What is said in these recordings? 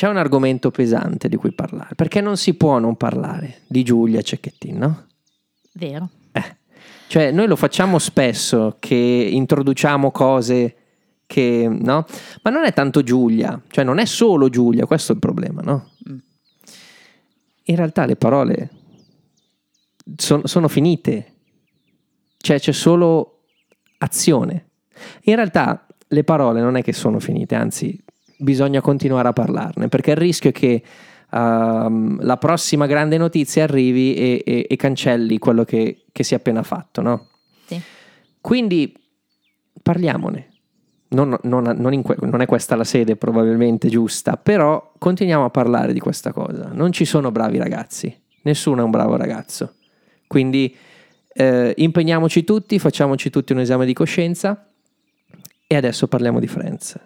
c'è un argomento pesante di cui parlare, perché non si può non parlare di Giulia Cecchettin, no? Vero. Eh. Cioè, noi lo facciamo spesso che introduciamo cose che, no? Ma non è tanto Giulia, cioè non è solo Giulia, questo è il problema, no? Mm. In realtà le parole son- sono finite, cioè c'è solo azione. In realtà le parole non è che sono finite, anzi bisogna continuare a parlarne, perché il rischio è che ehm, la prossima grande notizia arrivi e, e- e cancelli quello che, che si è appena fatto, no? Sì. Quindi parliamone. Non, non- non in que- non è questa la sede probabilmente giusta, però continuiamo a parlare di questa cosa. Non ci sono bravi ragazzi, nessuno è un bravo ragazzo. Quindi eh, impegniamoci tutti, facciamoci tutti un esame di coscienza e adesso parliamo di Friends.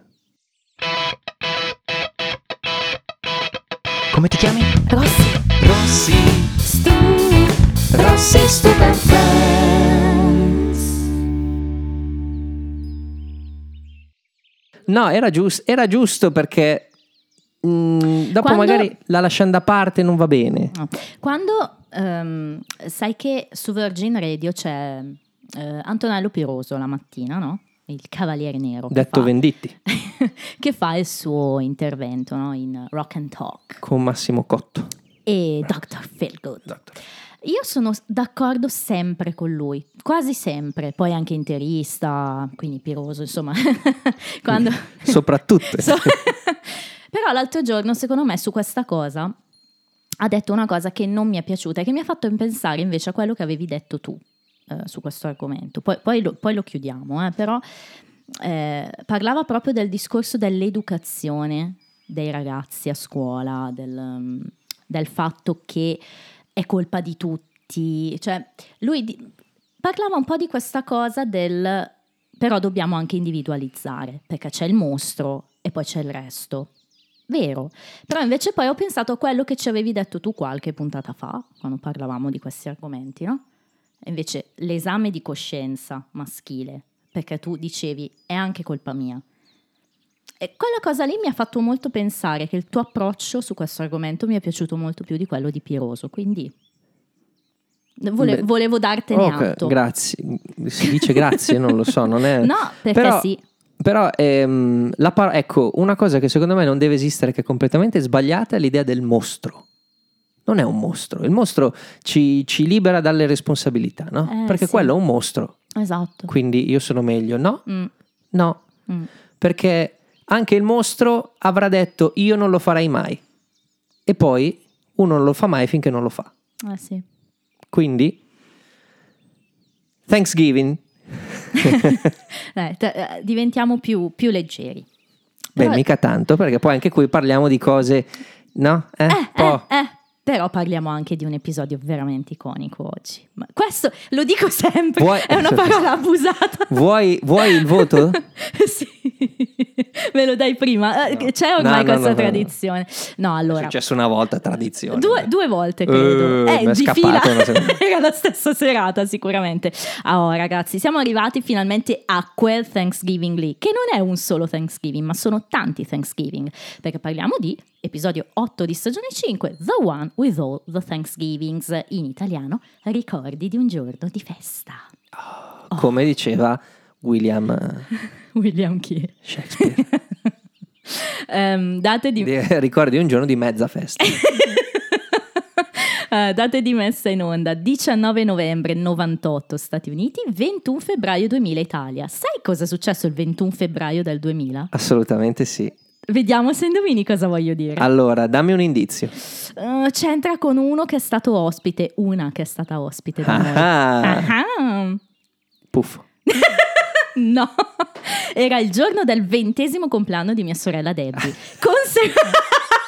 Come ti chiami? Rossi. Rossi. Stu. Rossi Stupid Friends. No, era, gius- era giusto perché mm, dopo Quando- magari la lasciamo da parte non va bene. No. Quando ehm, sai che su Virgin Radio c'è eh, Antonello Piroso la mattina, no? Il Cavaliere Nero. Detto fa- Venditti che fa il suo intervento no? in Rock and Talk con Massimo Cotto. e Dr. Feelgood. Io sono d'accordo sempre con lui, quasi sempre, poi anche interista, quindi Piroso, insomma, quando... Soprattutto. So- Però l'altro giorno, secondo me, su questa cosa ha detto una cosa che non mi è piaciuta e che mi ha fatto pensare invece a quello che avevi detto tu eh, su questo argomento. Poi, poi lo, poi lo chiudiamo, eh, però eh, parlava proprio del discorso dell'educazione dei ragazzi a scuola, del, um, del fatto che è colpa di tutti. Cioè, lui di- parlava un po' di questa cosa del però dobbiamo anche individualizzare, perché c'è il mostro e poi c'è il resto. Vero, però invece poi ho pensato a quello che ci avevi detto tu qualche puntata fa, quando parlavamo di questi argomenti, no? Invece l'esame di coscienza maschile, perché tu dicevi è anche colpa mia. E quella cosa lì mi ha fatto molto pensare che il tuo approccio su questo argomento mi è piaciuto molto più di quello di Piroso, quindi vole- volevo dartene Ok, atto. grazie. Si dice grazie, non lo so, non è... No, perché Però- sì. Però ehm, la par- ecco, una cosa che secondo me non deve esistere, che è completamente sbagliata, è l'idea del mostro. Non è un mostro, il mostro ci, ci libera dalle responsabilità, no? Eh, Perché sì. quello è un mostro, Esatto. quindi io sono meglio. No, Mm, no, mm. perché anche il mostro avrà detto io non lo farai mai. E poi uno non lo fa mai finché non lo fa. Eh sì. Quindi, Thanksgiving, Dai, t- eh, diventiamo più, più leggeri. beh, Però- mica tanto, perché poi anche qui parliamo di cose, no? Eh, Eh, po'. eh, eh, però parliamo anche di un episodio veramente iconico oggi. Ma questo lo dico sempre, Vuoi- è una parola abusata. Vuoi, vuoi il voto? sì, me lo dai prima. Eh, No. C'è ormai No, no, questa no, no. tradizione. No, È allora. successo una volta, tradizione. Due, due volte credo. Eh, Eh, è di scappato fila. Era la stessa serata sicuramente. Ah, Oh, ragazzi, siamo arrivati finalmente a quel Thanksgiving lì, che non è un solo Thanksgiving, ma sono tanti Thanksgiving, perché parliamo di episodio 8 di stagione 5, The One with All the Thanksgivings, in italiano, ricordi di un giorno di festa. Come diceva William eh, William chi? Shakespeare. Ehm, date di Di- Ricordi un giorno di mezza festa. Eh, date di messa in onda 19 novembre 98 Stati Uniti, 21 febbraio 2000 Italia. Sai cosa è successo il 21 febbraio del 2000? Assolutamente sì. Vediamo se indovini cosa voglio dire. Allora, dammi un indizio. Eh, c'entra con uno che è stato ospite, una che è stata ospite. Ah, puffo. No, era il giorno del ventesimo compleanno di mia sorella Debbie. Conse-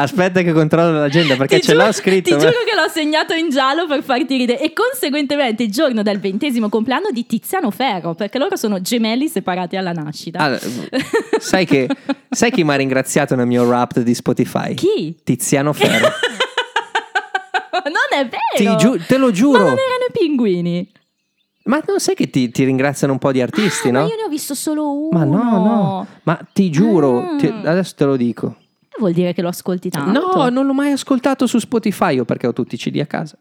Aspetta che controllo l'agenda perché Ti ce l'ho giuro- scritto. Ti ma- giuro che l'ho segnato in giallo per farti ridere. E conseguentemente il giorno del ventesimo compleanno di Tiziano Ferro, perché loro sono gemelli separati alla nascita. Allora, sai, che, sai chi mi ha ringraziato nel mio rap di Spotify? Chi? Tiziano Ferro. non è Ti vero! giu- te lo Ma giuro. non erano i pinguini. Ma non sai che ti, ti ringraziano un po' di artisti, Ah, no? Ma io ne ho visto solo uno. Ma no, no, ma ti giuro, Ah. ti- adesso te lo dico. Vuol dire che lo ascolti tanto. No, non l'ho mai ascoltato su Spotify io perché ho tutti i CD a casa.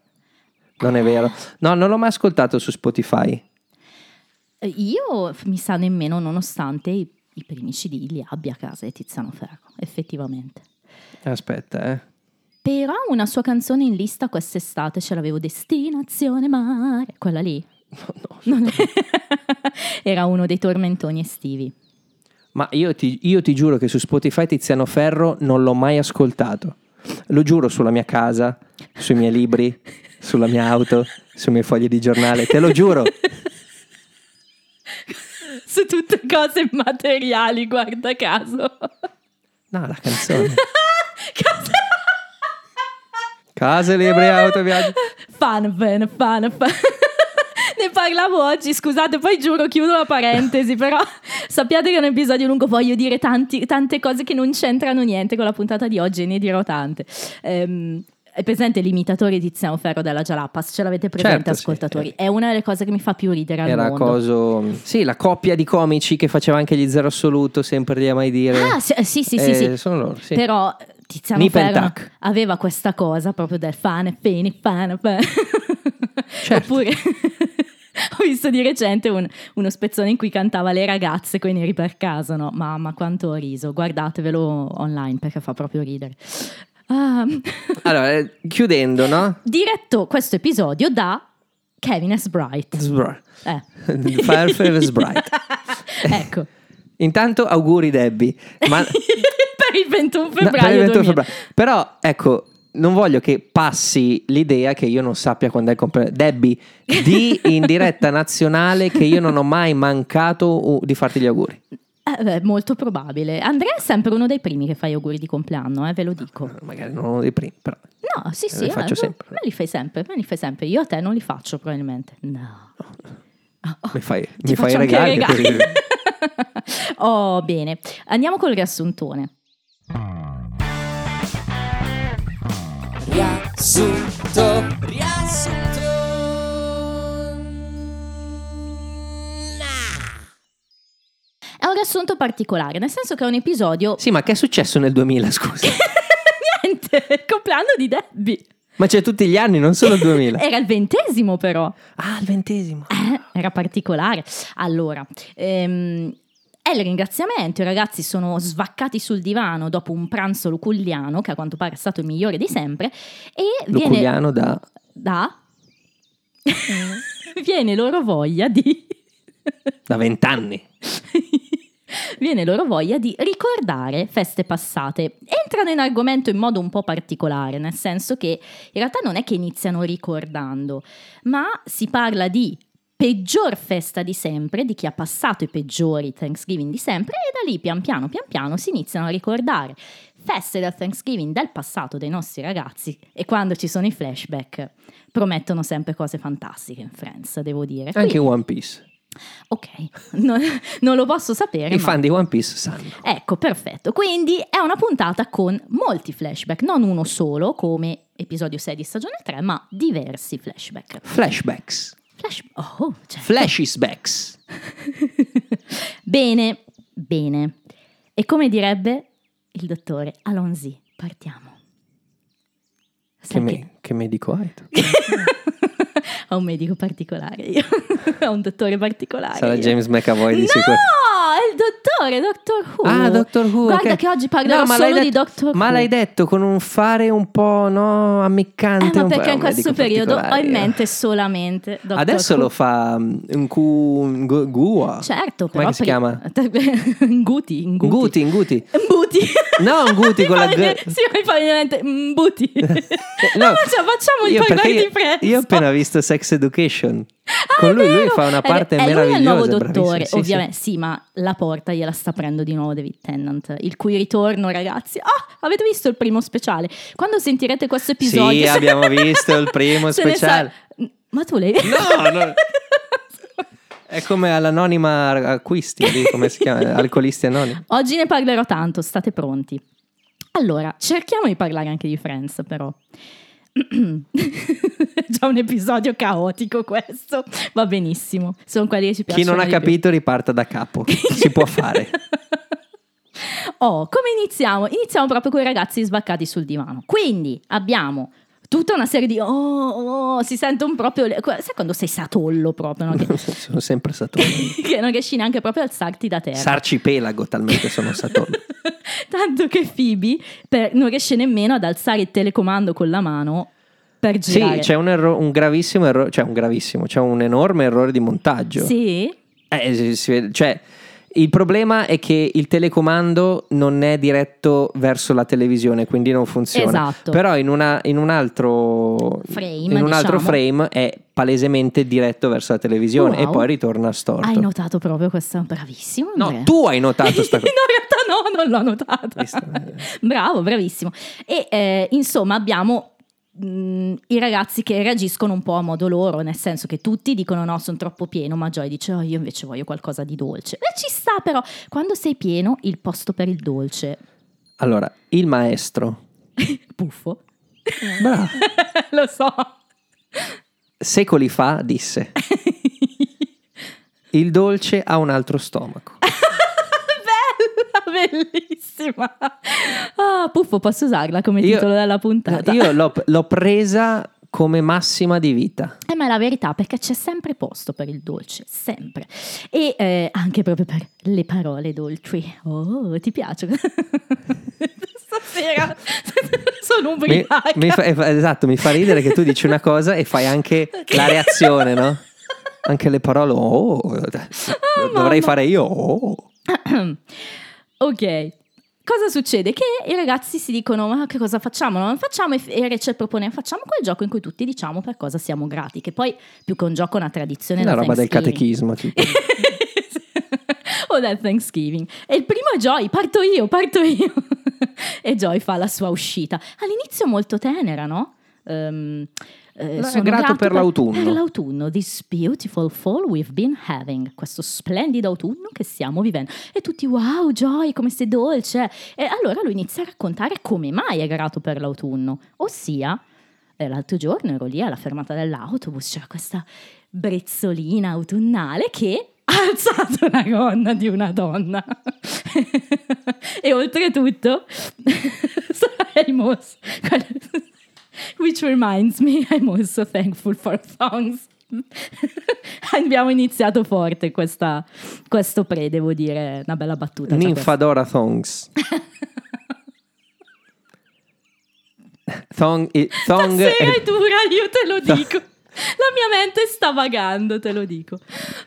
Non è vero. No, non l'ho mai ascoltato su Spotify. Eh, Io mi sa nemmeno, nonostante i, i primi CD li abbia a casa di Tiziano Ferro, effettivamente. Aspetta, eh. Però una sua canzone in lista quest'estate ce l'avevo, Destinazione Mare, quella lì. No, Non è- Era uno dei tormentoni estivi. Ma io ti, io ti giuro che su Spotify Tiziano Ferro non l'ho mai ascoltato. Lo giuro sulla mia casa, sui miei libri, sulla mia auto, sui miei fogli di giornale. Te lo giuro. Su tutte cose materiali, guarda caso. No, la canzone. Cosa- Case, libri, auto, viaggi. Fan, fan, fan, fan. Ne parlavo oggi, scusate, poi giuro chiudo la parentesi, però sappiate che è un episodio lungo, voglio dire tanti- tante cose che non c'entrano niente con la puntata di oggi ne dirò tante. Ehm, è presente l'imitatore di Tiziano Ferro della Jalapas? Ce l'avete presente, Certo, sì. ascoltatori? È una delle cose che mi fa più ridere al Era mondo. coso. Sì, la coppia di comici che faceva anche gli zero assoluto, sempre di mai dire. Ah, sì, sì, sì, sì, Eh, sì. Sono loro, sì. Però eh, Tiziano Nip Ferro aveva questa cosa proprio del fan, fini, fan, fan. Certo. Oppure ho visto di recente un- uno spezzone in cui cantava le ragazze con i neri per casa, no? Mamma quanto ho riso, guardatevelo online perché fa proprio ridere. Ah, Allora, eh, chiudendo, no? diretto questo episodio da Kevin S. Bright. Sbr- Eh. Firefly Sprite. ecco. Intanto auguri Debbie. Ma per il 21 No, per febbraio. il 21 2000. febbraio. Però, ecco, non voglio che passi l'idea che io non sappia quando è il compleanno. Debbie, di in diretta nazionale che io non ho mai mancato di farti gli auguri. Eh, beh, molto probabile. Andrea è sempre uno dei primi che fa gli auguri di compleanno, eh, ve lo dico. Magari non uno dei primi, però. No, sì, sì, Li eh, faccio sempre. Me li fai sempre, me li fai sempre. Io a te non li faccio probabilmente. No. Mi fai, mi fai regali. regali. oh, bene. Andiamo col riassuntone. Riassunto, riassunto. È un riassunto particolare, nel senso che è un episodio... Sì, ma che è successo nel 2000, scusa? Niente, il compleanno di Debbie. Ma c'è tutti gli anni, non solo il 2000. Era il ventesimo però. Ah, il ventesimo. Eh, era particolare. Allora, ehm, è il ringraziamento, i ragazzi sono svaccati sul divano dopo un pranzo luculliano, che a quanto pare è stato il migliore di sempre, e viene Luculiano da... da... viene loro voglia di... da vent'anni. viene loro voglia di ricordare feste passate. Entrano in argomento in modo un po' particolare, nel senso che in realtà non è che iniziano ricordando, ma si parla di peggior festa di sempre, di chi ha passato i peggiori Thanksgiving di sempre e da lì pian piano pian piano si iniziano a ricordare feste del Thanksgiving del passato dei nostri ragazzi e quando ci sono i flashback promettono sempre cose fantastiche in Friends, devo dire. Anche Quindi- One Piece. ok, non, non lo posso sapere. I ma- fan di One Piece sanno. Ecco, perfetto. Quindi è una puntata con molti flashback, non uno solo come episodio 6 di stagione 3, ma diversi flashback. Flashbacks. Flash... Oh, cioè. Flashisbacks. bene, bene. E come direbbe il dottore Alonzi, partiamo. Che, me- che medico hai tu? Ho un medico particolare io. Ho un dottore particolare. Sarà io. James McAvoy di no, sicuro. è il dottore, Doctor Who. Ah, Doctor Who. Guarda ok. che oggi parlerò No, ma solo di detto- Doctor Ma Who. l'hai detto con un fare un po' no, ammiccante. Eh, ma un perché in un questo periodo ho in mente solamente Dr. Adesso Who. lo fa mm, un un gu- Gua. Certo, Come però si pri- chiama? Nguti, Nguti. Guti, Nguti. Mbuti. No, Nguti con la G. Sì, mi fa in mente Mbuti. No, no, ma facciamo il io, parlare perché di Friends. io, ho appena visto Sex Education. Ah, Con è lui, lui fa una È parte ve- è lui meravigliosa. il nuovo è dottore, sì, ovviamente. Sì. ma la porta gliela sta prendendo di nuovo David Tennant, il cui ritorno, ragazzi. Ah, avete visto il primo speciale? Quando sentirete questo Sì, episodio... Sì, abbiamo visto il primo ne sa- speciale. Ma tu l'hai visto? No, no. È come all'anonima acquisti, lì, come si chiama? Alcolisti anonimi. Oggi ne parlerò tanto, state pronti. Allora, cerchiamo di parlare anche di Friends, però. È già un episodio caotico questo. Va benissimo. Sono quelli che ci Chi piacciono non ha di più. capito riparta da capo. Si può fare. Oh, come iniziamo? Iniziamo proprio con i ragazzi sbaccati sul divano. Quindi abbiamo tutta una serie di oh, oh si sentono proprio le- sai quando sei satollo proprio no? che, sono sempre Saturno. che non riesci neanche proprio a alzarti da terra Sarcipelago talmente sono Saturno. tanto che Phoebe per- non riesce nemmeno ad alzare il telecomando con la mano per Sì, girare c'è un, erro- un gravissimo errore, cioè un gravissimo, c'è un enorme errore di montaggio. sì Eh, si- si vede- cioè, il problema è che il telecomando non è diretto verso la televisione, quindi non funziona. Esatto. Però in, una- in un altro Frame, in un altro diciamo. frame è palesemente diretto verso la televisione Wow. e poi ritorna storto. hai notato proprio questo bravissimo no, Andrea. tu hai notato sta no, cosa. in realtà no, non l'ho notata. Visto? Bravo, bravissimo. E eh, insomma abbiamo mh, i ragazzi che reagiscono un po' a modo loro, nel senso che tutti dicono no, sono troppo pieno, ma Joy dice oh, io invece voglio qualcosa di dolce. E ci sta però, quando sei pieno, il posto per il dolce. Allora, il maestro, Puffo. bravo, Lo so. secoli fa disse: Il dolce ha un altro stomaco. Bellissima. Ah, Puffo, posso usarla come Io- titolo della puntata? Io l'ho, l'ho presa come massima di vita. Eh, ma è la verità, perché c'è sempre posto per il dolce, sempre. E eh, anche proprio per le parole dolci. Oh, ti piace? Stasera sono Mi, ubriaca. mi fa, eh, fa- esatto, mi fa ridere che tu dici una cosa e fai anche la reazione, no? Anche le parole, oh, dovrei mamma. fare io, oh. ok. Cosa succede? Che i ragazzi si dicono: Ma che cosa facciamo? Non facciamo e, Rachel propone: Facciamo quel gioco in cui tutti diciamo per cosa siamo grati. Che poi più che un gioco è una tradizione Una roba del catechismo. Tipo. o del Thanksgiving. E il primo è Joy, parto io, parto io. e Joy fa la sua uscita. All'inizio molto tenera, no? Ehm, eh, sono grato per l'autunno. Per l'autunno, this beautiful fall we've been having, questo splendido autunno che stiamo vivendo. E tutti, wow, Joy, come sei dolce. E allora lui inizia a raccontare come mai è grato per l'autunno. Ossia, eh, l'altro giorno ero lì alla fermata dell'autobus, c'era questa brezzolina autunnale che ha alzato la gonna di una donna. e oltretutto, I'm also- which reminds me, I'm also thankful for thongs. Abbiamo iniziato forte questa- questo pre, devo dire, una bella battuta. Ninfadora Thongs. Thong, i- thong Stasera è- è dura, io te lo dico. La mia mente sta vagando, te lo dico.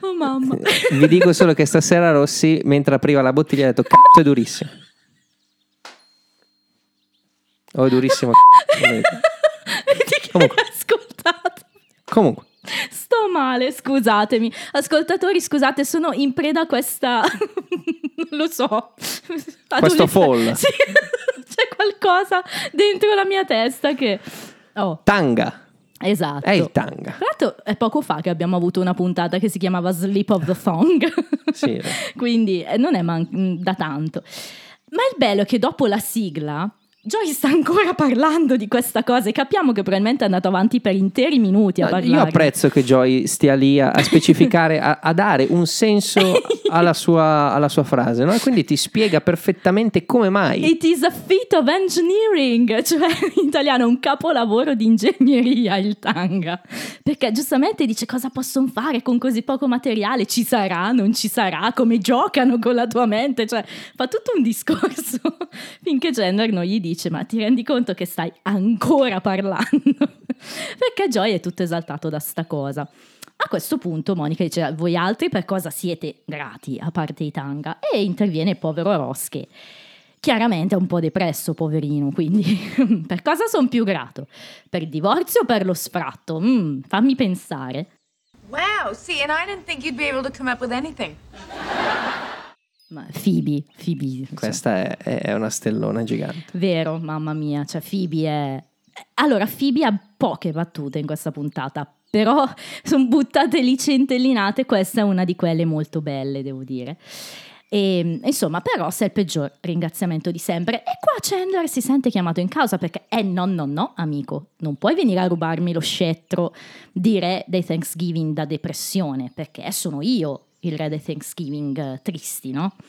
Oh mamma. Vi dico solo che stasera Rossi, mentre apriva la bottiglia, ha detto: Cazzo, è durissimo. Oh, è durissimo. C***o". Vedi che Comunque. ascoltato. Comunque, Sto male, scusatemi. Ascoltatori, scusate, sono in preda a questa... non lo so. Questo fall. Sì, c'è qualcosa dentro la mia testa che... Oh, tanga. esatto. È il tanga. Tra l'altro è poco fa che abbiamo avuto una puntata che si chiamava Sleep of the Thong. Sì. Quindi eh, non è man- mm, da tanto. Ma il bello è che dopo la sigla Joy sta ancora parlando di questa cosa e capiamo che probabilmente è andato avanti per interi minuti a No, parlare. Io apprezzo che Joy stia lì a, a specificare, a, a dare un senso alla sua, alla sua frase, no? E quindi ti spiega perfettamente come mai. It is a feat of engineering, cioè in italiano un capolavoro di ingegneria il tanga. Perché giustamente dice cosa possono fare con così poco materiale, ci sarà, non ci sarà, come giocano con la tua mente, cioè fa tutto un discorso finché Jenner non gli dice ma ti rendi conto che stai ancora parlando? Perché Joy è tutto esaltato da sta cosa. A questo punto Monica dice voi altri per cosa siete grati a parte i tanga? E interviene il povero Ross che chiaramente è un po' depresso, poverino, quindi per cosa sono più grato? Per il divorzio o per lo sfratto? Mm, fammi pensare. Wow, see, and I didn't think you'd be able to come up with anything. Ma Phoebe, Phoebe. insomma. Questa è, è una stellona gigante. Vero, mamma mia, cioè Phoebe è... Allora, Phoebe ha poche battute in questa puntata, però sono buttate lì centellinate, questa è una di quelle molto belle, devo dire. E, insomma, per Ross è il peggior ringraziamento di sempre. E qua Chandler si sente chiamato in causa perché, eh no, no, no, amico, non puoi venire a rubarmi lo scettro di re dei Thanksgiving da depressione, perché sono io il re dei Thanksgiving eh, tristi, no?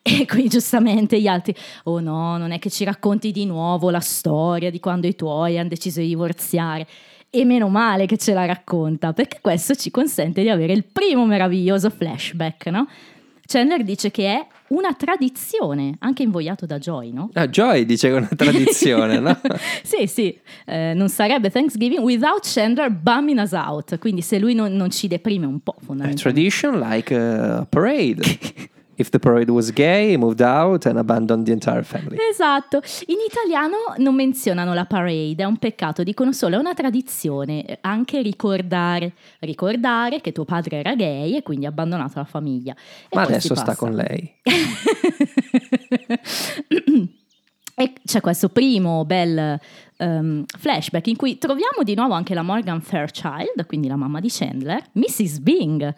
E qui giustamente gli altri, oh no, non è che ci racconti di nuovo la storia di quando i tuoi hanno deciso di divorziare. E meno male che ce la racconta, perché questo ci consente di avere il primo meraviglioso flashback, no? Chandler dice che è una tradizione, anche invogliato da Joy, no? Ah, Joy dice che è una tradizione, no? sì, sì, eh, non sarebbe Thanksgiving without Chandler bumming us out, quindi se lui non, non ci deprime un po' A fondamentalmente. tradition like a parade. If the parade was gay, he moved out and abandoned the entire family. Esatto, in italiano non menzionano la parade, è un peccato, dicono solo è una tradizione, eh, anche ricordare, ricordare che tuo padre era gay e quindi ha abbandonato la famiglia. E Ma adesso sta con lei. e c'è questo primo bel ehm, flashback in cui troviamo di nuovo anche la Morgan Fairchild, quindi la mamma di Chandler, Mrs. Bing,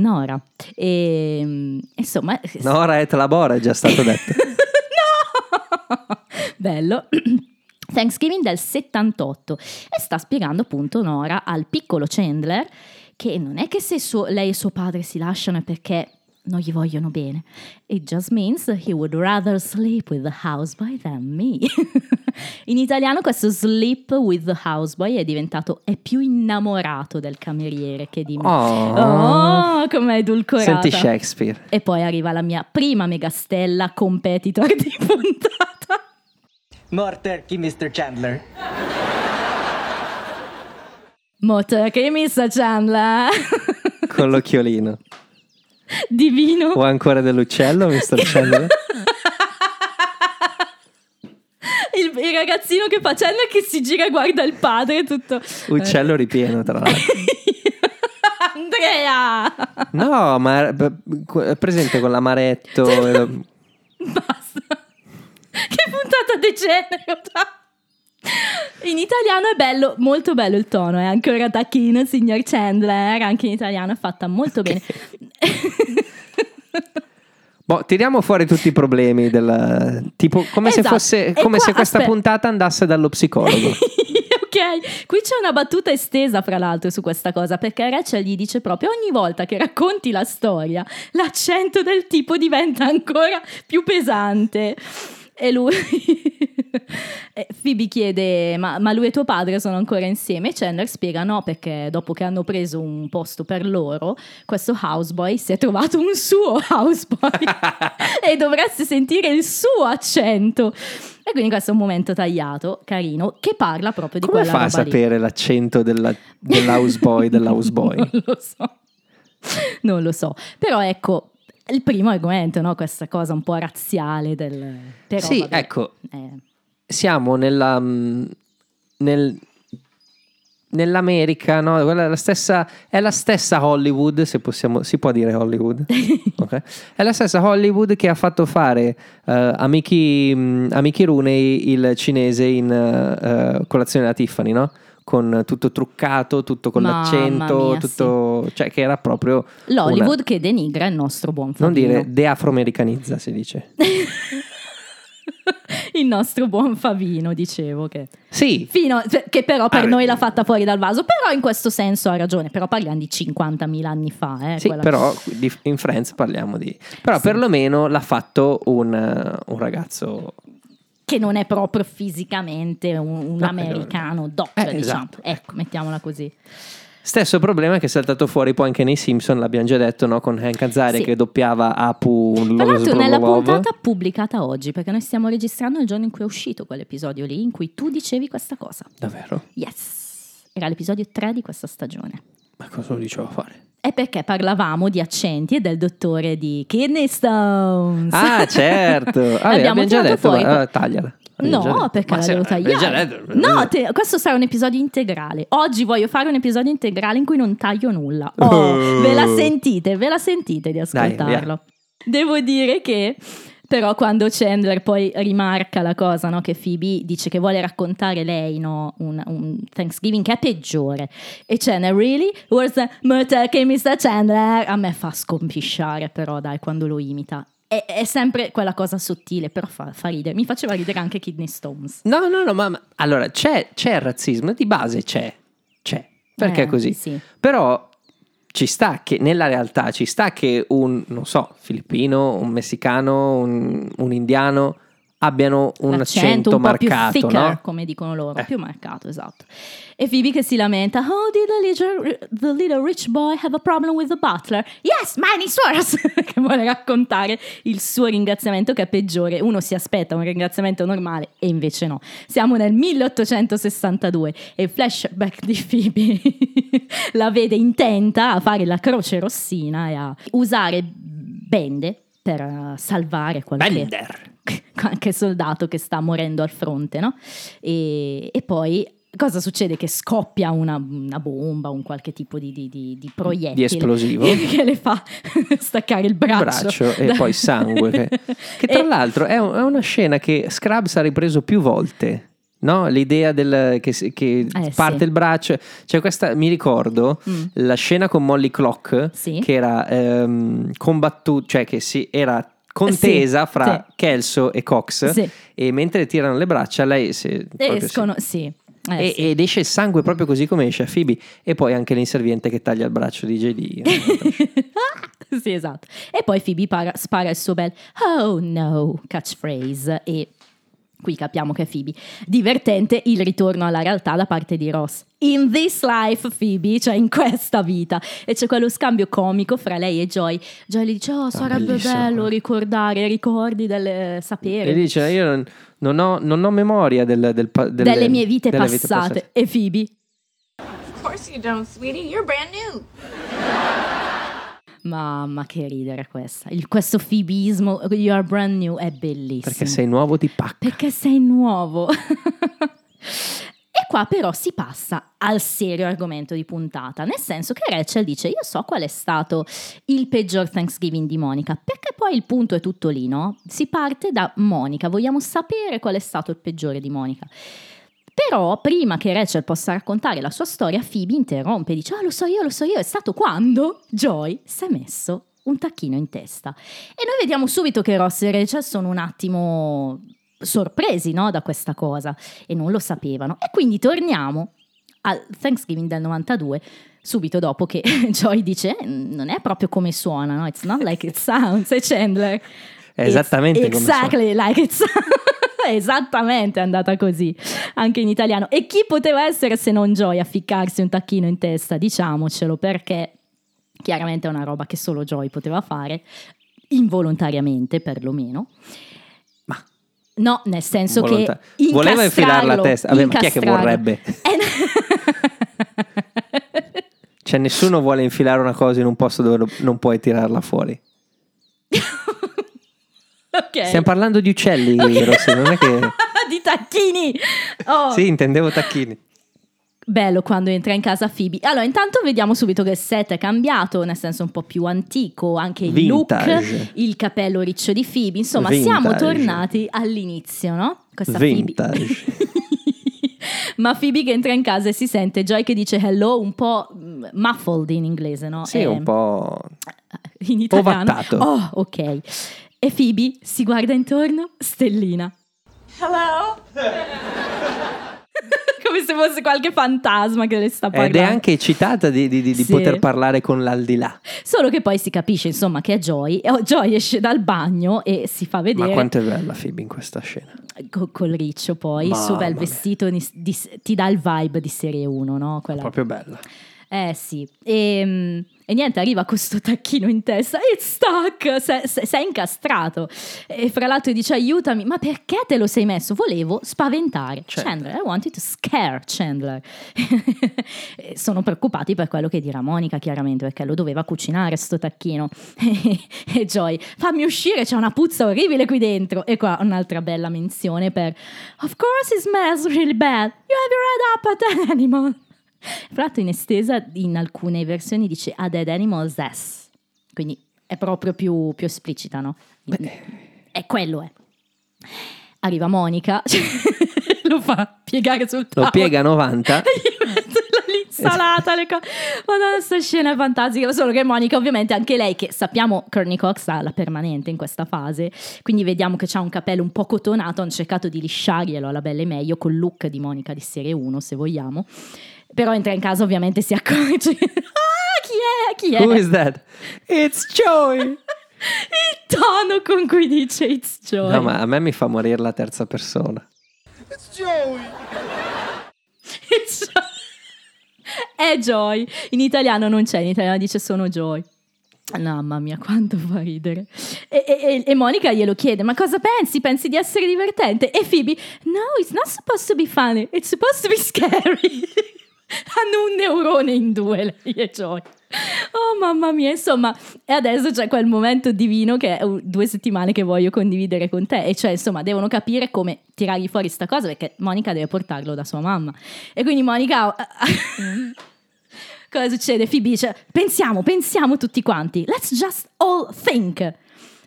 Nora. E, mm, insomma, Nora et labora è già stato detto. no! Bello. Thanksgiving del 78 e sta spiegando appunto Nora al piccolo Chandler che non è che se suo- lei e suo padre si lasciano è perché non gli vogliono bene. It just means he would rather sleep with the houseboy than me. In italiano questo sleep with the houseboy è diventato è più innamorato del cameriere che di me. Oh. Oh, com'è edulcorata. Senti Shakespeare. E poi arriva la mia prima megastella competitor di puntata. More turkey, Mr. Chandler. Motor che Miss Chandler. Con l'occhiolino. Divino. O ancora dell'uccello, Mr. Chandler? Il, il ragazzino che fa Chandler che si gira e guarda il padre tutto. Uccello ripieno, tra l'altro. Andrea! No, ma è presente con l'amaretto. Basta. Che puntata degenera. In italiano è bello, molto bello il tono, è ancora tacchino, signor Chandler, anche in italiano è fatta molto bene. Boh, tiriamo fuori tutti i problemi del tipo come se Esatto. fosse E come qua- se questa aspetta. puntata andasse dallo psicologo. ok, qui c'è una battuta estesa fra l'altro su questa cosa perché Rachel gli dice proprio ogni volta che racconti la storia l'accento del tipo diventa ancora più pesante e lui e Phoebe chiede ma, ma lui e tuo padre sono ancora insieme e Chandler spiega no perché dopo che hanno preso un posto per loro questo houseboy si è trovato un suo houseboy e dovreste sentire il suo accento e quindi questo è un momento tagliato, carino, che parla proprio di Come quella fa a roba lì. sapere l'accento della- dell'houseboy dell'houseboy? non lo so. Non lo so. Però ecco, il primo argomento, no? Questa cosa un po' razziale del... Però, Sì, vabbè, ecco, eh, siamo nella mm, nel- nell'America, no? È la stessa è la stessa Hollywood, se possiamo si può dire Hollywood. Ok. È la stessa Hollywood che ha fatto fare eh, a, Mickey, mm, a Mickey Rooney il cinese in eh, eh, colazione da Tiffany, no? Con tutto truccato, tutto con Mamma l'accento, mia, tutto, cioè che era proprio L'Hollywood una- che denigra il nostro buon non Fabino. dire deafroamericanizza, si dice. il nostro buon Favino, dicevo che... Sì, Fino, cioè, che però per Ah, noi l'ha fatta fuori dal vaso, però in questo senso ha ragione, però parliamo di 50.000 anni fa. Eh, Sì, quella- però in Friends parliamo di... Però perlomeno l'ha fatto un, un ragazzo... che non è proprio fisicamente un, un No, americano doc, eh, diciamo. esatto. Ecco, mettiamola così. Stesso problema che è saltato fuori poi anche nei Simpson, l'abbiamo già detto, no? Con Hank Azaria Sì. che doppiava Apu Tra l'altro nella puntata pubblicata oggi, perché noi stiamo registrando il giorno in cui è uscito quell'episodio lì, in cui tu dicevi questa cosa. Davvero? Yes, era l'episodio 3 di questa stagione. Ma cosa lo dicevo a fare? È perché parlavamo di accenti e del dottore di Kidney Stones. Ah, certo! Vabbè, Abbiamo abbiamo già detto, fuori- ma, eh, tagliala. Già No, perché la devo tagliare. No, te- questo sarà un episodio integrale. Oggi voglio fare un episodio integrale in cui non taglio nulla. Oh, Oh. ve la sentite, ve la sentite di Dai, ascoltarlo. Devo dire che però quando Chandler poi rimarca la cosa, no, che Phoebe dice che vuole raccontare lei no, un, un Thanksgiving che è peggiore e Chandler, really? Was the murder che Mr. Chandler? A me fa scompisciare però dai quando lo imita. È, è sempre quella cosa sottile, però fa, fa ridere. Mi faceva ridere anche Kidney Stones. No, no, no, ma, ma- allora c'è, c'è il razzismo, di base c'è, c'è, perché Eh, è così. sì. Però ci sta che nella realtà ci sta che un, non so, filippino, un messicano, un, un indiano abbiano un L'accento accento un po' più marcato, thicker, no? come dicono loro, Eh. più marcato, esatto. E Phoebe che si lamenta, oh, did the little, the little rich boy have a problem with the butler? Yes, mine is worse! che vuole raccontare il suo ringraziamento che è peggiore. Uno si aspetta un ringraziamento normale e invece no. Siamo nel 1862 e il flashback di Phoebe la vede intenta a fare la croce rossina e a usare bende per eh, salvare qualche Bender. qualche soldato che sta morendo al fronte, no? E, e poi cosa succede? Che scoppia una, una bomba, un qualche tipo di, di, di, di proiettile Di esplosivo. che le fa staccare il braccio, braccio e poi sangue. Che, tra E- l'altro è, un- è una scena che Scrubs ha ripreso più volte. No? L'idea del, che, che Eh, parte sì. il braccio, cioè questa mi ricordo Mm. la scena con Molly Clock Sì. che era ehm, combattuta, cioè che si, era contesa Sì, fra sì. Kelso e Cox Sì. e mentre tirano le braccia lei si, escono, sì. Eh, e- ed esce il sangue proprio così come esce a Phoebe e poi anche l'inserviente che taglia il braccio di JD sì, esatto. E poi Phoebe para- spara il suo bel oh no catchphrase e qui capiamo che è Phoebe. Divertente il ritorno alla realtà da parte di Ross. In this life, Phoebe, cioè in questa vita. E c'è quello scambio comico fra lei e Joy. Joy le dice, oh, sarebbe bellissimo bello ricordare, ricordi del sapere. e dice io non, non ho, non ho memoria del, del pa- delle, delle mie vite delle passate. E Phoebe, Of course you don't, sweetie. You're brand new. Mamma che ridere questa. Il- questo Phoebismo, you are brand new, è bellissimo. Perché sei nuovo di pacca. Perché sei nuovo. e qua però si passa al serio argomento di puntata, nel senso che Rachel dice io so qual è stato il peggior Thanksgiving di Monica, perché poi il punto è tutto lì, no? Si parte da Monica, vogliamo sapere qual è stato il peggiore di Monica. Però prima che Rachel possa raccontare la sua storia, Phoebe interrompe e dice ah lo so io, lo so io, è stato quando Joy si è messo un tacchino in testa. E noi vediamo subito che Ross e Rachel sono un attimo sorpresi no, da questa cosa e non lo sapevano. E quindi torniamo al Thanksgiving del 92, subito dopo che Joy dice "Eh, non è proprio come suona, no? It's not like it sounds, e Chandler. È esattamente It's come suona. exactly like it sounds. Esattamente è andata così anche in italiano. E chi poteva essere se non Joy a ficcarsi un tacchino in testa? Diciamocelo perché chiaramente è una roba che solo Joy poteva fare, involontariamente perlomeno. Ma No, nel senso Volonta- che Voleva infilare la testa. Vabbè, ma chi è che vorrebbe? Eh, Cioè nessuno vuole infilare una cosa in un posto dove non puoi tirarla fuori. ok. Stiamo parlando di uccelli, Ok. Rossi, non è che... di tacchini. Oh. Sì, intendevo tacchini. Bello quando entra in casa Phoebe. Allora, intanto vediamo subito che il set è cambiato, nel senso un po' più antico, anche il Vintage. look, il capello riccio di Phoebe. Insomma, siamo Vintage. tornati all'inizio, no? Questa Vintage. Phoebe. Ma Phoebe che entra in casa e si sente Joy che dice hello, un po' mm, muffled in inglese, no? Sì, Eh, un po'... in italiano. Ovattato. Oh, ok. E Phoebe si guarda intorno, stellina. Hello? Come se fosse qualche fantasma che le sta parlando. Ed è anche eccitata di, di- di- Sì. poter parlare con l'aldilà. Solo che poi si capisce, insomma, che è Joy. E oh, Joy esce dal bagno e si fa Ma vedere quanto è bella Phoebe in questa scena. co- col riccio poi, il suo Mamma bel mia. vestito di- di- ti dà il vibe di serie 1, no? Quella- Proprio bella. Eh sì. E, mm, e niente, arriva con sto tacchino in testa. It's stuck! Se- se- Sei incastrato. E fra l'altro dice aiutami, ma perché te lo sei messo? Volevo spaventare Certo. Chandler. I wanted to scare Chandler. Sono preoccupati per quello che dirà Monica, chiaramente, perché lo doveva cucinare sto tacchino. e Joy, fammi uscire, c'è una puzza orribile qui dentro. E qua un'altra bella menzione per Of course it smells really bad. You have read up at an animal. Fra l'altro in estesa in alcune versioni dice a dead animal's ass, quindi è proprio più, più esplicita, no? È quello è. Arriva Monica, lo fa piegare sul tavolo. Lo piega a 90. Gli mette l'insalata, le cose. Madonna, sta scena è fantastica. Solo che Monica, ovviamente, anche lei, che sappiamo Courtney Cox ha la permanente in questa fase. Quindi vediamo che ha un capello un po' cotonato. Hanno cercato di lisciarglielo alla belle meglio col look di Monica di serie 1, se vogliamo. Però entra in casa, ovviamente, si accorge. ah, chi è? Chi è? Who is that? It's Joey! Il tono con cui dice It's Joy. No, ma a me mi fa morire la terza persona. It's Joy. È Joy. In italiano non c'è, in italiano dice sono Joy. Mamma mia, quanto fa ridere. E, e- e- e Monica glielo chiede: Ma cosa pensi? Pensi di essere divertente? E Phoebe: No, it's not supposed to be funny, it's supposed to be scary. Hanno un neurone in due, lei e Joy. Oh mamma mia, insomma, e adesso c'è quel momento divino che è due settimane che voglio condividere con te. E cioè, insomma, devono capire come tirargli fuori sta cosa perché Monica deve portarlo da sua mamma. E quindi Monica. Cosa succede? Phoebe dice: Pensiamo, pensiamo tutti quanti. Let's just all think.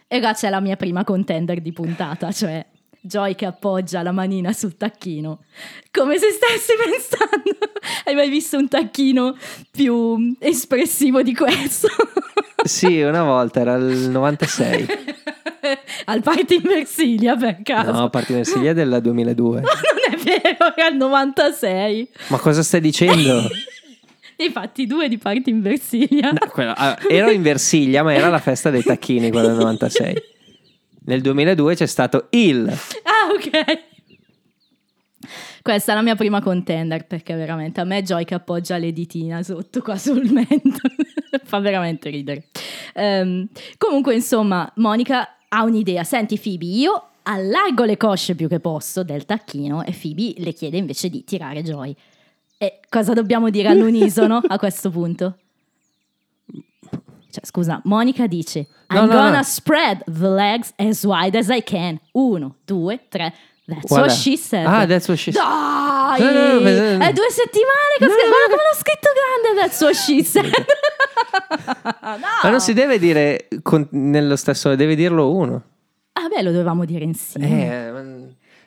E qua c'è la mia prima contender di puntata, cioè Joy che appoggia la manina sul tacchino, come se stessi pensando. Hai mai visto un tacchino più espressivo di questo? Sì, una volta era il 96. Al party in Versilia per caso. No, Parti Versiglia è del 2002. Non è vero, era il 96. Ma cosa stai dicendo? Ne hai fatti due di party in Versilia. No, quello- ah, ero in Versiglia, ma era la festa dei tacchini, quella del 96. Nel 2002 c'è stato il. Ah, ok. Questa è la mia prima contender perché veramente a me Joy che appoggia le ditina sotto qua sul mento fa veramente ridere. Ehm, comunque, insomma, Monica ha un'idea. Senti, Phoebe, io allargo le cosce più che posso del tacchino e Phoebe le chiede invece di tirare Joy. E cosa dobbiamo dire all'unisono a questo punto? Cioè, scusa, Monica dice: No, I'm no, gonna no. spread the legs as wide as I can. Uno, due, tre. That's what she said. Ah, that's what she said. Dai! No, no, no, È due settimane che ho scritto. Guarda come l'ho scritto grande. That's what she said. no. Ma non si deve dire con- nello stesso, deve dirlo uno. Ah, beh, lo dovevamo dire insieme. Eh,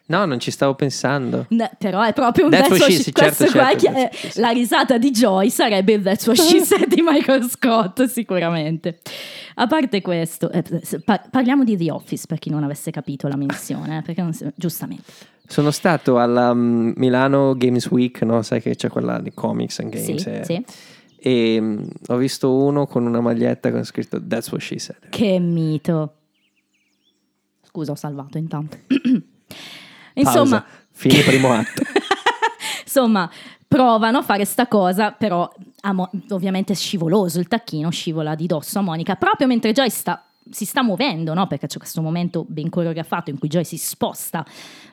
no, non ci stavo pensando. No, però è proprio un That's that's, what she she certo, è certo, she said. la risata di Joy sarebbe il That's what she said di Michael Scott sicuramente a parte questo eh, pa- parliamo di The Office per chi non avesse capito la menzione eh, perché si- giustamente Sono stato alla mm, Milano Games Week, no? Sai che c'è quella di comics and games. sì, eh. sì. E mm, ho visto uno con una maglietta con scritto That's what she said. che mito scusa ho salvato intanto insomma Pausa. Fine primo atto. Insomma, provano a fare sta cosa, però Mo- ovviamente è scivoloso, il tacchino scivola di dosso a Monica, proprio mentre Joy sta, si sta muovendo, no? perché c'è questo momento ben coreografato in cui Joy si sposta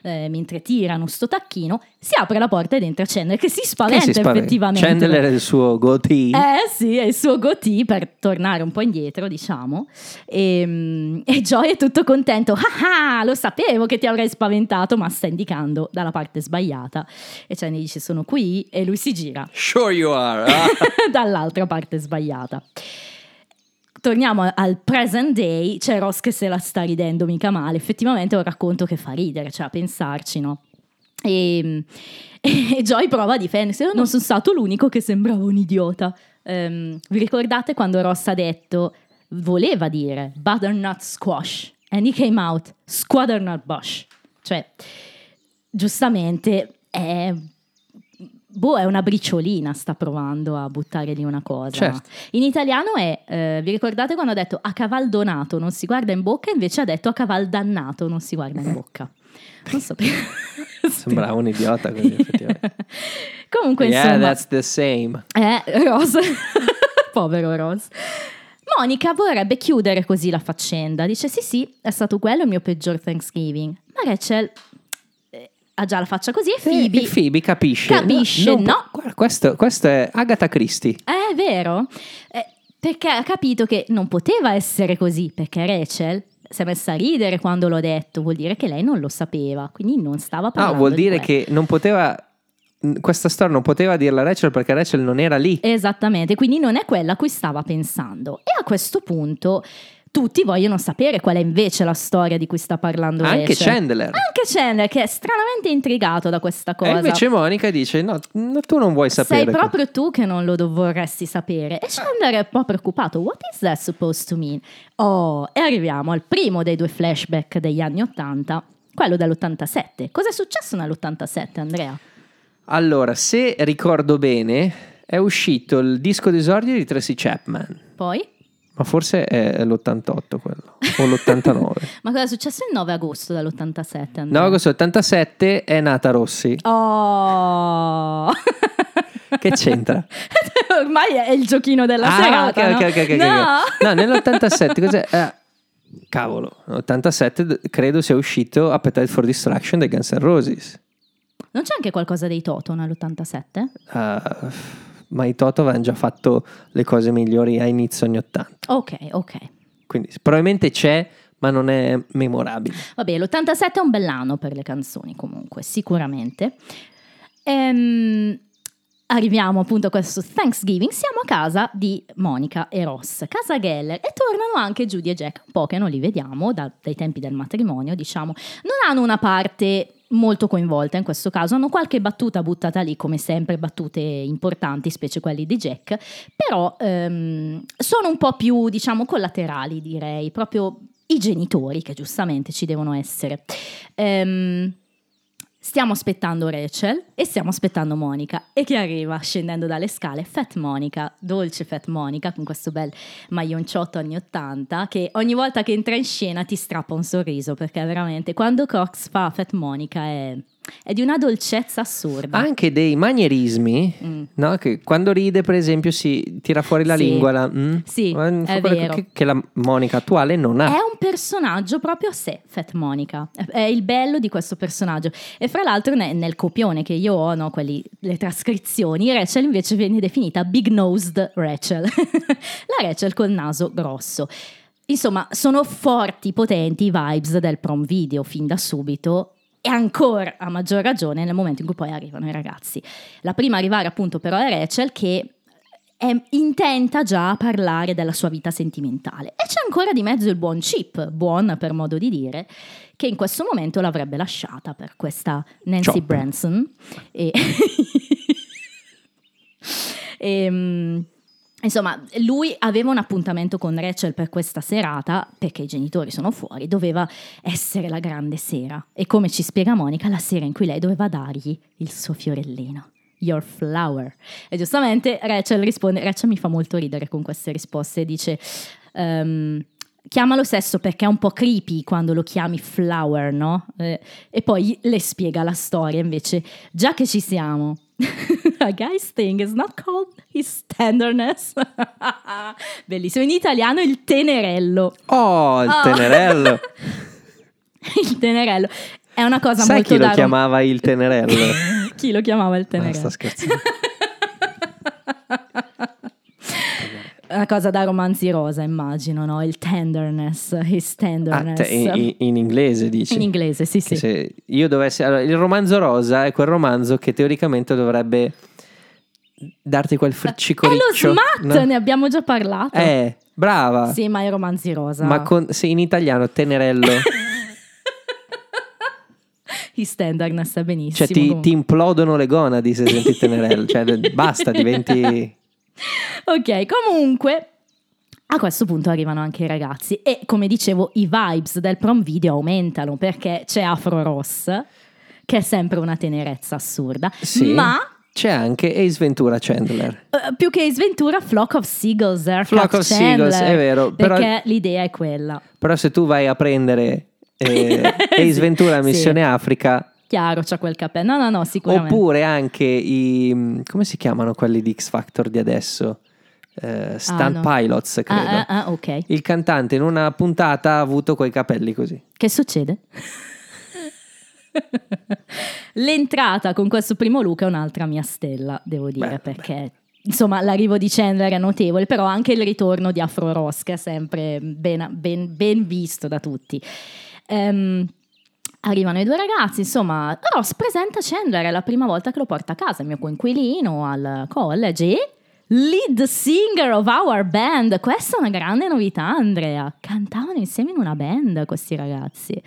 eh, mentre tirano sto tacchino, si apre la porta ed entra Chandler che si Che spaventa si spaventa. effettivamente. Chandler e il suo goatee. Eh sì, è il suo goatee per tornare un po' indietro, diciamo. E, e Joy è tutto contento. Ah, ah, lo sapevo che ti avrei spaventato, ma sta indicando dalla parte sbagliata. E Chandler dice sono qui e lui si gira Sure you are. ah. dall'altra parte sbagliata. Torniamo al present day, c'è Ross che se la sta ridendo mica male, effettivamente è un racconto che fa ridere, cioè a pensarci, no? E, e Joy prova a difendersi, "Io non sono stato l'unico che sembrava un idiota. Ehm, vi ricordate quando Ross ha detto, voleva dire butternut squash, and he came out squatternut bush, cioè giustamente è Boh, è una briciolina, sta provando a buttare lì una cosa. Certo. In italiano è, eh, vi ricordate quando ha detto a caval donato non si guarda in bocca, invece ha detto a caval dannato non si guarda in bocca. Non so perché. Sembrava un idiota così, effettivamente. Comunque, yeah, insomma, that's the same. eh, Rose, povero Rose. Monica vorrebbe chiudere così la faccenda. Dice: Sì, sì, è stato quello il mio peggior Thanksgiving. Ma Rachel ha già la faccia così e Phoebe. E Phoebe capisce. Capisce, può- no. Guarda, questo, questo è Agatha Christie. È vero? Eh, perché ha capito che non poteva essere così, perché Rachel si è messa a ridere quando l'ho detto, vuol dire che lei non lo sapeva, quindi non stava No, parlando. vuol di dire quello. che non poteva. Questa storia non poteva dirla Rachel perché Rachel non era lì. Esattamente, quindi non è quella a cui stava pensando. E a questo punto tutti vogliono sapere qual è invece la storia di cui sta parlando Anche Rachel. Chandler. Anche Chandler, che è stranamente intrigato da questa cosa. E invece Monica dice: No, no, tu non vuoi sapere. Sei proprio tu che non lo vorresti sapere. E Chandler è un po' preoccupato. What is that supposed to mean? Oh, e arriviamo al primo dei due flashback degli anni 80, quello dell'87. Cosa è successo nell'87, Andrea? Allora, se ricordo bene, è uscito il disco d'esordio di Tracy Chapman. Poi? Ma forse è l'88 quello, o l'89. Ma cosa è successo il 9 agosto dall'87? 9 agosto 87 è nata Rossi. Oh! Che c'entra? Ormai è il giochino della Ah, serata. ok, no? ok, ok, ok, ok. No! No, nell'87 cos'è? Eh, cavolo, nell'87 d- credo sia uscito Appetite for Destruction dei Guns N' Roses. Non c'è anche qualcosa dei Toto nell'87? Uh, ma i Toto avevano già fatto le cose migliori a inizio anni 80. Ok, ok. Quindi probabilmente c'è, ma non è memorabile. Vabbè, l'87 è un bell'anno per le canzoni comunque, sicuramente. Ehm, arriviamo appunto a questo Thanksgiving, siamo a casa di Monica e Ross, casa Geller, e tornano anche Judy e Jack, un po' che non li vediamo da- dai tempi del matrimonio, diciamo. Non hanno una parte molto coinvolta in questo caso, hanno qualche battuta buttata lì, come sempre, battute importanti, specie quelli di Jack, però ehm, sono un po' più, diciamo, collaterali, direi, proprio i genitori che giustamente ci devono essere. Ehm, stiamo aspettando Rachel e stiamo aspettando Monica. E che arriva scendendo dalle scale? Fat Monica, dolce Fat Monica con questo bel maglionciotto anni 80 che ogni volta che entra in scena ti strappa un sorriso perché veramente quando Cox fa Fat Monica è, è di una dolcezza assurda. Anche dei manierismi, Mm. no? Che quando ride, per esempio, si tira fuori la Sì. lingua. la- mm? Sì, è vero. Che, che la Monica attuale non ha. È un personaggio proprio a sé, Fat Monica. È- il bello di questo personaggio. E fra l'altro ne- nel copione che io ho, no, quelli, le trascrizioni, Rachel invece viene definita Big Nosed Rachel. La Rachel col naso grosso. Insomma, sono forti, potenti i vibes del prom video fin da subito. E ancora a maggior ragione nel momento in cui poi arrivano i ragazzi. La prima a arrivare appunto però è Rachel che è intenta già a parlare della sua vita sentimentale. E c'è ancora di mezzo il buon Chip, buon per modo di dire, che in questo momento l'avrebbe lasciata per questa Nancy Chop. Branson. E... Ehm, Insomma, lui aveva un appuntamento con Rachel per questa serata, perché i genitori sono fuori, doveva essere la grande sera. E come ci spiega Monica, la sera in cui lei doveva dargli il suo fiorellino. Your flower. E giustamente Rachel risponde, Rachel mi fa molto ridere con queste risposte, dice... ehm, Chiamalo sesso perché è un po' creepy quando lo chiami flower, no? Eh, e poi le spiega la storia invece, già che ci siamo. A guy's thing is not called his tenderness. Bellissimo. In italiano il tenerello. Oh, il Oh. tenerello. Il tenerello. È una cosa Sai molto chi lo da chiamava il tenerello? chi lo chiamava il Ah, tenerello? sta scherzando. Una cosa da romanzi rosa, immagino, no? Il tenderness, his Ah, tenderness. te- in, in- in inglese dici? In inglese, sì, Che sì. io dovessi allora, il romanzo rosa è quel romanzo che teoricamente dovrebbe darti quel È friccicoriccio lo SMAT, no? ne abbiamo già parlato. eh brava Sì, ma i romanzi rosa. ma con, se in italiano tenerello His tenderness è benissimo. cioè ti, ti implodono le gonadi se senti tenerello cioè basta diventi Ok, comunque a questo punto arrivano anche i ragazzi e come dicevo i vibes del prom video aumentano perché c'è Afro Ross che è sempre una tenerezza assurda, sì ma c'è anche Ace Ventura Chandler eh, più che Sventura Flock of Seagulls, Aircraft Flock of Chandler, Seagulls, è vero, però- perché l'idea è quella. però se tu vai a prendere eh, Ace Sì, Ventura sì. Missione Africa Chiaro, c'ha quel capello. No, no, no, sicuramente. Oppure anche i. come si chiamano quelli di X Factor di adesso? Eh, stunt no. pilots, credo. Ah, ah, ah, ok. Il cantante in una puntata ha avuto quei capelli così. Che succede? L'entrata con questo primo look è un'altra mia stella, devo dire, Beh, perché insomma l'arrivo di Chandler è notevole, però anche il ritorno di Afro Ross che è sempre ben, ben- ben visto da tutti. Ehm, arrivano i due ragazzi, insomma, Ross presenta Chandler, è la prima volta che lo porta a casa, il mio coinquilino al college e lead singer of our band. Questa è una grande novità, Andrea. Cantavano insieme in una band questi ragazzi.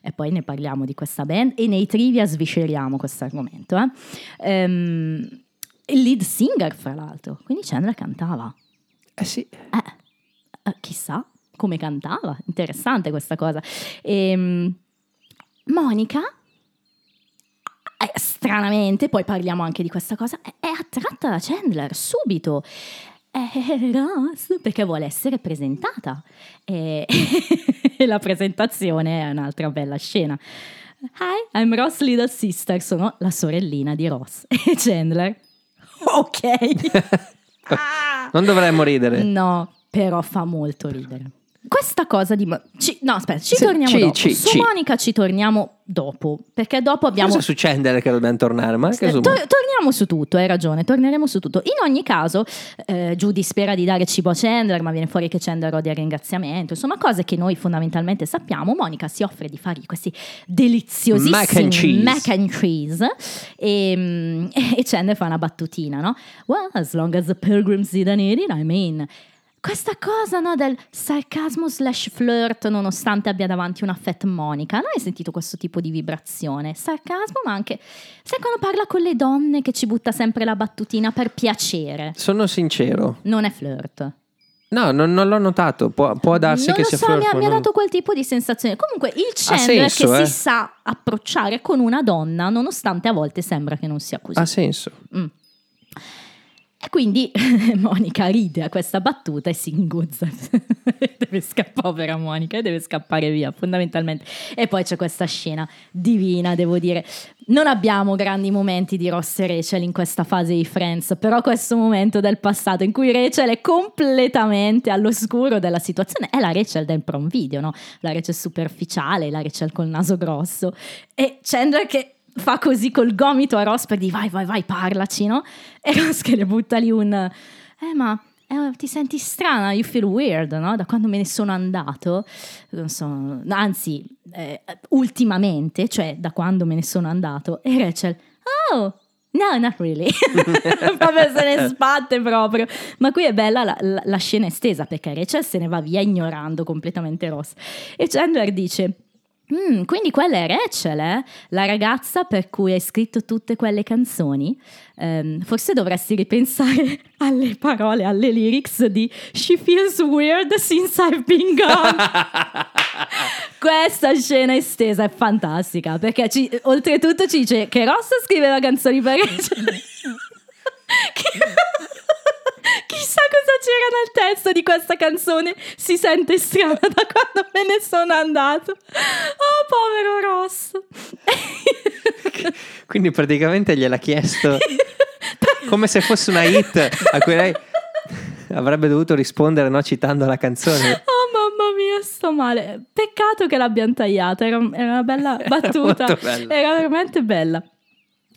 E poi ne parliamo di questa band e nei trivia svisceriamo questo argomento. Eh. Ehm, il lead singer, fra l'altro. Quindi Chandler cantava. Eh sì. Eh, eh, chissà come cantava. Interessante questa cosa. Ehm, Monica eh, stranamente, poi parliamo anche di questa cosa, è, attratta da Chandler subito. Eh, Ross, perché vuole essere presentata. E la presentazione è un'altra bella scena. Hi, I'm Ross Little Sister, sono la sorellina di Ross. E Chandler, ok. Non dovremmo ridere. No, però fa molto ridere. Questa cosa di... Ci- no, aspetta, ci Sì, torniamo ci- dopo. ci- Su. Monica ci torniamo dopo, perché dopo abbiamo... Cosa succede che dobbiamo tornare? Ma anche Eh, su... tor- torniamo su tutto, hai ragione, torneremo su tutto. In ogni caso, eh, Judy spera di dare cibo a Chandler, ma viene fuori che Chandler odia il ringraziamento. Insomma, cose che noi fondamentalmente sappiamo. Monica si offre di fargli questi deliziosissimi Mac and cheese. mac and cheese, e, mm, e Chandler fa una battutina, no? Well, as long as the pilgrims didn't eat it, I mean... Questa cosa no, del sarcasmo slash flirt nonostante abbia davanti una fat Monica, non hai sentito questo tipo di vibrazione? Sarcasmo ma anche, sai quando parla con le donne che ci butta sempre la battutina per piacere? Sono sincero. Non è flirt. No, non, non l'ho notato. Può, può darsi non che sia so, flirt, mi ma mi ha non- dato quel tipo di sensazione. Comunque il Chandler senso, che eh. si sa approcciare con una donna nonostante a volte sembra che non sia così. Ha senso. Mm. E quindi Monica ride a questa battuta e si inguzza. deve scappare, povera Monica, deve scappare via, fondamentalmente. E poi c'è questa scena divina, devo dire. Non abbiamo grandi momenti di Ross e Rachel in questa fase di Friends, però questo momento del passato in cui Rachel è completamente all'oscuro della situazione è la Rachel del prom video, no? La Rachel superficiale, la Rachel col naso grosso e Chandler che fa così col gomito a Ross per dire vai vai vai parlaci no? e Ross che le butta lì un eh ma eh, ti senti strana you feel weird no? da quando me ne sono andato non so anzi eh, ultimamente cioè da quando me ne sono andato e Rachel oh No, not really. proprio se ne sbatte proprio. Ma qui è bella la, la- la scena estesa perché Rachel se ne va via ignorando completamente Ross. E Chandler dice: "Mm, quindi quella è Rachel, eh? La ragazza per cui hai scritto tutte quelle canzoni? Ehm, forse dovresti ripensare alle parole, alle lyrics di She feels weird since I've been gone. Questa scena estesa è fantastica perché ci- oltretutto ci dice che Ross scriveva canzoni per Rachel. Chi- Chissà cosa c'era nel testo di questa canzone. Si sente strana da quando me ne sono andato. Oh, povero Ross. Quindi praticamente gliel'ha chiesto come se fosse una hit a cui lei avrebbe dovuto rispondere no, citando la canzone. Oh mamma mia, sto male. Peccato che l'abbiano tagliata, era, era una bella battuta. bella. Era veramente bella.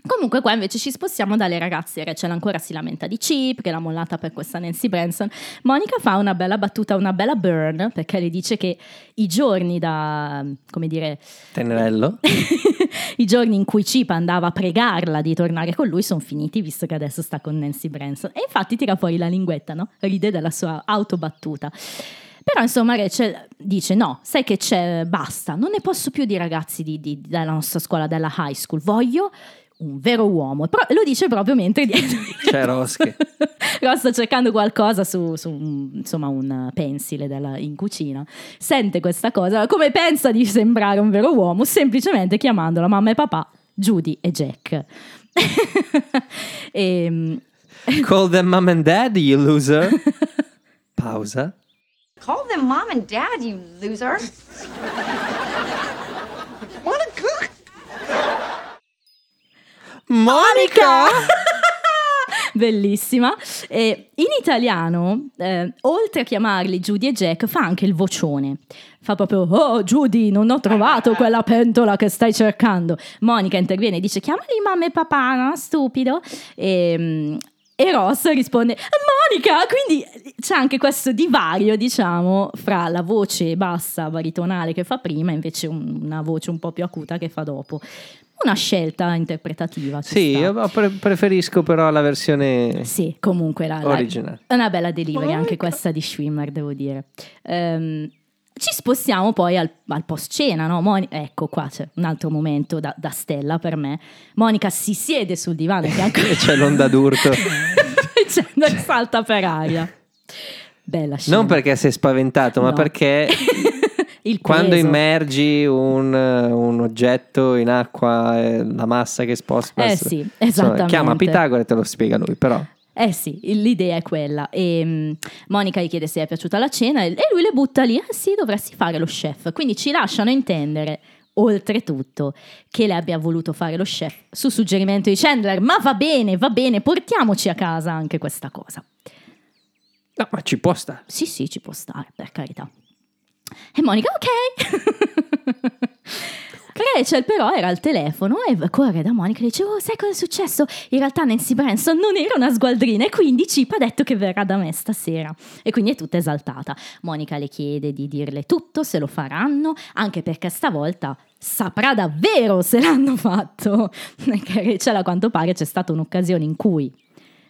Comunque qua invece ci spostiamo dalle ragazze, Rachel ancora si lamenta di Chip, che l'ha mollata per questa Nancy Branson. Monica fa una bella battuta, una bella burn, perché le dice che i giorni da, come dire, Tenerello. i giorni in cui Chip andava a pregarla di tornare con lui sono finiti, visto che adesso sta con Nancy Branson. E infatti tira fuori la linguetta, no? Ride della sua autobattuta. Però insomma Rachel dice no, sai che c'è, basta, non ne posso più di ragazzi di- di- della nostra scuola, della high school, voglio un vero uomo. Però lo dice proprio mentre dietro C'è Ross che- Ross sta cercando qualcosa su, su un- insomma un pensile della- in cucina. Sente questa cosa, come pensa di sembrare un vero uomo? Semplicemente chiamandola mamma e papà, Judy e Jack. Ehm, Call them mom and dad, you loser. Pausa. Call them mom and dad, you loser. What a cook! Monica! Bellissima. E in italiano, eh, oltre a chiamarli Judy e Jack, fa anche il vocione. Fa proprio, oh Judy, non ho trovato quella pentola che stai cercando. Monica interviene e dice, chiamali mamma e papà, no? Stupido. E, e Ross risponde, Monica! Quindi c'è anche questo divario, diciamo, fra la voce bassa, baritonale che fa prima e invece un- una voce un po' più acuta che fa dopo. Una scelta interpretativa. Sì, pre- preferisco però la versione... Sì, comunque la, la- Originale. è una bella delivery anche questa di Schwimmer, devo dire. Ehm, ci spostiamo poi al, al post cena, no? Moni- ecco qua c'è un altro momento da, da stella per me. Monica si siede sul divano E c'è l'onda d'urto. e Chandler salta per aria. Bella scena. Non perché sei spaventato, ma No. perché il Quando peso. immergi un, un oggetto in acqua, eh, la massa che sposta. Eh sì, Insomma, esattamente. chiama Pitagora e te lo spiega lui, però. Eh sì, l'idea è quella. E mm, Monica gli chiede se è piaciuta la cena e lui le butta lì, ah sì, dovresti fare lo chef. Quindi ci lasciano intendere, oltretutto, che le abbia voluto fare lo chef su suggerimento di Chandler. Ma va bene, va bene, portiamoci a casa anche questa cosa. No, ma ci può stare. Sì, sì, ci può stare, per carità. E Monica, ok. Rachel però era al telefono e corre da Monica e dice, oh, sai cosa è successo? In realtà Nancy Branson non era una sgualdrina e quindi Chip ha detto che verrà da me stasera. E quindi è tutta esaltata. Monica le chiede di dirle tutto, se lo faranno, anche perché stavolta saprà davvero se l'hanno fatto. Perché Rachel a quanto pare c'è stata un'occasione in cui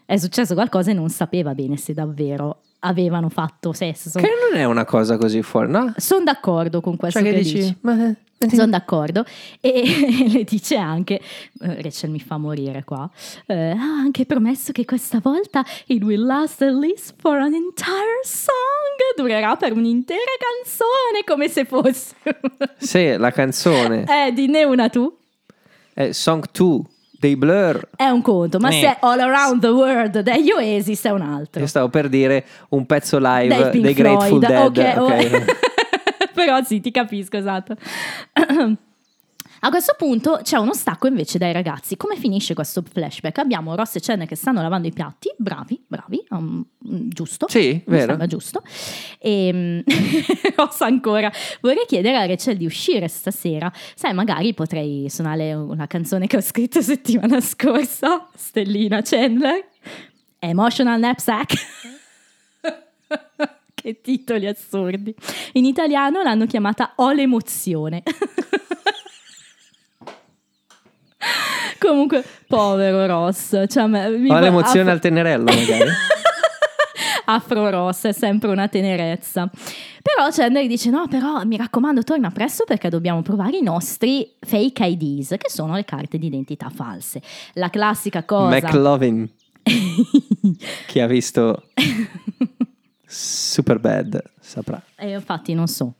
è successo qualcosa e non sapeva bene se davvero avevano fatto sesso. Che non è una cosa così fuori, no? Sono d'accordo con questo Cioè che che dici, dici. ma- Sono d'accordo e le dice anche, eh, Rachel mi fa morire qua, eh, ha anche promesso che questa volta it will last at least for an entire song, durerà per un'intera canzone come se fosse... Sì, la canzone eh, dinne una tu. è Song 2 dei Blur. È un conto, ma Sì. se All Around the World degli Oasis è un altro. Io stavo per dire un pezzo live Pink dei Grateful. Dead. Ok, ok. oh. Però sì, ti capisco, esatto. A questo punto c'è uno stacco invece dai ragazzi. Come finisce questo flashback? Abbiamo Ross e Chen che stanno lavando i piatti, bravi, bravi, um, mm, giusto. Sì, Mi vero. giusto. E mm, Ross ancora, vorrei chiedere a Rachel di uscire stasera. Sai, magari potrei suonare una canzone che ho scritto settimana scorsa, Stellina Chandler. Emotional Knapsack. che titoli assurdi. In italiano l'hanno chiamata Ho l'emozione. Comunque, povero Ross. Cioè, mi Ho fa- l'emozione Afro- al tenerello, magari. Afro Ross è sempre una tenerezza. Però Chandler dice: No, però mi raccomando, torna presto perché dobbiamo provare i nostri fake IDs, che sono le carte d'identità false. La classica cosa. McLovin, chi ha visto Superbad, saprà. Eh, infatti non so.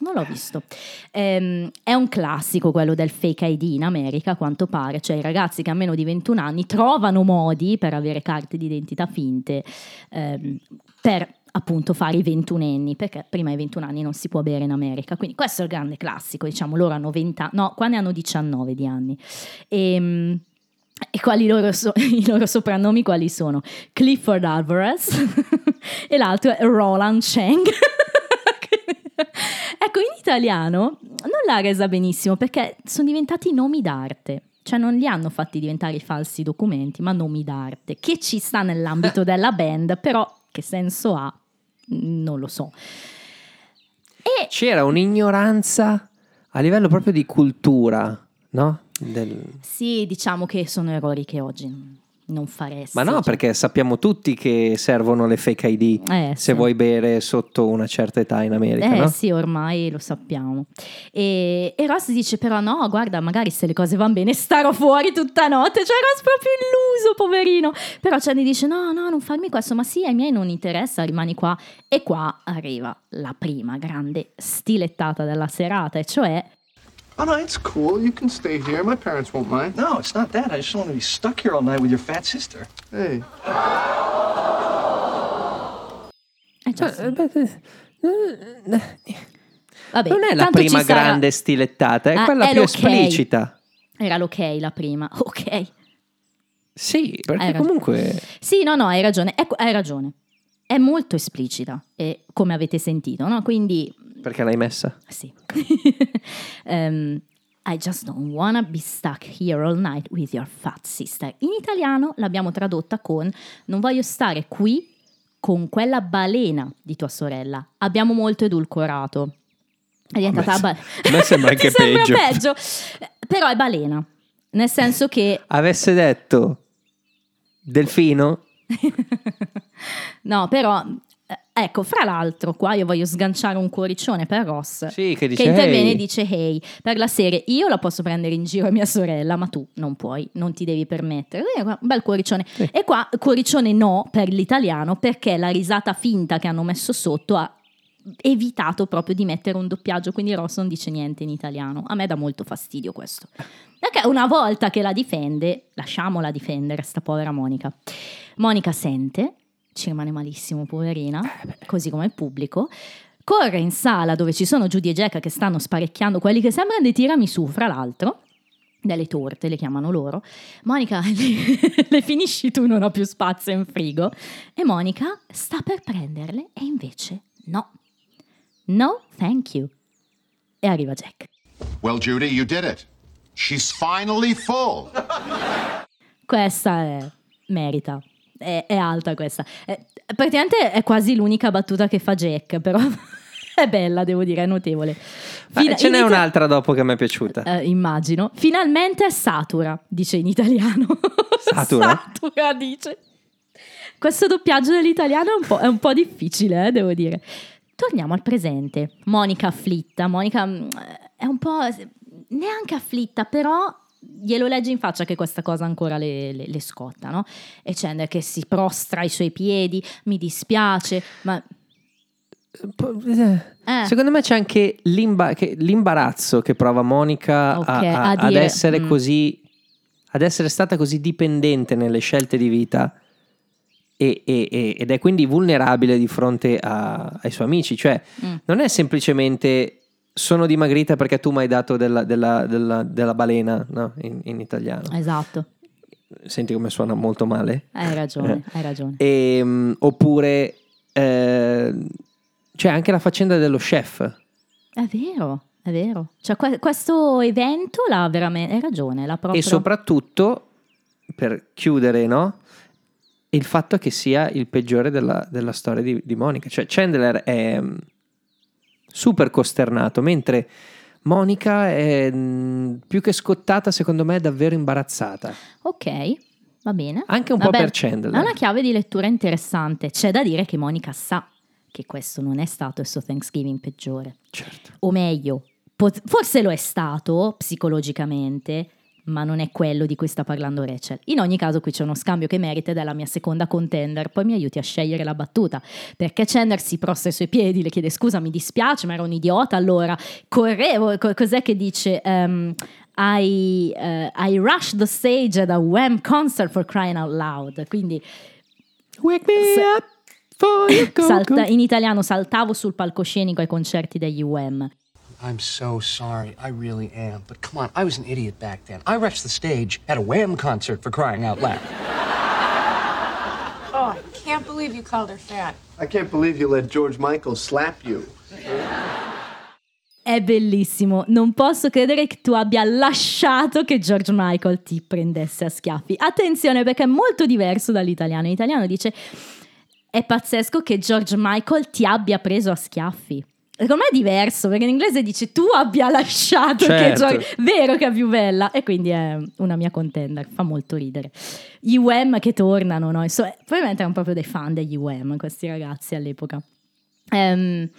Non l'ho visto. Ehm, è un classico quello del fake ID in America, a quanto pare, cioè i ragazzi che hanno meno di 21 anni trovano modi per avere carte d'identità finte ehm, per appunto fare i ventunenni, perché prima ai 21 anni non si può bere in America. Quindi questo è il grande classico, diciamo, loro hanno 20 anni, no, qua ne hanno 19 di anni. Ehm, e quali loro so- i loro soprannomi quali sono? Clifford Alvarez e l'altro è Roland Cheng. ecco, in italiano non l'ha resa benissimo perché sono diventati nomi d'arte. Cioè non li hanno fatti diventare falsi documenti, ma nomi d'arte, che ci sta nell'ambito della band, però che senso ha? Non lo so. E C'era un'ignoranza a livello proprio di cultura, no? Del- sì, diciamo che sono errori che oggi non- faresti. Ma no, cioè. perché sappiamo tutti che servono le fake ID Eh, se sì. vuoi bere sotto una certa età in America, Eh no? sì, ormai lo sappiamo. E, e Ross dice però no, guarda, magari se le cose vanno bene starò fuori tutta notte. Cioè Ross proprio illuso, poverino. Però Channy dice no, no, non farmi questo, ma sì, ai miei non interessa, rimani qua. E qua arriva la prima grande stilettata della serata, e cioè Oh no, it's cool. You can stay here. My parents won't mind. No, it's not that. I just don't want to be stuck here all night with your fat sister. Hey. eh, Cioè, beh, eh, Vabbè, non è la tanto ci prima sarà- grande stilettata, è Ah, quella è più l'ok. esplicita. Era l'ok la prima, ok. Sì, perché Hai ragione. comunque Sì, no, no, hai ragione, ecco, hai ragione. È molto esplicita, e, come avete sentito, no? Quindi perché l'hai messa? Sì. Ehm, I just don't wanna be stuck here all night with your fat sister. In italiano l'abbiamo tradotta con Non voglio stare qui con quella balena di tua sorella. Abbiamo molto edulcorato. È diventata A me- ba- a me sembra anche Ti sembra peggio. peggio. Però è balena. Nel senso che Avesse detto delfino, no, però ecco, fra l'altro, qua io voglio sganciare un cuoricione per Ross. sì, che dice che interviene "Ehi". e dice hey per la serie io la posso prendere in giro a mia sorella ma tu non puoi non ti devi permettere Eh, un bel cuoricione e qua cuoricione no per l'italiano perché la risata finta che hanno messo sotto ha evitato proprio di mettere un doppiaggio, quindi Ross non dice niente in italiano. A me dà molto fastidio questo. Perché una volta che la difende, lasciamola difendere, sta povera Monica. Monica sente, ci rimane malissimo, poverina, così come il pubblico. Corre in sala dove ci sono Judy e Jack che stanno sparecchiando quelli che sembrano dei tiramisù, fra l'altro delle torte, le chiamano loro. Monica, le, le finisci tu, non ho più spazio in frigo. E Monica sta per prenderle e invece no. No, thank you. E arriva Jack. Well, Judy, you did it. She's finally full. Questa è merita. È, è alta questa. È- praticamente è quasi l'unica battuta che fa Jack, però è bella, devo dire, è notevole. Fina- ce n'è inizia- un'altra dopo che mi è piaciuta. Eh, immagino. Finalmente è satura, dice in italiano. Satura? satura, dice. Questo doppiaggio dell'italiano è un po', è un po' difficile, eh, devo dire. Torniamo al presente. Monica afflitta. Monica mm, è un po' neanche afflitta, però glielo legge in faccia che questa cosa ancora le, le- le scotta, no? E Chandler che si prostra ai suoi piedi, mi dispiace, ma... Eh. Secondo me c'è anche l'imba- che- l'imbarazzo che prova Monica Ok, a- a- a ad essere mm. così, ad essere stata così dipendente nelle scelte di vita e- e- e- ed è quindi vulnerabile di fronte a- ai suoi amici. Cioè, Mm. non è semplicemente sono dimagrita perché tu mi hai dato della, della- della- della balena no? in, in italiano. Esatto, Senti come suona molto male. hai ragione, Eh. hai ragione. Ehm, oppure eh, c'è anche la faccenda dello chef. È vero, è vero. Cioè, que- questo evento l'ha veramente. Hai ragione, l'ha proprio. E soprattutto, per chiudere, no? Il fatto che sia il peggiore della, della storia di, di Monica. Cioè, Chandler è super costernato, mentre Monica è mm, più che scottata, secondo me, è davvero imbarazzata. Ok, va bene. Anche un po' Vabbè, per Chandler. È una chiave di lettura interessante. C'è da dire che Monica sa che questo non è stato il suo Thanksgiving peggiore. Certo. O meglio, forse lo è stato psicologicamente, ma non è quello di cui sta parlando Rachel. In ogni caso, qui c'è uno scambio che merita ed è la mia seconda contender. Poi mi aiuti a scegliere la battuta. Perché Chandler si prosta ai suoi piedi, le chiede scusa, mi dispiace, ma ero un idiota allora. Correvo, co- cos'è che dice? Ehm, I, eh, I rushed the stage at a Wham concert for crying out loud. Quindi Wake me Se- up for you go, salta- in italiano saltavo sul palcoscenico ai concerti degli UM. I'm so sorry. I really am. But come on, I was an idiot back then. I rushed the stage at a Wham concert for crying out loud. Oh, I can't believe you called her fat. I can't believe you let George Michael slap you. È bellissimo, non posso credere che tu abbia lasciato che George Michael ti prendesse a schiaffi. Attenzione perché è molto diverso dall'italiano. In italiano dice è pazzesco che George Michael ti abbia preso a schiaffi. Secondo me è diverso perché in inglese dice tu abbia lasciato che Certo. George... Vero che è più bella e quindi è una mia contender, fa molto ridere. Gli UM che tornano, no? Probabilmente erano proprio dei fan degli UM questi ragazzi all'epoca. Ehm,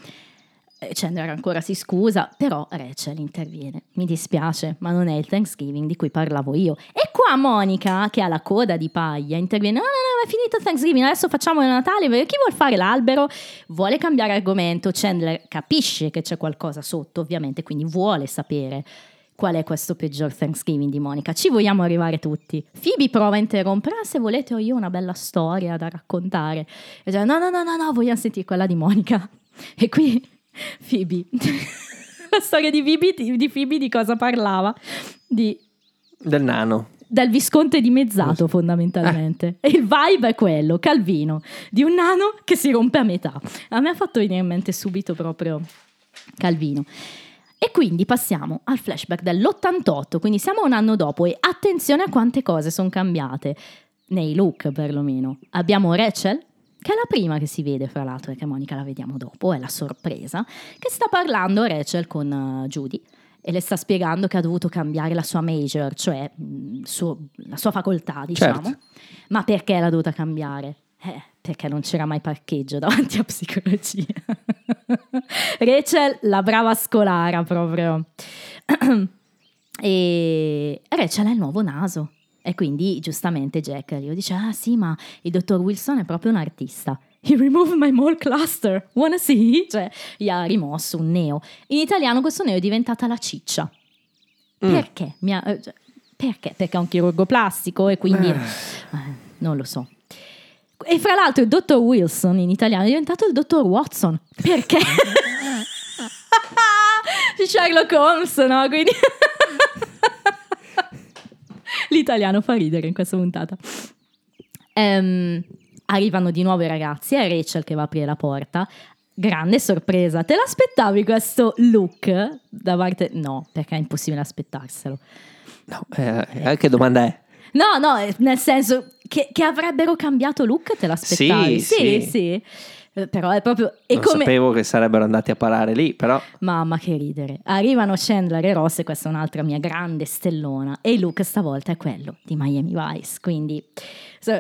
Chandler ancora si scusa, però Rachel interviene. Mi dispiace, ma non è il Thanksgiving di cui parlavo io. E qua Monica, che ha la coda di paglia, interviene: No, no, no, è finito Thanksgiving, adesso facciamo il Natale. Chi vuole fare l'albero? Vuole cambiare argomento. Chandler capisce che c'è qualcosa sotto, ovviamente, quindi vuole sapere. Qual è questo peggior Thanksgiving di Monica? Ci vogliamo arrivare tutti. Phoebe prova a interrompere. "Ah, se volete, ho io una bella storia da raccontare. E dice, no, no, no, no, no, vogliamo sentire quella di Monica. E qui Phoebe. La storia di Phoebe, di Phoebe di cosa parlava? Di, Del nano. del visconte dimezzato fondamentalmente. E il vibe è quello, Calvino, di un nano che si rompe a metà. A me ha fatto venire in mente subito proprio Calvino. E quindi passiamo al flashback dell'88, quindi siamo un anno dopo e attenzione a quante cose sono cambiate, nei look perlomeno. Abbiamo Rachel, che è la prima che si vede fra l'altro, perché Monica la vediamo dopo, è la sorpresa, che sta parlando Rachel con eh, Judy e le sta spiegando che ha dovuto cambiare la sua major, cioè mh, suo- la sua facoltà, diciamo. Certo. Ma perché l'ha dovuta cambiare? Eh, perché non c'era mai parcheggio davanti a psicologia. Rachel, la brava scolara proprio. e Rachel ha il nuovo naso. E quindi giustamente Jack glielo dice: Ah sì, ma il dottor Wilson è proprio un artista. He removed my mole cluster. Wanna see? Cioè, gli ha rimosso un neo. In italiano questo neo è diventata la ciccia. Perché? Mi ha- eh, cioè, perché? Perché è un chirurgo plastico e quindi... eh, non lo so. E fra l'altro il dottor Wilson in italiano è diventato il dottor Watson. Perché? Sherlock Holmes, no? Quindi... L'italiano fa ridere in questa puntata. Ehm, arrivano di nuovo i ragazzi, è Rachel che va a aprire la porta. Grande sorpresa, te l'aspettavi questo look da parte... No, perché è impossibile aspettarselo. No, eh, eh, che domanda è? No, no, eh, nel senso che, che avrebbero cambiato look, te l'aspettavi? Sì, sì. sì. sì. Eh, Però è proprio... E non come... sapevo che sarebbero andati a parare lì, però Mamma che ridere. Arrivano Chandler e Ross e questa è un'altra mia grande stellona e il look stavolta è quello di Miami Vice, quindi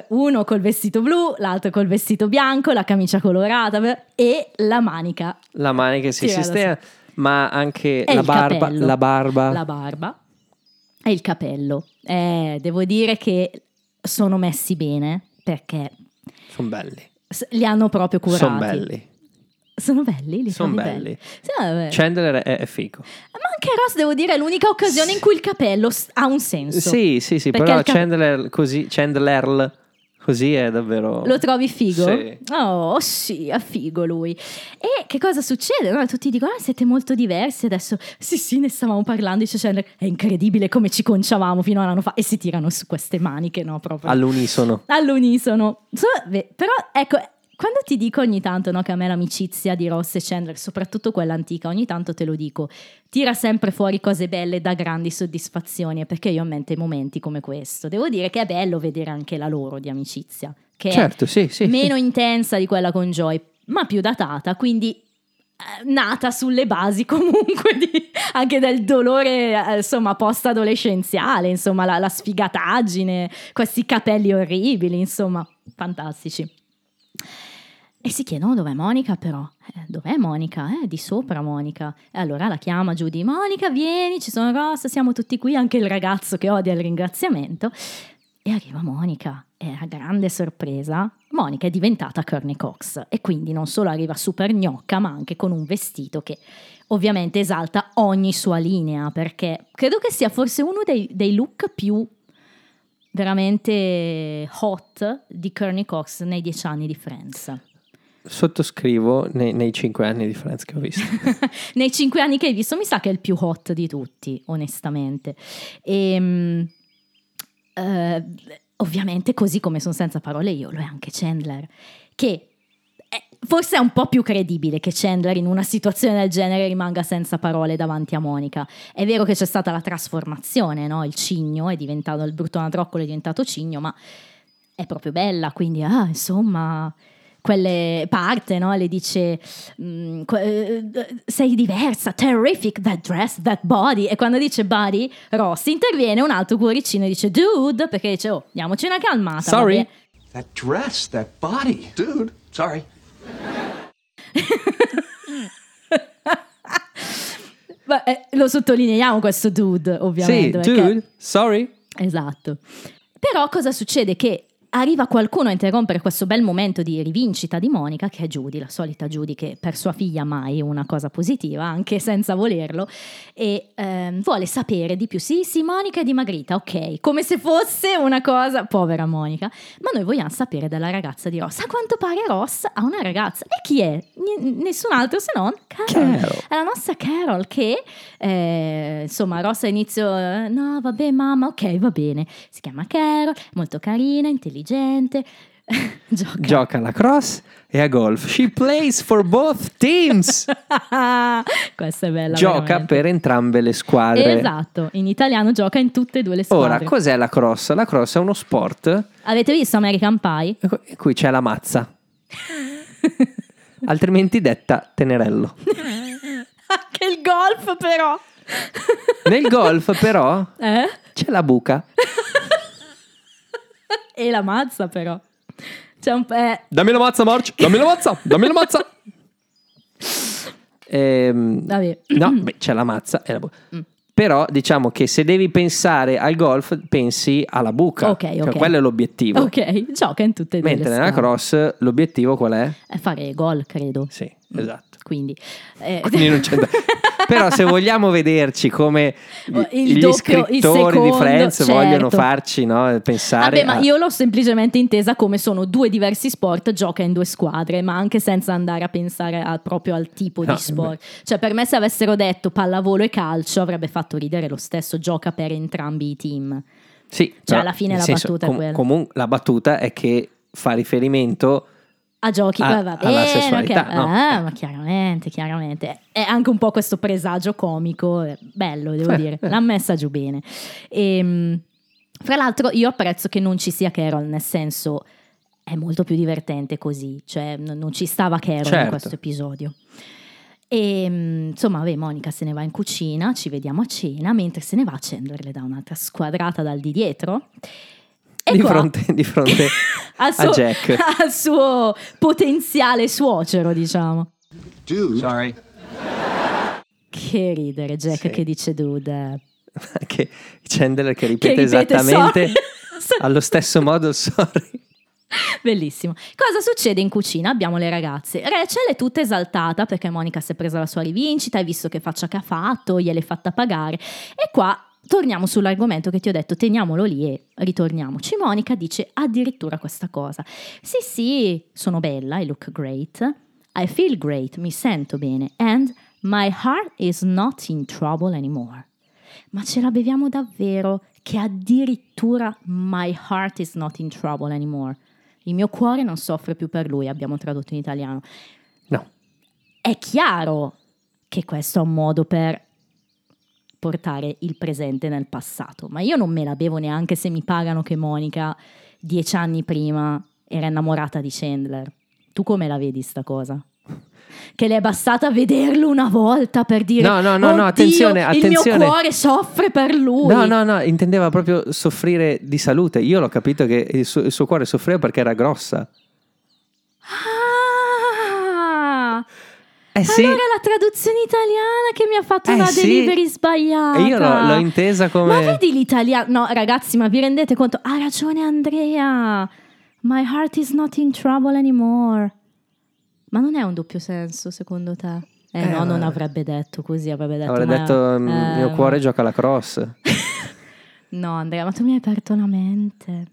uno col vestito blu, l'altro col vestito bianco, la camicia colorata e la manica. la manica si sistema, ma anche la barba, la barba. La barba e il capello. Eh, devo dire che sono messi bene perché Sono belli. li hanno proprio curati. Sono belli. Sono belli? Li Sono trovi belli. Sì. Chandler è, è figo. Ma anche Ross, devo dire, è l'unica occasione in cui il capello ha un senso. Sì, sì, sì, però Chandler così, Chandler così è davvero... Lo trovi figo? Sì. Oh, sì, è figo lui. E che cosa succede? No, tutti dicono, ah, siete molto diversi adesso. Sì, sì, ne stavamo parlando. Dice Chandler, è incredibile come ci conciavamo fino a un anno fa. E si tirano su queste maniche, no? Proprio All'unisono. all'unisono. Però, ecco, quando ti dico ogni tanto no, che a me l'amicizia di Ross e Chandler, soprattutto quella antica, ogni tanto te lo dico, tira sempre fuori cose belle da grandi soddisfazioni, è perché io ho in mente momenti come questo. Devo dire che è bello vedere anche la loro di amicizia, che Certo, sì, sì. è meno intensa di quella con Joy, ma più datata, quindi eh, nata sulle basi comunque di- anche del dolore eh, insomma post adolescenziale insomma la, la sfigataggine questi capelli orribili insomma fantastici e si chiedono dov'è Monica però Eh, dov'è Monica? Eh, di sopra Monica e allora la chiama di Monica vieni ci sono Ross siamo tutti qui anche il ragazzo che odia il ringraziamento e arriva Monica, e a grande sorpresa, Monica è diventata Courtney Cox e quindi non solo arriva super gnocca, ma anche con un vestito che ovviamente esalta ogni sua linea, perché credo che sia forse uno dei, dei look più veramente hot di Courtney Cox nei dieci anni di Friends. Sottoscrivo nei, nei cinque anni di Friends che ho visto. nei cinque anni che hai visto, mi sa che è il più hot di tutti, onestamente. E, ovviamente, così come sono senza parole io, lo è anche Chandler, che è- forse è un po' più credibile che Chandler in una situazione del genere rimanga senza parole davanti a Monica. È vero che c'è stata la trasformazione, no? Il cigno è diventato, il brutto anatroccolo è diventato cigno, ma è proprio bella, quindi ah, insomma, quelle parte, no? Le dice mm, que- eh, sei diversa, terrific, that dress, that body. E quando dice body, Ross interviene un altro cuoricino e dice dude, perché dice oh, diamoci una calmata. Sorry. vabbè. That dress, that body. Dude, sorry. Beh, eh, lo sottolineiamo questo dude, sì, ovviamente. perché- dude, sorry. Esatto. Però cosa succede? Che arriva qualcuno a interrompere questo bel momento di rivincita di Monica, che è Judy, la solita Judy che per sua figlia mai una cosa positiva, anche senza volerlo, e ehm, vuole sapere di più. Sì, sì, Monica è dimagrita, ok, come se fosse una cosa, povera Monica, ma noi vogliamo sapere della ragazza di Ross. A quanto pare Ross ha una ragazza, e chi è? N- nessun altro se non Carol. Carol. È la nostra Carol che, eh, insomma, Ross all'inizio, eh, no, vabbè mamma, ok, va bene. Si chiama Carol, molto carina, intelligente, gioca. Gioca alla cross e a golf. She plays for both teams. Questa è bella. Gioca veramente. per entrambe le squadre. Esatto, in italiano gioca in tutte e due le squadre. Ora, cos'è la cross? La cross è uno sport Avete visto American Pie? in cui c'è la mazza, altrimenti detta tenerello. Anche il golf però. Nel golf, però, Eh? c'è la buca. E la mazza però. C'è un... Eh, Dammi la mazza, March. Dammi la mazza. Dammi la mazza. Ehm, vabbè. no, beh, c'è la mazza e la buca. Però diciamo che se devi pensare al golf, pensi alla buca. Ok, Cioè, ok. quello è l'obiettivo. Ok, gioca in tutte e due Mentre nella strade. cross l'obiettivo qual è? È fare gol, credo. Sì, esatto. Quindi, eh, Quindi non c'è da- Però se vogliamo vederci come gli, Il gli doppio, scrittori di secondo, Friends certo. vogliono farci no, pensare Vabbè, ma a- io l'ho semplicemente intesa come sono due diversi sport, gioca in due squadre, ma anche senza andare a pensare a- proprio al tipo No, di sport. Cioè, per me, se avessero detto pallavolo e calcio, avrebbe fatto ridere lo stesso, gioca per entrambi i team. Sì, Cioè, alla fine la senso, battuta è quella. comun- la battuta è che fa riferimento A giochi, A- eh, va bene, sessualità, ok. no? Ah, ma chiaramente, chiaramente. È anche un po' questo presagio comico, è bello, devo dire. L'ha messa giù bene. Ehm, fra l'altro, io apprezzo che non ci sia Carol, nel senso è molto più divertente così, cioè non ci stava Carol in Certo. questo episodio. E mm, insomma, vabbè, Monica se ne va in cucina, ci vediamo a cena, mentre se ne va Chandler le dà un'altra squadrata dal di dietro. E di qua- fronte, di fronte al a suo, Jack. al suo potenziale suocero, diciamo. Dude. Sorry. Che ridere, Jack Sì. che dice dude. che Chandler che Che ripete, ripete, esattamente sorry. allo stesso modo sorry. Bellissimo. Cosa succede in cucina? Abbiamo le ragazze. Rachel è tutta esaltata perché Monica si è presa la sua rivincita, hai visto che faccia che ha fatto, gliel'hai fatta pagare. E qua torniamo sull'argomento che ti ho detto, teniamolo lì e ritorniamoci. Monica dice addirittura questa cosa. Sì, sì, sono bella, I look great, I feel great, mi sento bene, and my heart is not in trouble anymore. Ma ce la beviamo davvero che addirittura my heart is not in trouble anymore. Il mio cuore non soffre più per lui, abbiamo tradotto in italiano. No, È chiaro che questo è un modo per portare il presente nel passato, ma io non me la bevo neanche se mi pagano che Monica dieci anni prima era innamorata di Chandler. Tu come la vedi sta cosa? Che le è bastata vederlo una volta per dire No, no, no, no, "Oddio, attenzione, il mio attenzione." cuore soffre per lui. no, no, no, intendeva proprio soffrire di salute. Io l'ho capito che il suo, il suo cuore soffriva perché era grossa. Ah! Eh sì, Allora la traduzione italiana che mi ha fatto Eh una sì. delivery sbagliata. E io l'ho- l'ho intesa come- Ma vedi l'italiano? No, ragazzi, ma vi rendete conto? Ha ragione Andrea. My heart is not in trouble anymore. Ma non è un doppio senso, secondo te? Eh, Eh, no, non avrebbe detto così, avrebbe detto... avrei ma- detto il eh, mio cuore gioca alla cross. No, Andrea, ma tu mi hai aperto la mente.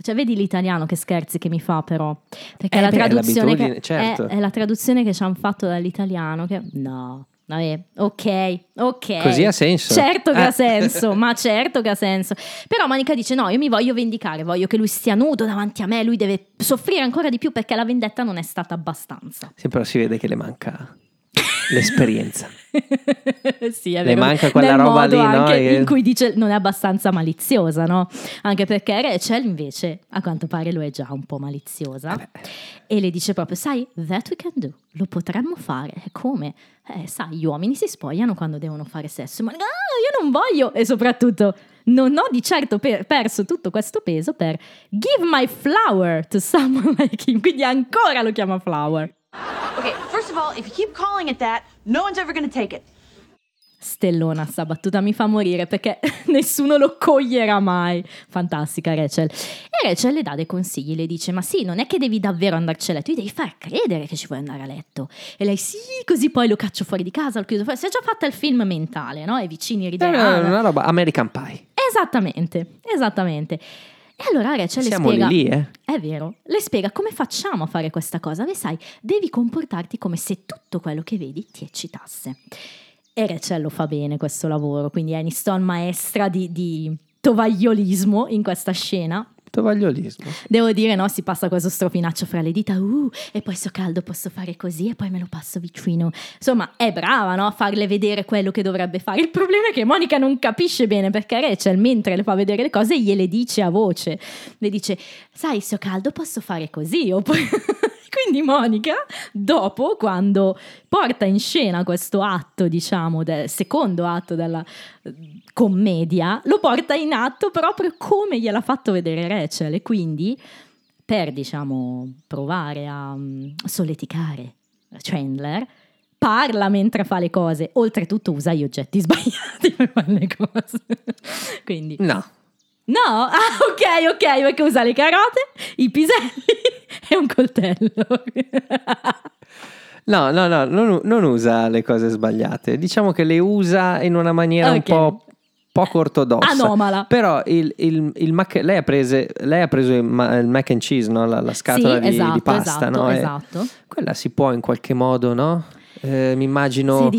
Cioè, vedi l'italiano che scherzi che mi fa, però. Perché Eh la è traduzione che, certo. è, è la traduzione che ci hanno fatto dall'italiano. Che, no, vabbè, ok, ok. Così ha senso. Certo che Eh. ha senso, ma certo che ha senso. Però Monica dice: No, io mi voglio vendicare, voglio che lui stia nudo davanti a me, lui deve soffrire ancora di più perché la vendetta non è stata abbastanza. Sì, però si vede che le manca l'esperienza. sì, è Le vero. manca quella Nel roba lì, no? In cui dice non è abbastanza maliziosa, no? Anche perché Rachel invece, a quanto pare, lo è già un po' maliziosa. E le dice proprio, sai, that we can do, lo potremmo fare. Come? Eh, sai, gli uomini si spogliano quando devono fare sesso. Ma ah, io non voglio! E soprattutto, non ho di certo per- perso tutto questo peso per give my flower to someone like him. Quindi ancora lo chiama flower. Okay, first of all, if you keep calling it that, no one's ever gonna take it. Stellona, sta battuta mi fa morire perché nessuno lo coglierà mai. Fantastica Rachel. E Rachel le dà dei consigli, le dice: Ma sì, non è che devi davvero andarci a letto, tu devi far credere che ci vuoi andare a letto. E lei sì, così poi lo caccio fuori di casa, lo chiudo fuori. Si è già fatta il film mentale, no? E i vicini È rideranno. una roba American Pie. Esattamente, esattamente. E allora Rachel Siamo le spiega... lì, eh. È vero, le spiega come facciamo a fare questa cosa. Beh, sai, devi comportarti come se tutto quello che vedi ti eccitasse. E Rachel lo fa bene questo lavoro, quindi Aniston maestra di, di tovagliolismo in questa scena. Tovagliolismo. Devo dire, no, si passa questo strofinaccio fra le dita, uh, e poi so caldo posso fare così e poi me lo passo vicino. Insomma, è brava, no, a farle vedere quello che dovrebbe fare. Il problema è che Monica non capisce bene perché Rachel, mentre le fa vedere le cose, gliele dice a voce. Le dice, sai, se ho caldo posso fare così, o poi... Quindi Monica, dopo, quando porta in scena questo atto, diciamo, del secondo atto della eh, commedia, lo porta in atto proprio come gliel'ha fatto vedere Rachel. E quindi per, diciamo, provare a mm, solleticare Chandler, parla mentre fa le cose, oltretutto usa gli oggetti sbagliati per fare le cose. Quindi No, No, ah ok ok perché usa le carote, i piselli e un coltello. no, no, no, non, non usa le cose sbagliate. Diciamo che le usa in una maniera un Ok. po' poco ortodossa. Anomala. Però il, il- il mac- lei, ha prese- lei ha preso il, ma- il mac and cheese, no? la, la scatola Sì, di, esatto, di pasta, esatto, no? Esatto. quella si può in qualche modo, no? Eh, mi immagino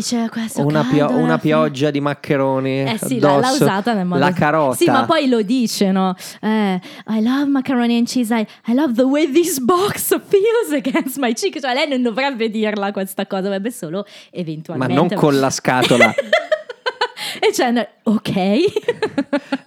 una, pio- una fine. pioggia di maccheroni Eh sì, l'ha, l'ha addosso, usata nel modo la carota. Sì, ma poi lo dice, no? Eh, I love macaroni and cheese. I, I love the way this box feels against my cheek. Cioè, lei non dovrebbe dirla questa cosa, dovrebbe solo ma eventualmente. non con la scatola e Chandler, ok.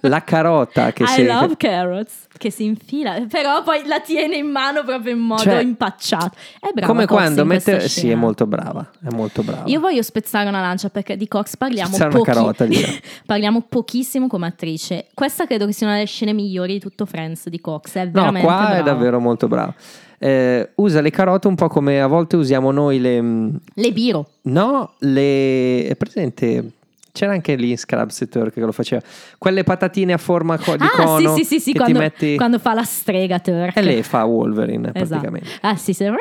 la carota che I si love carrots. Che si infila, però poi la tiene in mano proprio in modo Cioè, impacciato. È brava come Cox quando mette sì è molto brava è molto brava Io voglio spezzare una lancia perché di Cox parliamo Spezzare una pochi- carota, parliamo pochissimo come attrice. Questa credo che sia una delle scene migliori di tutto Friends di Cox. È No, veramente qua è brava. davvero molto bravo. Eh, usa le carote un po' come a volte usiamo noi le. mm, Le biro. No, le. È presente? C'era anche lì in Scrubs Turk che lo faceva. Quelle patatine a forma co- di ah, cono. sì, sì, sì, sì, quando, ti metti. quando fa la strega Turk. E lei fa Wolverine Esatto. praticamente. Ah, sì, sì.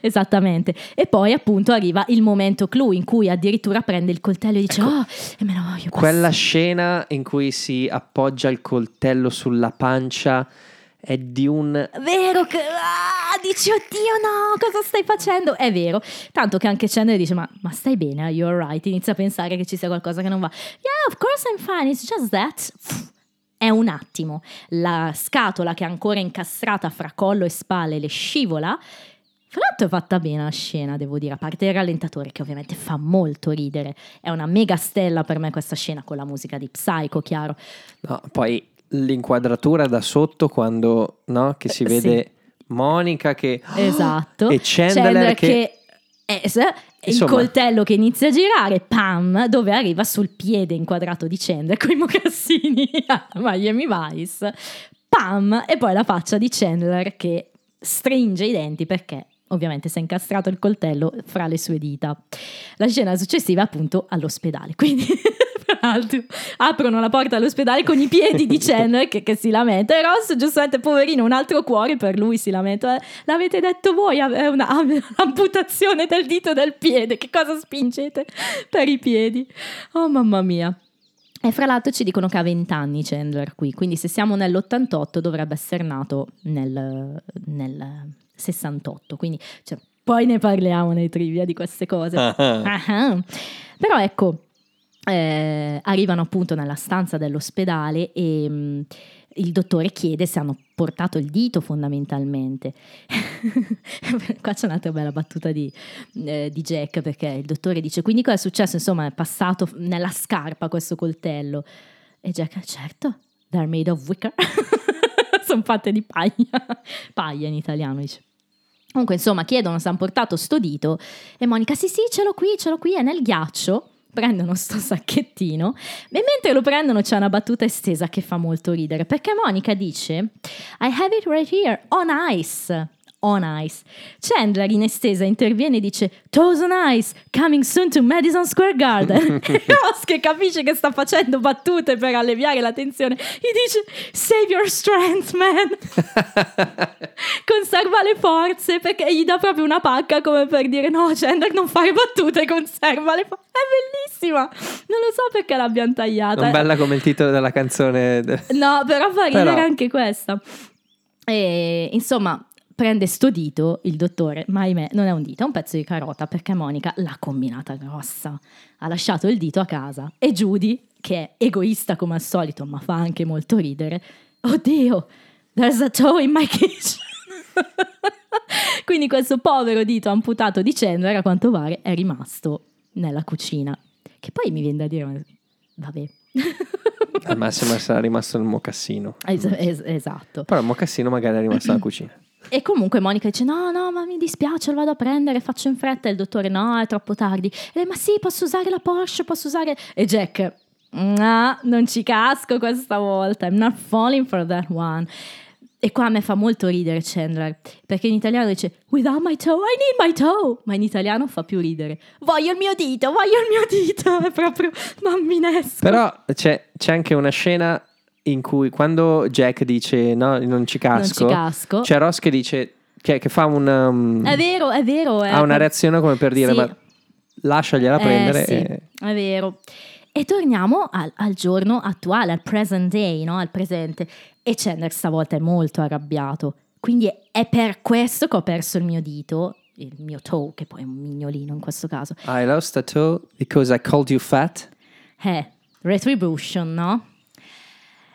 Esattamente. E poi appunto arriva il momento clou in cui addirittura prende il coltello e dice Ecco. "Oh, e me lo voglio Quella passare". scena in cui si appoggia il coltello sulla pancia è di un. Vero che ah, dici oddio no, cosa stai facendo? È vero, tanto che anche Chandler dice ma, ma stai bene, are you alright? Inizia a pensare che ci sia qualcosa che non va. Yeah, of course I'm fine, it's just that. È un attimo, la scatola che è ancora incastrata fra collo e spalle le scivola. Fra l'altro è fatta bene la scena, devo dire, a parte il rallentatore che ovviamente fa molto ridere. È una mega stella per me questa scena con la musica di Psycho, chiaro. No, poi l'inquadratura da sotto quando no, che si Eh, vede Monica che. Esatto. E Chandler, che. è- s- il coltello che inizia a girare, pam, dove arriva sul piede inquadrato di Chandler con i mocassini a Miami Vice, pam, e poi la faccia di Chandler che stringe i denti perché ovviamente si è incastrato il coltello fra le sue dita. La scena successiva è appunto all'ospedale, quindi l'altro aprono la porta all'ospedale con i piedi di Chandler che, che si lamenta. E Ross giustamente poverino un altro cuore per lui si lamenta. "Eh, l'avete detto voi è una amputazione del dito del piede. Che cosa spingete per i piedi? Oh mamma mia. E fra l'altro ci dicono che ha 20 anni Chandler qui, quindi se siamo nell'88 dovrebbe essere nato nel, nel 68, quindi cioè, poi ne parliamo nei trivia di queste cose. Ah. Però ecco, eh, arrivano appunto nella stanza dell'ospedale e mh, il dottore chiede se hanno portato il dito fondamentalmente. Qua c'è un'altra bella battuta di, eh, di Jack perché il dottore dice quindi cosa è successo? Insomma è passato nella scarpa questo coltello. E Jack, certo, they're made of wicker. Sono fatte di paglia. paglia in italiano dice. Comunque, insomma, chiedono se hanno portato sto dito e Monica, sì, sì, ce l'ho qui, ce l'ho qui, è nel ghiaccio. Prendono sto sacchettino e mentre lo prendono c'è una battuta estesa che fa molto ridere perché Monica dice I have it right here, on ice. On ice. Chandler in estesa interviene e dice Toes on ice, coming soon to Madison Square Garden. e Ross che capisce che sta facendo battute per alleviare la tensione gli dice Save your strength man. conserva le forze perché gli dà proprio una pacca come per dire no Chandler non fare battute conserva le forze è bellissima non lo so perché l'abbiano tagliata Non bella come il titolo della canzone. no però fa ridere Però- anche questa e insomma prende sto dito il dottore ma ahimè non è un dito è un pezzo di carota perché Monica l'ha combinata grossa. Ha lasciato il dito a casa e Judy che è egoista come al solito ma fa anche molto ridere oddio there's a toe in my kitchen. Quindi questo povero dito amputato di Chandler a quanto pare è rimasto nella cucina. Che poi mi viene da dire vabbè. Al massimo sarà rimasto nel mocassino. Es- es- esatto. Però il mocassino magari è rimasto nella cucina. E comunque Monica dice: No, no, ma mi dispiace, lo vado a prendere, faccio in fretta. E il dottore: No, è troppo tardi. E lei, ma sì, posso usare la Porsche, posso usare. E Jack: No, non ci casco questa volta. I'm not falling for that one. E qua a me fa molto ridere Chandler, perché in italiano dice Without my toe, I need my toe. Ma in italiano fa più ridere. Voglio il mio dito, voglio il mio dito. È proprio bambinesco. Però c'è, c'è anche una scena in cui quando Jack dice no, non ci casco, Non ci casco. c'è Ross che dice che, che fa un, um, È vero, è vero. È ha una reazione come per dire Sì. ma lasciagliela Eh, prendere. sì, e- è vero. E torniamo al, al giorno attuale, al present day, no? al presente. E Chandler stavolta è molto arrabbiato. Quindi è, è per questo che ho perso il mio dito, il mio toe, che poi è un mignolino in questo caso. I lost a toe because I called you fat. Eh, retribution, no?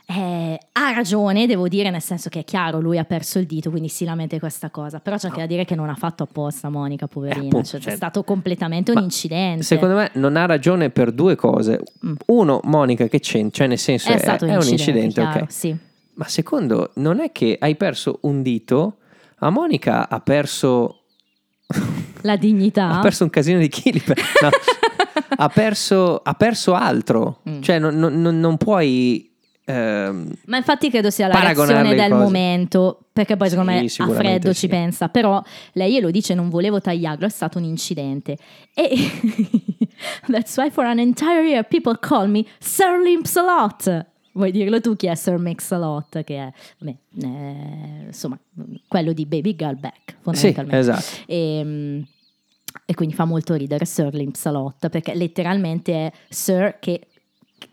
Eh, ha ragione, devo dire, nel senso che è chiaro, lui ha perso il dito, quindi si lamenta di questa cosa. Però c'è anche da dire che non ha fatto apposta, Monica, poverina. appunto, cioè, cioè- è stato completamente un incidente. Secondo me non ha ragione per due cose. Uno, Monica che c'entra, cioè nel senso Mm. è è, stato è un incidente, incidente, chiaro, ok. sì. Ma secondo, non è che hai perso un dito, a Monica ha perso La dignità. ha perso un casino di chili. per- no. ha, perso, ha perso altro. Mm. Cioè, non- non- non puoi. Ehm, Ma infatti credo sia la reazione del cose. momento, perché poi secondo Sì, me a freddo sì. ci pensa, però lei glielo dice non volevo tagliarlo, è stato un incidente. E that's why for an entire year people call me Sir Limps-a-Lot. Vuoi dirlo tu chi è Sir Mix-a-Lot? Che è, vabbè, eh, insomma, quello di Baby Girl Back, sì, fondamentalmente. esatto. E, mm, e quindi fa molto ridere Sir Limps-a-Lot perché letteralmente è Sir che,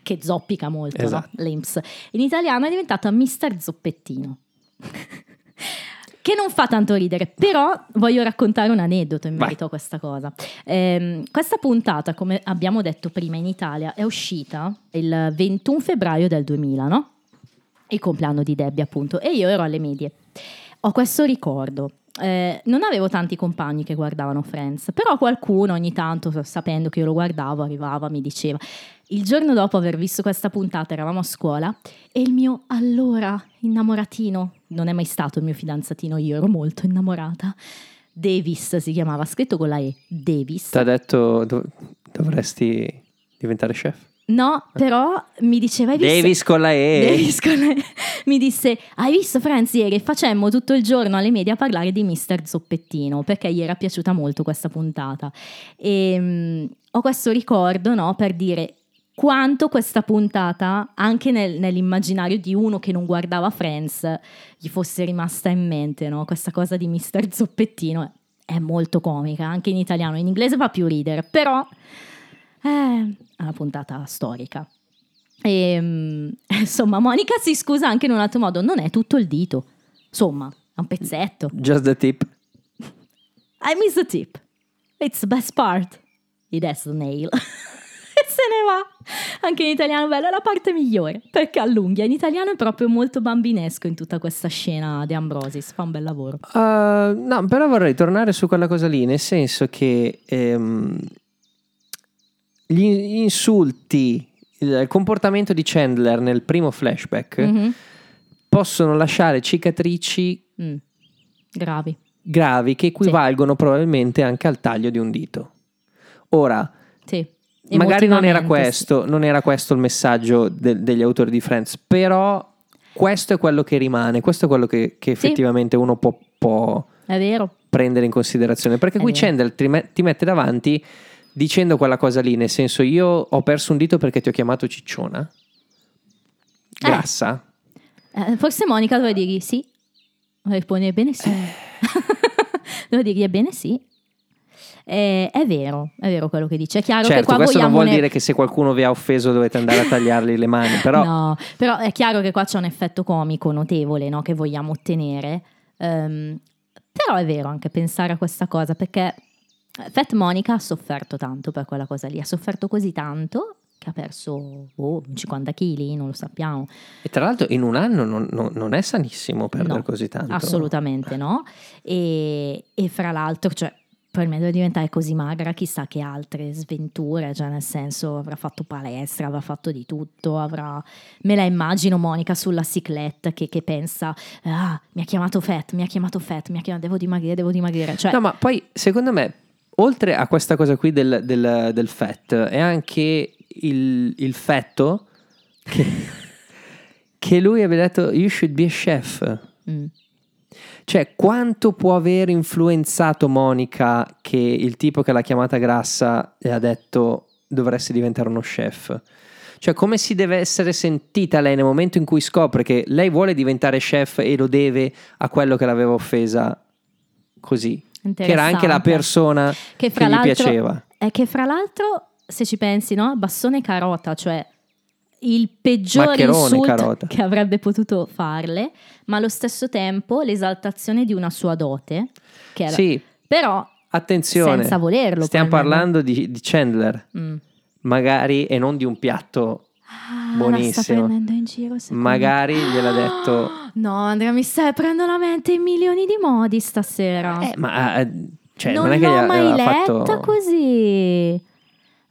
che zoppica molto, Esatto. no? Limps. In italiano è diventato Mister Zoppettino. che non fa tanto ridere, però voglio raccontare un aneddoto in Vai. merito a questa cosa. Ehm, questa puntata, come abbiamo detto prima in Italia, è uscita il 21 febbraio del 2000, no? il compleanno di Debbie appunto e io ero alle medie ho questo ricordo Eh, non avevo tanti compagni che guardavano Friends però qualcuno ogni tanto sapendo che io lo guardavo arrivava mi diceva il giorno dopo aver visto questa puntata eravamo a scuola e il mio allora innamoratino non è mai stato il mio fidanzatino io ero molto innamorata Davis si chiamava scritto con la E Davis Ti ha detto dov- dovresti diventare chef? No, però mi diceva hai visto... Davis con la E. Davis con la E. Mi disse, hai visto Franz ieri? Facemmo tutto il giorno alle medie a parlare di Mister Zoppettino, perché gli era piaciuta molto questa puntata. E mm, ho questo ricordo, no, per dire quanto questa puntata, anche nel- nell'immaginario di uno che non guardava Friends, gli fosse rimasta in mente, no? Questa cosa di Mister Zoppettino è molto comica, anche in italiano, in inglese fa più ridere, però eh, è una puntata storica. E, mm, insomma, Monica si scusa anche in un altro modo, non è tutto il dito, insomma, è un pezzetto. Just the tip. I miss the tip. It's the best part. It has the nail. se ne va. Anche in italiano bello, è la parte migliore, perché allunghia. In italiano è proprio molto bambinesco in tutta questa scena di Ambrosis, fa un bel lavoro. Uh, no, però vorrei tornare su quella cosa lì, nel senso che ehm, gli insulti, il comportamento di Chandler nel primo flashback Mhm. possono lasciare cicatrici Mm. Gravi. gravi che equivalgono probabilmente anche al taglio di un dito. Ora, Sì. Magari non era, questo, non era questo il messaggio de- degli autori di Friends, però questo è quello che rimane, questo è quello che, che Sì. effettivamente uno può, può sì. Prendere in considerazione. Perché È qui vero. Chandler ti, me- ti mette davanti dicendo quella cosa lì, nel senso io ho perso un dito perché ti ho chiamato cicciona. Grassa. Eh, forse Monica doveva dirgli sì. Risponde ebbene sì. doveva dirgli ebbene sì. Eh, è vero, è vero quello che dice. È chiaro che certo, qua questo non vuol ne- dire che se qualcuno vi ha offeso dovete andare a tagliargli le mani, però No, però è chiaro che qua c'è un effetto comico notevole no, che vogliamo ottenere. Ehm, però è vero anche pensare a questa cosa perché Fat Monica ha sofferto tanto per quella cosa lì, ha sofferto così tanto che ha perso oh, 50 kg, non lo sappiamo. e tra l'altro in un anno non, non- non è sanissimo perdere No, così tanto. Assolutamente no. E, e fra l'altro, cioè, probabilmente deve diventare così magra, chissà che altre sventure, cioè nel senso avrà fatto palestra, avrà fatto di tutto, avrà... Me la immagino Monica sulla cicletta che, che pensa, ah, mi ha chiamato Fat, mi ha chiamato Fat, mi ha chiamato, devo dimagrire, devo dimagrire. Cioè, No, ma poi secondo me, oltre a questa cosa qui del, del, del fat, è anche il, il fatto che, che lui abbia detto You should be a chef. Mm. Cioè, quanto può aver influenzato Monica che il tipo che l'ha chiamata grassa le ha detto dovresti diventare uno chef? Cioè, come si deve essere sentita lei nel momento in cui scopre che lei vuole diventare chef e lo deve a quello che l'aveva offesa così? Che era anche la persona che, fra gli piaceva. È che fra l'altro, se ci pensi, no? Bastone e carota, cioè il peggior Maccherone e insulto carota. che avrebbe potuto farle, ma allo stesso tempo l'esaltazione di una sua dote, che era... Sì, Però, attenzione. Senza volerlo, Stiamo parlando di, di Chandler, mm. magari, e non di un piatto Ah, buonissimo. prendendo in giro, secondo me. Magari gliel'ha detto. No, Andrea, mi stai prendendo la mente in milioni di modi stasera. Eh, ma eh, cioè, non non, è che l'ho mai letta fatto. così.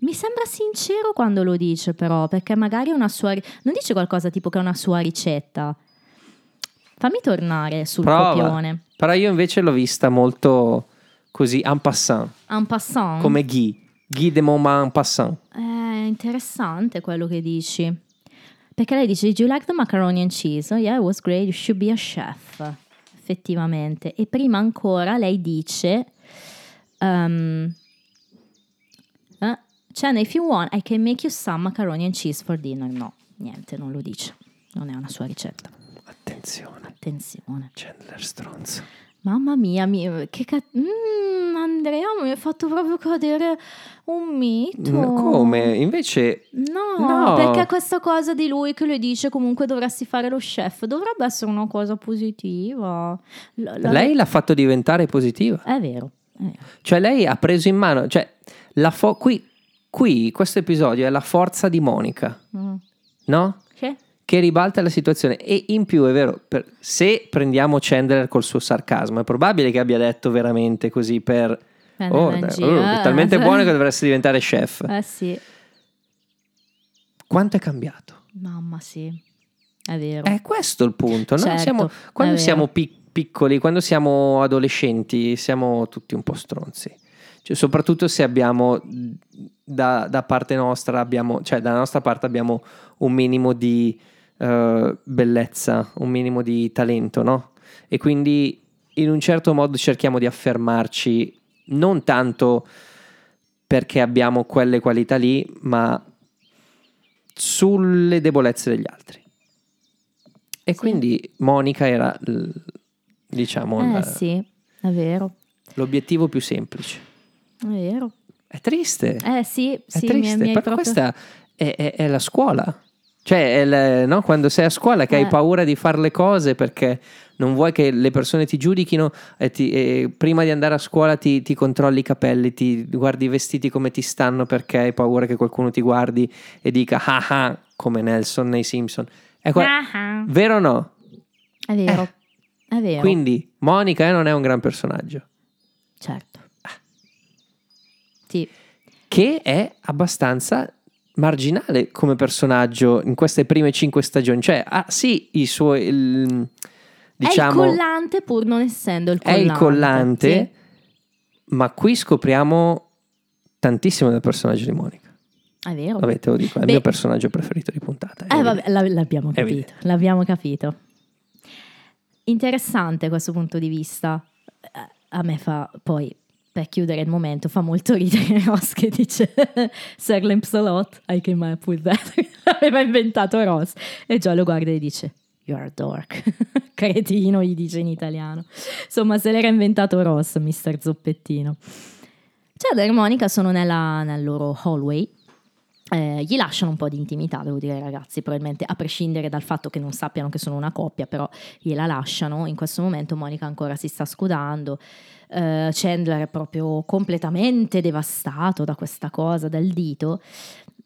Mi sembra sincero quando lo dice, però, perché magari è una sua. Non dice qualcosa tipo che è una sua ricetta. Fammi tornare sul Prova. copione. Però io invece l'ho vista molto così en passant, En passant. come Guy. Guy de moment en passant. È interessante quello che dici. Perché lei dice: Did you like the macaroni and cheese? Oh, yeah, it was great. You should be a chef. Effettivamente. E prima ancora lei dice: um, eh, Chan, if you want, I can make you some macaroni and cheese for dinner. No, niente, non lo dice. Non è una sua ricetta. Attenzione, Attenzione. Chandler stronzo. Mamma mia, mi- che ca- Mm, Andrea mi ha fatto proprio cadere un mito. Mm, Come? Invece No, No. perché questa cosa di lui che le dice comunque dovresti fare lo chef dovrebbe essere una cosa positiva. La- la- lei l'ha fatto diventare positiva. È vero. è vero. Cioè lei ha preso in mano, cioè la fo- qui, qui questo episodio è la forza di Monica, Mm. no? Che? Che ribalta la situazione e in più è vero, per- se prendiamo Chandler col suo sarcasmo, è probabile che abbia detto veramente così per... Per Oh, oh, è talmente eh, buono che dovresti diventare chef. Eh sì, Quanto è cambiato? mamma sì, è vero. È questo il punto. no? Certo, Siamo- quando siamo pic- piccoli, quando siamo adolescenti, siamo tutti un po' stronzi. Cioè, soprattutto se abbiamo da, da parte nostra, abbiamo, cioè dalla nostra parte abbiamo un minimo di eh, bellezza, un minimo di talento, no? E quindi in un certo modo cerchiamo di affermarci non tanto perché abbiamo quelle qualità lì, ma sulle debolezze degli altri. E Sì. quindi Monica era, diciamo, Eh la- sì, è vero, l'obiettivo più semplice. È vero. È triste. Eh sì, è sì, mi- triste. mi Però proprio- questa è, è- è la scuola. Cioè, il- no? quando sei a scuola che Eh. hai paura di fare le cose perché non vuoi che le persone ti giudichino e, ti- e prima di andare a scuola ti, ti controlli i capelli, ti guardi i vestiti come ti stanno perché hai paura che qualcuno ti guardi e dica ah ah, come Nelson nei Simpson. È que- Ah, vero o no? È vero, è vero. Quindi Monica eh, non è un gran personaggio. Certo. Sì, che è abbastanza marginale come personaggio in queste prime cinque stagioni. Cioè, ha sì i suoi. il- è il diciamo, collante pur non essendo il è collante. il collante, Sì, ma qui scopriamo tantissimo del personaggio di Monica. è vero. Vabbè, te lo dico, è il Beh- mio personaggio preferito di puntata. è Eh, vabbè, la- l'abbiamo È capito, l'abbiamo capito. Interessante questo punto di vista. A me fa poi, per chiudere il momento, fa molto ridere Ross che dice Sir Lamps-a-Lot, I came up with that. Aveva inventato Ross. E Joe lo guarda e dice You're a dork. Cretino, gli dice in italiano. Insomma, se l'era inventato Ross, mister Zoppettino. Chandler e Monica sono nella- nel loro hallway eh, gli lasciano un po' di intimità, devo dire ragazzi, probabilmente a prescindere dal fatto che non sappiano che sono una coppia, però gliela lasciano. In questo momento Monica ancora si sta scudando. Eh, Chandler è proprio completamente devastato da questa cosa, dal dito.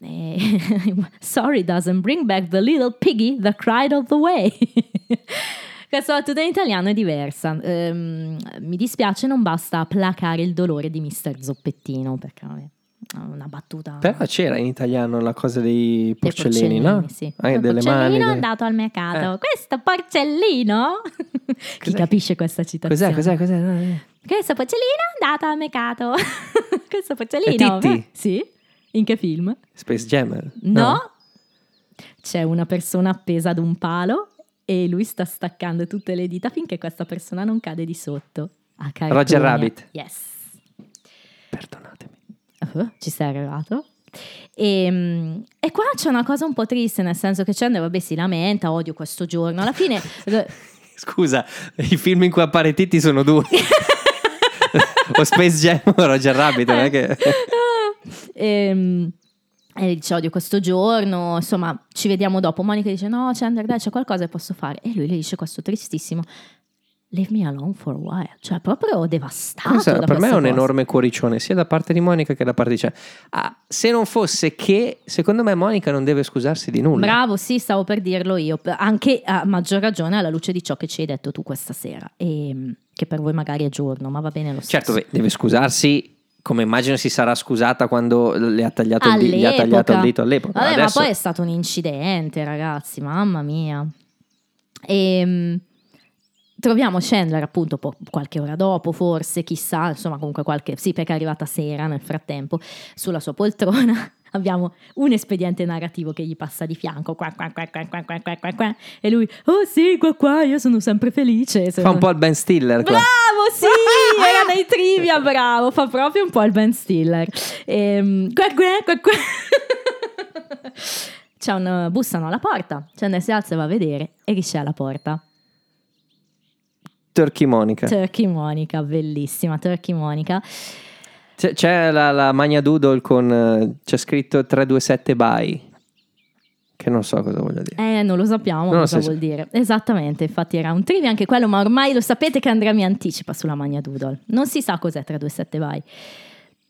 E- Sorry doesn't bring back the little piggy that cried all the way. Questa battuta in italiano è diversa. Ehm, mi dispiace, non basta placare il dolore di Mister Zoppettino, perché vabbè, una battuta. Però c'era in italiano la cosa dei Dei porcellini, no? sì. Anche delle porcellino mani. è andato al mercato. Eh. Questo porcellino? Chi capisce questa citazione? Cos'è, cos'è, cos'è? No, no. Questo porcellino è andato al mercato. Questo porcellino. Titti? Sì. In che film? Space Jammer? No. C'è una persona appesa ad un palo e lui sta staccando tutte le dita finché questa persona non cade di sotto. Roger Rabbit. Yes. Perdonatemi. Uh, ci sei arrivato? E, mm, e qua c'è una cosa un po' triste, nel senso che Chandler, vabbè, si lamenta, odio questo giorno. Alla fine, Scusa, i film in cui appare Titti sono due. o Space Jam o Roger Rabbit, non è che... ehm, e dice odio questo giorno, insomma ci vediamo dopo. Monica dice no Chandler dai c'è qualcosa che posso fare. E lui le dice questo tristissimo, leave me alone for a while. Cioè proprio devastato. Da per me è un cosa. enorme cuoricione, sia da parte di Monica che da parte di Chandler. Ah, se non fosse che, secondo me Monica non deve scusarsi di nulla. Bravo, sì, stavo per dirlo io, anche a maggior ragione alla luce di ciò che ci hai detto tu questa sera, e, che per voi magari è giorno, ma va bene lo stesso. Certo, deve scusarsi, come immagino si sarà scusata quando le ha tagliato, il, di- ha tagliato il dito all'epoca. Vabbè, Adesso- ma poi è stato un incidente, ragazzi, mamma mia. E troviamo Chandler appunto qualche ora dopo, forse, chissà, insomma, comunque qualche sì, perché è arrivata sera nel frattempo sulla sua poltrona. Abbiamo un espediente narrativo che gli passa di fianco, qua, qua, qua, qua, qua, qua, qua, qua, qua, e lui, oh sì, qua, qua, io sono sempre felice. Fa un po' il Ben Stiller. qua. Bravo, sì, era nei trivia, bravo, fa proprio un po' il Ben Stiller. Ehm, qua, qua, qua, qua. C'è un bussano alla porta, Chandler si alza e va a vedere e chi c'è alla porta? Turkey Monica. Turkey Monica, bellissima Turkey Monica. C'è, c'è la, la Magna Doodle con... eh, c'è scritto 327 by. Che non so cosa voglio dire. Eh, non lo sappiamo Non cosa vuol dire. Esattamente, infatti era un trivia anche quello, ma ormai lo sapete che Andrea mi anticipa sulla Magna Doodle. Non si sa cos'è 327 vai.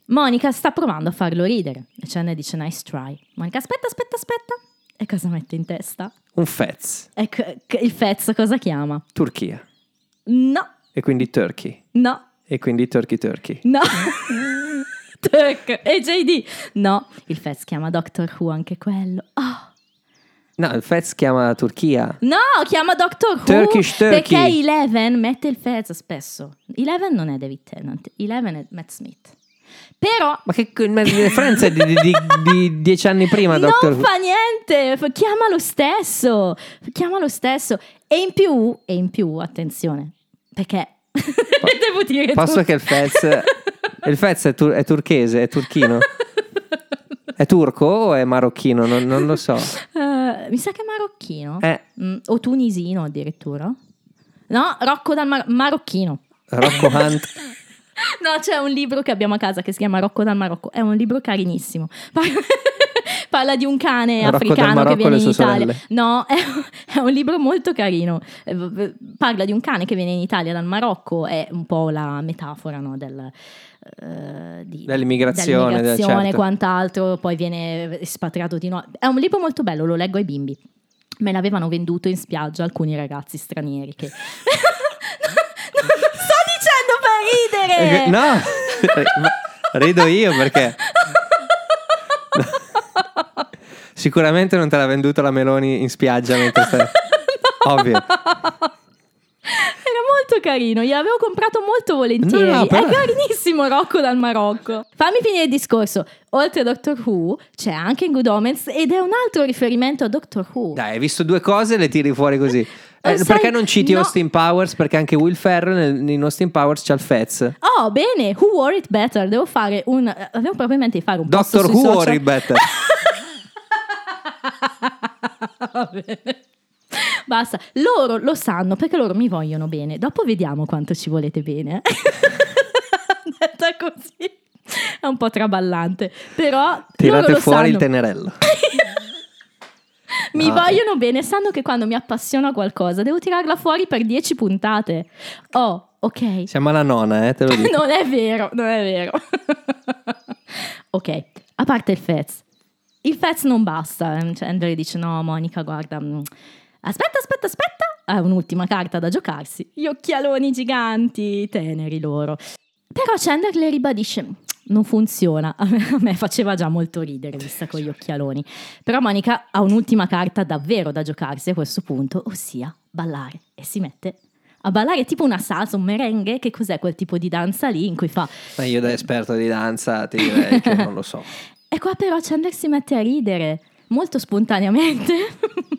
Monica sta provando a farlo ridere e Chandler dice nice try. Monica aspetta, aspetta, aspetta. E cosa mette in testa? Un Fez. Ecco, il Fez cosa chiama? Turchia. No, E quindi Turkey. no, E quindi Turkey Turkey. no. Turk e JD. No, il Fez chiama Doctor Who anche quello. Oh. No, il Fez chiama Turchia. No, chiama Doctor Who Turkish Turkey. perché Eleven mette il Fez spesso. Eleven non è David Tennant, Eleven è Matt Smith. Però Ma che è di, di- di- di dieci anni prima, Doctor non Who. fa niente, chiama lo stesso, chiama lo stesso. E in più, e in più, attenzione, perché devo dire Posso tutto. che il Fez... Il Fez è, tur- è turchese, è turchino? È turco o è marocchino? Non, non lo so. Eh, mi sa che è marocchino. Eh, Mm, o tunisino addirittura. No, Rocco dal Mar- marocchino. Rocco Hunt. No, c'è un libro che abbiamo a casa che si chiama Rocco dal Marocco. È un libro carinissimo. Parla, di un cane Rocco dal africano che Marocco viene in Italia. sorelle. No, è, è un libro molto carino. Eh, Parla di un cane che viene in Italia dal Marocco. È un po' la metafora no, del, eh, di- Dell'immigrazione, del- dell'immigrazione, certo. quant'altro. Poi viene espatriato di nuovo. È un libro molto bello, lo leggo ai bimbi. Me l'avevano venduto in spiaggia alcuni ragazzi stranieri che... non sto dicendo per ridere! Eh, No, ma rido io perché... Sicuramente non te l'ha venduto la Meloni in spiaggia mentre stai... Ovvio. Era molto carino, gliel'avevo comprato molto volentieri. No, no, però- È carinissimo Rocco dal Marocco. Fammi finire il discorso. Oltre a Doctor Who, c'è anche in Good Omens ed è un altro riferimento a Doctor Who. Dai, hai visto due cose e le tiri fuori così. Eh, Eh, sai, perché non citi no. Austin Powers? Perché anche Will Ferrell in Austin Powers c'ha il Fez. Oh, bene, Who Wore It Better? Devo fare un... Avevo proprio in mente di fare un Doctor Who social. or it better? Va bene. Basta, loro lo sanno perché loro mi vogliono bene. Dopo vediamo quanto ci volete bene. Detta così è un po' traballante, però Tirate fuori il sanno. tenerello. Mi No. vogliono bene, sanno che quando mi appassiona qualcosa devo tirarla fuori per 10 puntate. Oh, ok. Siamo alla nona, eh, te lo dico. Non è vero, non è vero. ok, a parte il Fez. Il Fez non basta. Chandler dice: No, Monica, guarda. mm, Aspetta, aspetta, aspetta. Ha un'ultima carta da giocarsi. Gli occhialoni giganti, teneri loro. Però Chandler le ribadisce: Non funziona. A me, faceva già molto ridere vista con gli occhialoni. Però Monica ha un'ultima carta davvero da giocarsi a questo punto, ossia ballare. E si mette a ballare tipo una salsa, un merengue. Che cos'è quel tipo di danza lì in cui fa. Ma io da esperto di danza ti direi che non lo so. E qua però Chandler si mette a ridere molto spontaneamente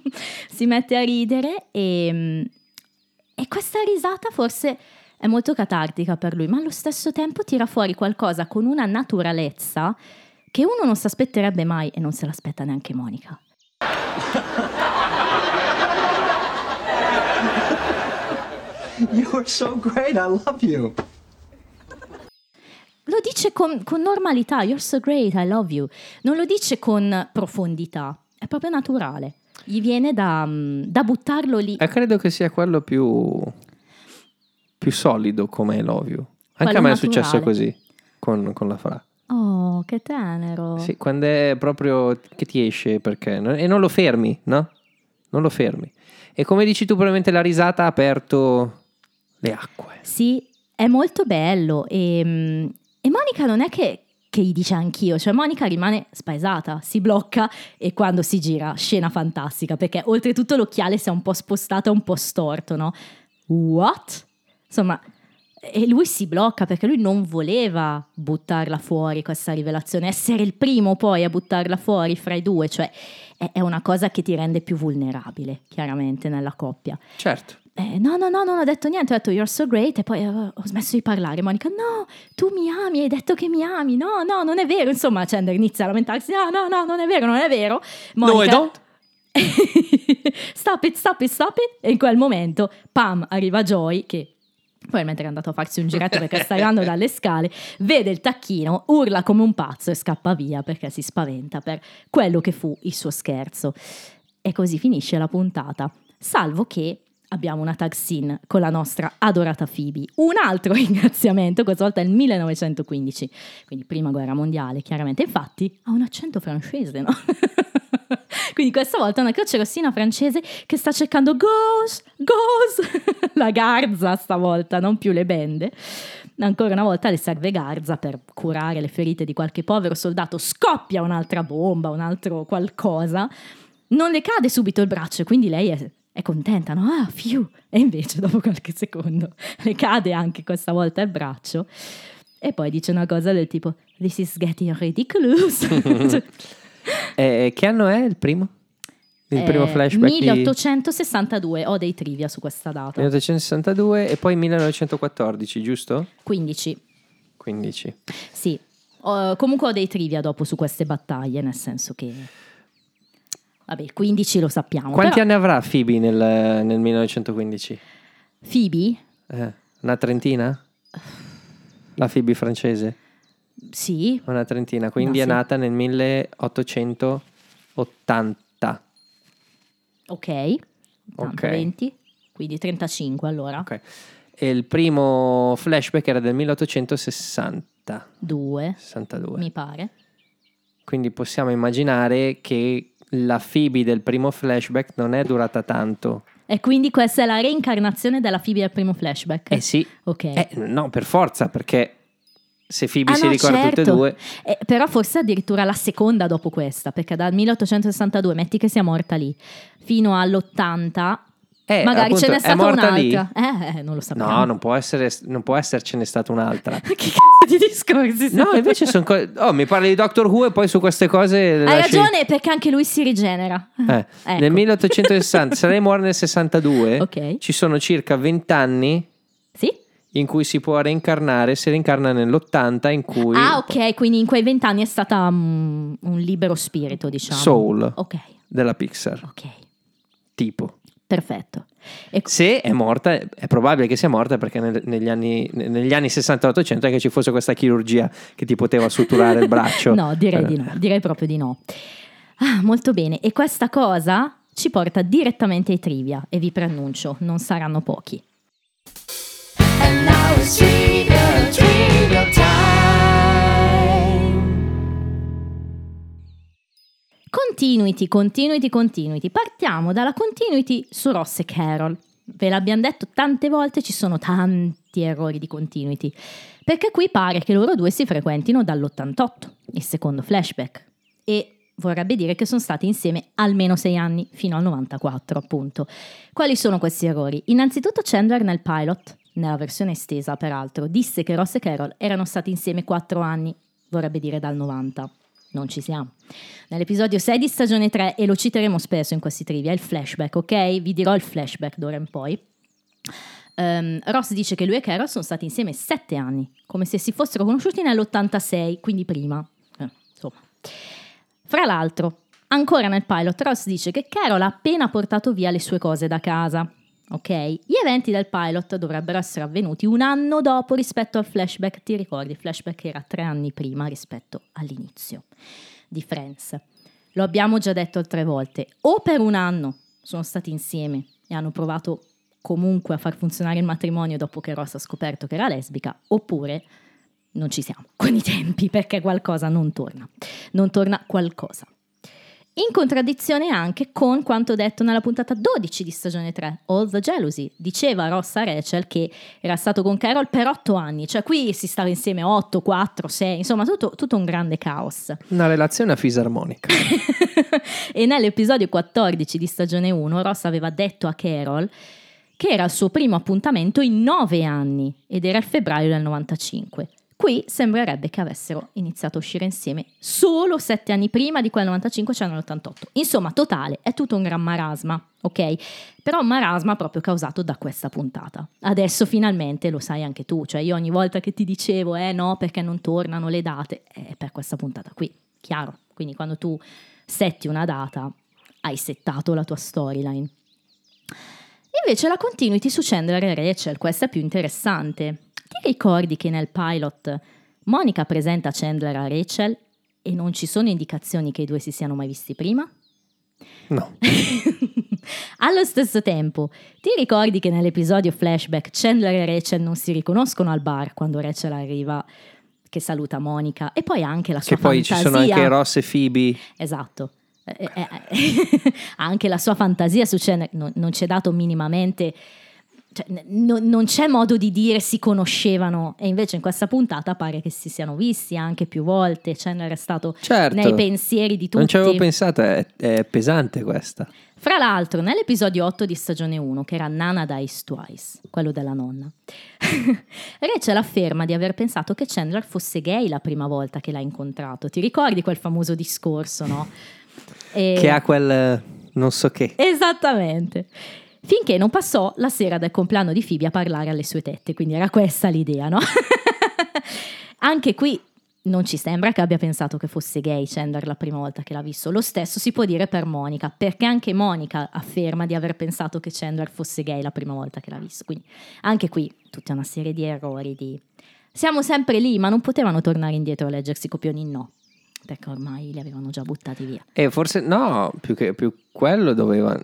si mette a ridere e, e questa risata forse è molto catartica per lui, ma allo stesso tempo tira fuori qualcosa con una naturalezza che uno non si aspetterebbe mai e non se l'aspetta neanche Monica. You're so great. I love you. Lo dice con, con normalità, you're so great, I love you. Non lo dice con profondità, è proprio naturale. Gli viene da, mm, da buttarlo lì. E credo che sia quello più, più solido come I love you. Anche Quello a me è successo così con, con la Fra. Oh, che tenero. Sì, quando è proprio che ti esce perché e non lo fermi, no? Non lo fermi. E come dici tu, probabilmente la risata ha aperto le acque. Sì, è molto bello e, mm, e Monica non è che, che gli dice anch'io, cioè Monica rimane spaesata, si blocca e quando si gira, scena fantastica, perché oltretutto l'occhiale si è un po' spostato, un po' storto, no? What? Insomma, e lui si blocca perché lui non voleva buttarla fuori questa rivelazione, essere il primo poi a buttarla fuori fra i due, cioè è, una cosa che ti rende più vulnerabile, chiaramente, nella coppia. Certo. Eh, no, no, no, non ho detto niente, ho detto you're so great e poi eh, ho smesso di parlare. Monica, no, tu mi ami, hai detto che mi ami, no, no, non è vero. Insomma, Chandler inizia a lamentarsi, no, no, no, non è vero, non è vero. No, I don't. stop it, stop it, stop it. E in quel momento, pam, arriva Joy che probabilmente è andato a farsi un giretto perché sta arrivando dalle scale, vede il tacchino, urla come un pazzo e scappa via perché si spaventa per quello che fu il suo scherzo. E così finisce la puntata. Salvo che abbiamo una tag scene con la nostra adorata Phoebe. Un altro ringraziamento, questa volta è il 1915, quindi prima guerra mondiale, chiaramente. Infatti ha un accento francese, no? quindi questa volta una crocerossina francese che sta cercando Gauze, Gauze, la garza stavolta, non più le bende. Ancora una volta le serve Garza per curare le ferite di qualche povero soldato. Scoppia un'altra bomba, un altro qualcosa. Non le cade subito il braccio, quindi lei è, è contenta, no? Ah, fiu! E invece dopo qualche secondo le cade anche questa volta il braccio. E poi dice una cosa del tipo: This is getting ridiculous. Cioè, Eh, che anno è il primo? Il primo eh, flashback di 1862, ho dei trivia su questa data. 1862 e poi 1914, giusto? 15, 15. sì. Ho- comunque ho dei trivia dopo su queste battaglie, nel senso che... Vabbè, il 15 lo sappiamo. Quanti però- anni avrà Phoebe nel, nel 1915? Phoebe? Eh, una trentina? La Phoebe francese? Sì, Una trentina, quindi Ma è sì. nata nel 1880. ok. Tanto Ok. 20, quindi 35 allora. Ok. E il primo flashback era del 1860. 2, 62. mi pare. Quindi possiamo immaginare che la Phoebe del primo flashback non è durata tanto. E quindi questa è la reincarnazione della Phoebe del primo flashback. Eh sì. Ok. Eh, no, per forza, perché se Phoebe Ah, si no, ricorda tutte e certo. due... Eh, però forse addirittura la seconda dopo questa, perché dal 1862, metti che sia morta lì, fino all'80, Eh, magari appunto, ce n'è stata un'altra. Eh, eh, non lo sappiamo. No, non può, essere, non può essercene stata un'altra. che cazzo di discorsi No, invece sono cose... Oh, mi parli di Doctor Who e poi su queste cose... Hai lasci- ragione, perché anche lui si rigenera. Eh, Ecco. Nel 1860, se lei muore nel 62, Ok. ci sono circa 20 anni Sì? In cui si può reincarnare, si reincarna nell'80 in cui... Ah, ok, quindi in quei vent'anni è stata mm, un libero spirito, diciamo. Soul Ok, della Pixar, ok, tipo. perfetto. E Se è morta, è probabile che sia morta perché nel- negli, anni, negli anni 60 e 800 è che ci fosse questa chirurgia che ti poteva suturare il braccio. No, direi Eh, di no, direi proprio di no. Ah, molto bene, e questa cosa ci porta direttamente ai trivia e vi preannuncio, non saranno pochi. Continuity, continuity, continuity. Partiamo dalla continuity su Ross e Carol. Ve l'abbiamo detto tante volte, ci sono tanti errori di continuity. Perché qui pare che loro due si frequentino dall'88, il secondo flashback. E vorrebbe dire che sono stati insieme almeno sei anni, fino al 94 appunto. Quali sono questi errori? Innanzitutto Chandler nel pilot, nella versione estesa peraltro, disse che Ross e Carol erano stati insieme quattro anni, vorrebbe dire dal 90. non ci siamo. Nell'episodio 6 di stagione 3, e lo citeremo spesso in questi trivia, il flashback, ok? Vi dirò il flashback d'ora in poi. Ehm, Ross dice che lui e Carol sono stati insieme sette anni, come se si fossero conosciuti nell'86, quindi prima. Eh, insomma. Fra l'altro, ancora nel pilot, Ross dice che Carol ha appena portato via le sue cose da casa. Ok? Gli eventi del pilot dovrebbero essere avvenuti un anno dopo rispetto al flashback. Ti ricordi? Il flashback era tre anni prima rispetto all'inizio di Friends. Lo abbiamo già detto altre volte. O per un anno sono stati insieme e hanno provato comunque a far funzionare il matrimonio dopo che Ross ha scoperto che era lesbica, oppure non ci siamo con i tempi perché qualcosa non torna. Non torna qualcosa. In contraddizione anche con quanto detto nella puntata 12 di stagione 3, All the Jealousy. Diceva Ross a Rachel che era stato con Carol per 8 anni, cioè qui si stava insieme 8, 4, 6, insomma tutto, tutto un grande caos. Una relazione a fisarmonica. e nell'episodio 14 di stagione 1 Ross aveva detto a Carol che era il suo primo appuntamento in 9 anni ed era il febbraio del 95. Qui sembrerebbe che avessero iniziato a uscire insieme solo 7 anni prima di quel 95, cioè nell'88. Insomma, totale, è tutto un gran marasma, ok? Però un marasma proprio causato da questa puntata. Adesso finalmente lo sai anche tu, cioè io ogni volta che ti dicevo, eh no, perché non tornano le date, è per questa puntata qui, chiaro. Quindi quando tu setti una data, hai settato la tua storyline. Invece la continuity su Chandler e Rachel, questa è più interessante. Ti ricordi che nel pilot Monica presenta Chandler a Rachel e non ci sono indicazioni che i due si siano mai visti prima? No. Allo stesso tempo, ti ricordi che nell'episodio flashback Chandler e Rachel non si riconoscono al bar quando Rachel arriva che saluta Monica e poi anche la sua Che poi fantasia. ci sono anche Ross e Phoebe. Esatto. Eh, eh, eh, anche la sua fantasia su Chandler non, non c'è dato minimamente. Cioè, n- non- non c'è modo di dire si conoscevano e invece in questa puntata pare che si siano visti anche più volte. Chandler è stato Certo. nei pensieri di tutti. Non ci avevo pensato, è, è pesante questa. Fra l'altro, nell'episodio 8 di stagione 1, che era Nana Dies Twice, quello della nonna, Rachel afferma di aver pensato che Chandler fosse gay la prima volta che l'ha incontrato. Ti ricordi quel famoso discorso, no? E- Che ha quel eh, non so che. Esattamente. Finché non passò la sera del compleanno di Phoebe a parlare alle sue tette, quindi era questa l'idea, no? Anche qui non ci sembra che abbia pensato che fosse gay Chandler la prima volta che l'ha visto. Lo stesso si può dire per Monica, perché anche Monica afferma di aver pensato che Chandler fosse gay la prima volta che l'ha visto. Quindi anche qui tutta una serie di errori di... Siamo sempre lì, ma non potevano tornare indietro a leggersi copioni? No, perché ormai li avevano già buttati via. E forse no, più che più quello doveva.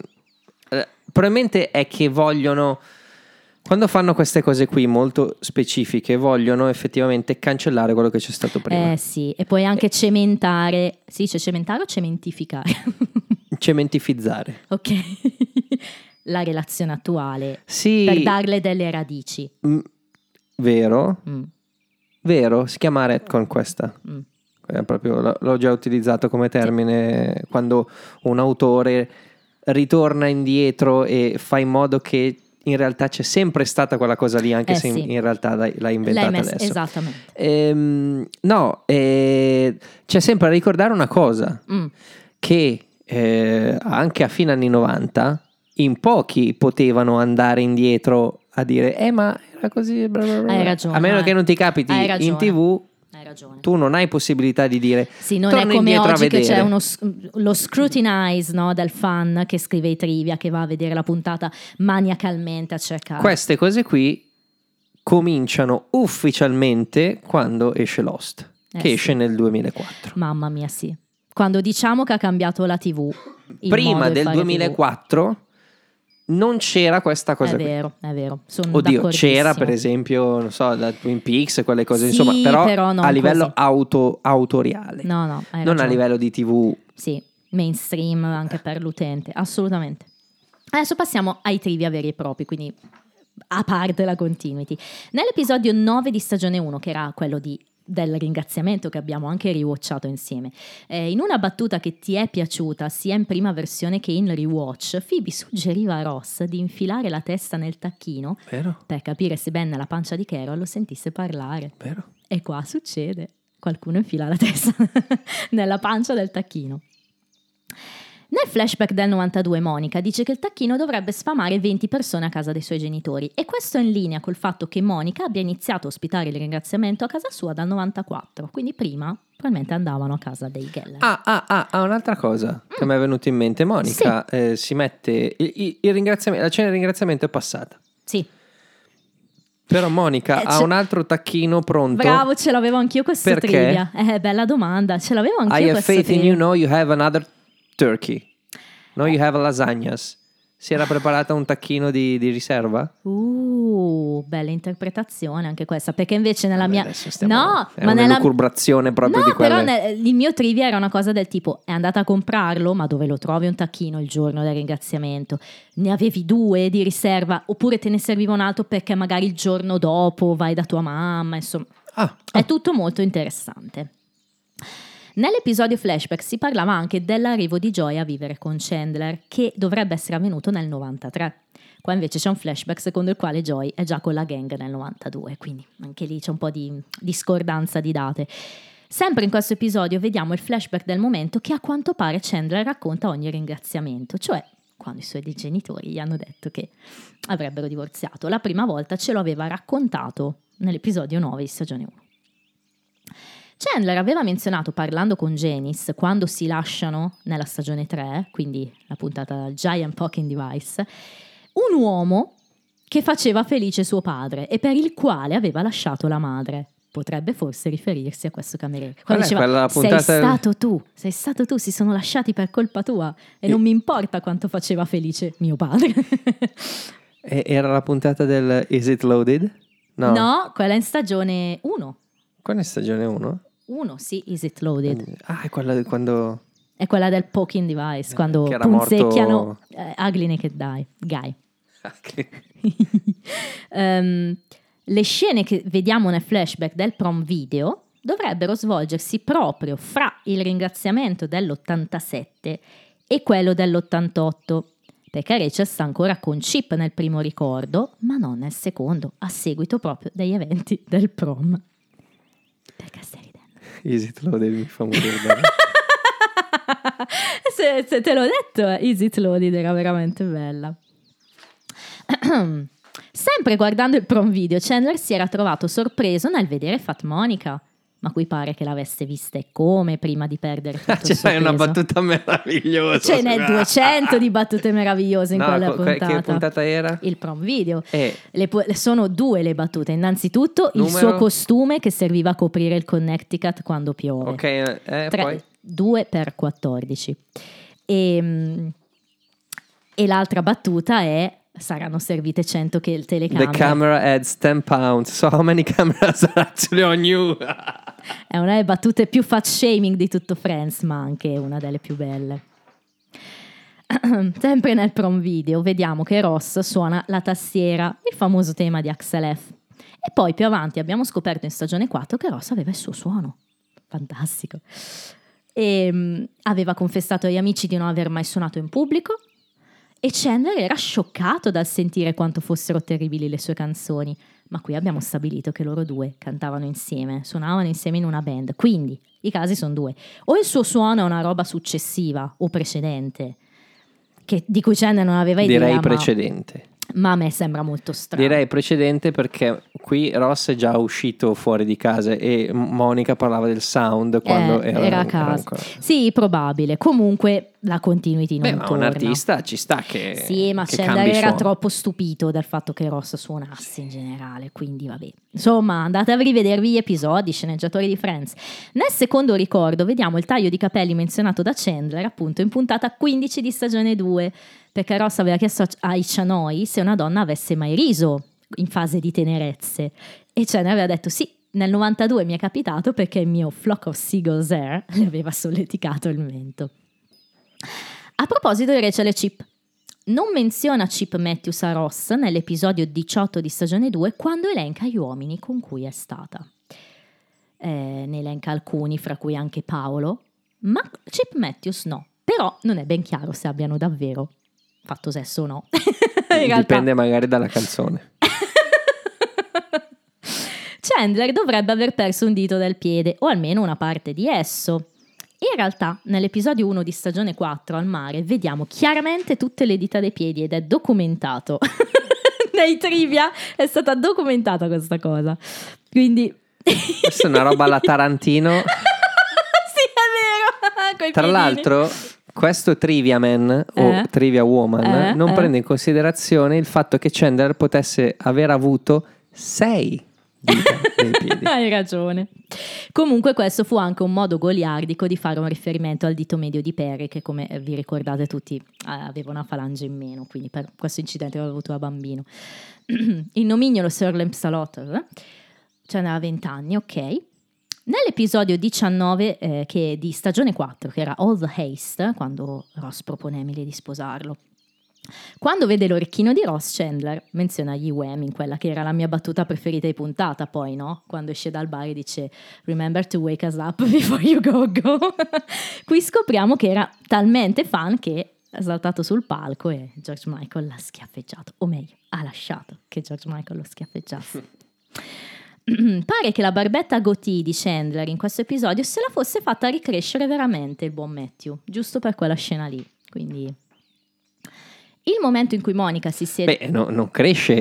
Eh, probabilmente è che vogliono. Quando fanno queste cose qui molto specifiche, vogliono effettivamente cancellare quello che c'è stato prima. Eh sì, e poi anche cementare, si dice cementare o cementificare? Cementifizzare. ok, la relazione attuale Sì, per darle delle radici. mm, vero, Mm, vero, si chiama retcon questa. mm. Proprio- l'ho già utilizzato come termine quando un autore ritorna indietro e fa in modo che in realtà c'è sempre stata quella cosa lì, anche Eh se in, sì. in realtà l'hai, l'hai inventata L'hai messa- adesso. esattamente. Ehm, no, eh, c'è sempre da ricordare una cosa, Mm, che eh, anche a fine anni 90 in pochi potevano andare indietro a dire eh ma era così bla bla bla". Hai ragione, a meno che non ti capiti in tv hai ragione. tu non hai possibilità di dire Sì, non è come oggi che c'è uno, lo scrutinize no, del fan che scrive i trivia, che va a vedere la puntata maniacalmente a cercare. queste cose qui cominciano ufficialmente quando esce Lost Eh che sì. esce nel 2004 Mamma mia, sì. Quando diciamo che ha cambiato la TV. prima del fare 2004 non c'era questa cosa È qui vero, è vero. Sono Oddio, c'era per esempio, non so, da Twin Peaks, quelle cose, Sì, insomma, però, però a livello auto, autoriale, No, no, non a ragione. livello di TV. Sì, mainstream anche per l'utente, assolutamente. Adesso passiamo ai trivia veri e propri, quindi a parte la continuity. Nell'episodio 9 di stagione 1, che era quello di- del ringraziamento che abbiamo anche riwatchato insieme, eh, in una battuta che ti è piaciuta sia in prima versione che in rewatch, Phoebe suggeriva a Ross di infilare la testa nel tacchino Vero? per capire se Ben nella pancia di Carol lo sentisse parlare. Vero? E qua succede. qualcuno infila la testa nella pancia del tacchino. Nel flashback del 92 Monica dice che il tacchino dovrebbe sfamare 20 persone a casa dei suoi genitori e questo è in linea col fatto che Monica abbia iniziato a ospitare il ringraziamento a casa sua dal 94, quindi prima probabilmente andavano a casa dei Geller. Ah, ah, ah, ah, un'altra cosa che mi è venuta in mente. Monica eh, si mette. Il, il- il ringraziamento, la cena di ringraziamento è passata. Sì, Però Monica Eh, ha un altro tacchino pronto. bravo, ce l'avevo anch'io questa Perché? trivia. Eh, bella domanda, ce l'avevo anch'io I have faith in trivia. you, no, you have another turkey. No, you have lasagnas. Si era preparata un tacchino di, di riserva? Uh, bella interpretazione anche questa, perché invece nella Vabbè, mia... stiamo- no, ma nella... proprio no, di quelle. però nel- il mio trivia era una cosa del tipo, è andata a comprarlo, ma dove lo trovi un tacchino il giorno del ringraziamento? Ne avevi due di riserva, oppure te ne serviva un altro perché magari il giorno dopo vai da tua mamma, insomma... Ah, È tutto molto interessante. Nell'episodio flashback si parlava anche dell'arrivo di Joy a vivere con Chandler, che dovrebbe essere avvenuto nel 93. Qua invece c'è un flashback secondo il quale Joy è già con la gang nel 92, quindi anche lì c'è un po' di discordanza di date. Sempre in questo episodio vediamo il flashback del momento che a quanto pare Chandler racconta ogni ringraziamento, cioè quando i suoi genitori gli hanno detto che avrebbero divorziato. La prima volta ce lo aveva raccontato nell'episodio 9 di stagione 1. Chandler aveva menzionato parlando con Janice quando si lasciano nella stagione 3, quindi la puntata Giant Poking Device, un uomo che faceva felice suo padre e per il quale aveva lasciato la madre. Potrebbe forse riferirsi a questo cameriere. Quando è diceva, sei stato tu, sei stato tu, si sono lasciati per colpa tua e non mi importa quanto faceva felice mio padre. E- era la puntata del Is it loaded? No. no, quella è in stagione 1. Quella è stagione 1? 1, sì, Is It Loaded? Ah, è quella di quando... È quella del poking device, quando Eh, era punzecchiano morto- eh, Ugly Naked Guy. guy. Ah, che- Ehm, le scene che vediamo nel flashback del prom video dovrebbero svolgersi proprio fra il ringraziamento dell'87 e quello dell'88, perché Rachel sta ancora con Chip nel primo ricordo, ma non nel secondo, a seguito proprio degli eventi del prom. Perché stai it loaded mi fa morire se, se te l'ho detto, Easy Loaded era veramente bella. Sempre guardando il prom video, Chandler si era trovato sorpreso nel vedere Fat Monica, ma qui pare che l'avesse vista e come prima di perdere tutto il C'è suo una battuta meravigliosa. Ce n'è 200 di battute meravigliose in No, quella co- puntata. che puntata era? Il prom video. Eh. Le sono due le battute. Innanzitutto il Numero? suo costume che serviva a coprire il Connecticut quando piove. Ok, eh, Tre- poi... 2 per 14. E, mm, e l'altra battuta è saranno servite 100 che The telecamere. camera adds 10 pounds. So how many cameras are actually on you? È una delle battute più fat shaming di tutto Friends, ma anche una delle più belle. Sempre nel prom video vediamo che Ross suona la tastiera, il famoso tema di Axel F. E poi più avanti abbiamo scoperto in stagione 4 che Ross aveva il suo suono. Fantastico. E mm, aveva confessato agli amici di non aver mai suonato in pubblico. E Chandler era scioccato dal sentire quanto fossero terribili le sue canzoni. Ma qui abbiamo stabilito che loro due cantavano insieme, suonavano insieme in una band. Quindi i casi sono due. O il suo suono è una roba successiva o precedente, che- di cui Chandler non aveva idea. Direi precedente. Ma, a me sembra molto strano. Direi precedente perché qui Ross è già uscito fuori di casa e Monica parlava del sound quando Eh, era, era a casa. ancora- Sì, probabile. Comunque la continuity non Beh, ma un torna. artista ci sta che Sì, ma che Chandler era troppo stupito dal fatto che Ross suonasse in generale, quindi vabbè. Insomma, andate a rivedervi gli episodi, sceneggiatori di Friends. Nel secondo ricordo vediamo il taglio di capelli menzionato da Chandler, appunto, in puntata 15 di stagione 2, perché Ross aveva chiesto ai Chanoi se una donna avesse mai riso in fase di tenerezze e Chandler aveva detto sì. Nel 92 mi è capitato perché il mio flock of seagulls air le aveva solleticato il mento. A proposito di Rachel e Chip, non menziona Chip Matthews a Ross nell'episodio 18 di stagione 2 quando elenca gli uomini con cui è stata. Eh, ne elenca alcuni, fra cui anche Paolo, ma Chip Matthews no. Però non è ben chiaro se abbiano davvero fatto sesso o no. Dipende magari dalla canzone. Chandler dovrebbe aver perso un dito del piede, o almeno una parte di esso. In realtà, nell'episodio 1 di stagione 4 al mare, vediamo chiaramente tutte le dita dei piedi ed è documentato. Nei trivia è stata documentata questa cosa. Quindi... Questa è una roba alla Tarantino. sì, è vero. Tra piedini. l'altro, questo Trivia Man o Eh? Trivia Woman Eh, non eh. prende in considerazione il fatto che Chandler potesse aver avuto sei dita nei piedi. Hai ragione. Comunque questo fu anche un modo goliardico di fare un riferimento al dito medio di Perry che come vi ricordate tutti eh, aveva una falange in meno, quindi per questo incidente aveva avuto da bambino. Il nomignolo Sir Lampsalot eh, ce n'aveva 20 anni, ok. Nell'episodio 19 eh, che di stagione 4, che era All the Haste, quando Ross propone a Emily di sposarlo, quando vede l'orecchino di Ross, Chandler menziona gli Wham in quella che era la mia battuta preferita di puntata, poi no? Quando esce dal bar e dice Remember to wake us up before you go go. Qui scopriamo che era talmente fan che è saltato sul palco e George Michael l'ha schiaffeggiato, o meglio, ha lasciato che George Michael lo schiaffeggiasse. Pare che la barbetta goatee di Chandler in questo episodio se la fosse fatta ricrescere veramente il buon Matthew, giusto per quella scena lì. Quindi il momento in cui Monica si siede Beh, no- non cresce.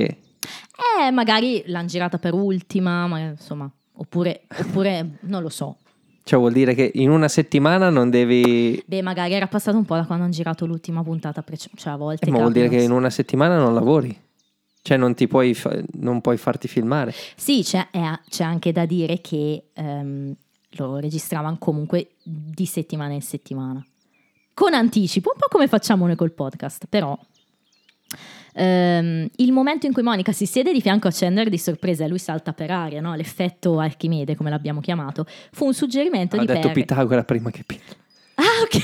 eh, magari l'hanno girata per ultima, ma insomma, oppure, oppure non lo so. Cioè vuol dire che in una settimana non devi... Beh, magari era passato un po' da quando hanno girato l'ultima puntata, cioè a volte... Eh, ma vuol dire che in una settimana non lavori. Cioè non ti puoi, fa- non puoi farti filmare. Sì, c'è, è- c'è anche da dire che ehm, lo registravano comunque di settimana in settimana. Con anticipo, un po' come facciamo noi col podcast, però... ehm, il momento in cui Monica si siede di fianco a Chandler di sorpresa e lui salta per aria, no? l'effetto Archimede come l'abbiamo chiamato, fu un suggerimento Ha di detto Perry. Pitagora prima che... Pi- Ah, ok.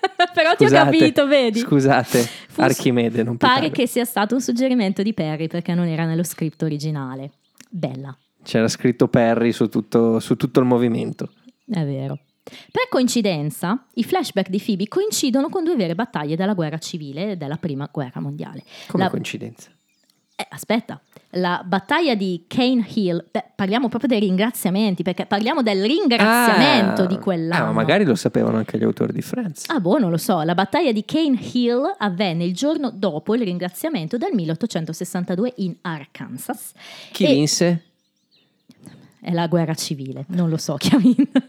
Però ti ho Scusate, capito, vedi? Scusate, Fu- Archimede, non Pare Pitagora. che sia stato un suggerimento di Perry perché non era nello script originale. Bella, C'era scritto Perry su tutto, su tutto il movimento. è vero. Per coincidenza, i flashback di Phoebe coincidono con due vere battaglie della guerra civile e della prima guerra mondiale. Come La- coincidenza. eh, aspetta, la battaglia di Cane Hill, beh, parliamo proprio dei ringraziamenti, perché parliamo del ringraziamento Ah, di quell'anno. Ah, ma magari lo sapevano anche gli autori di Friends. Ah, boh, non lo so. La battaglia di Cane Hill avvenne il giorno dopo il ringraziamento del 1862 in Arkansas. Chi e- vinse? È la guerra civile, non lo so chi ha vinto.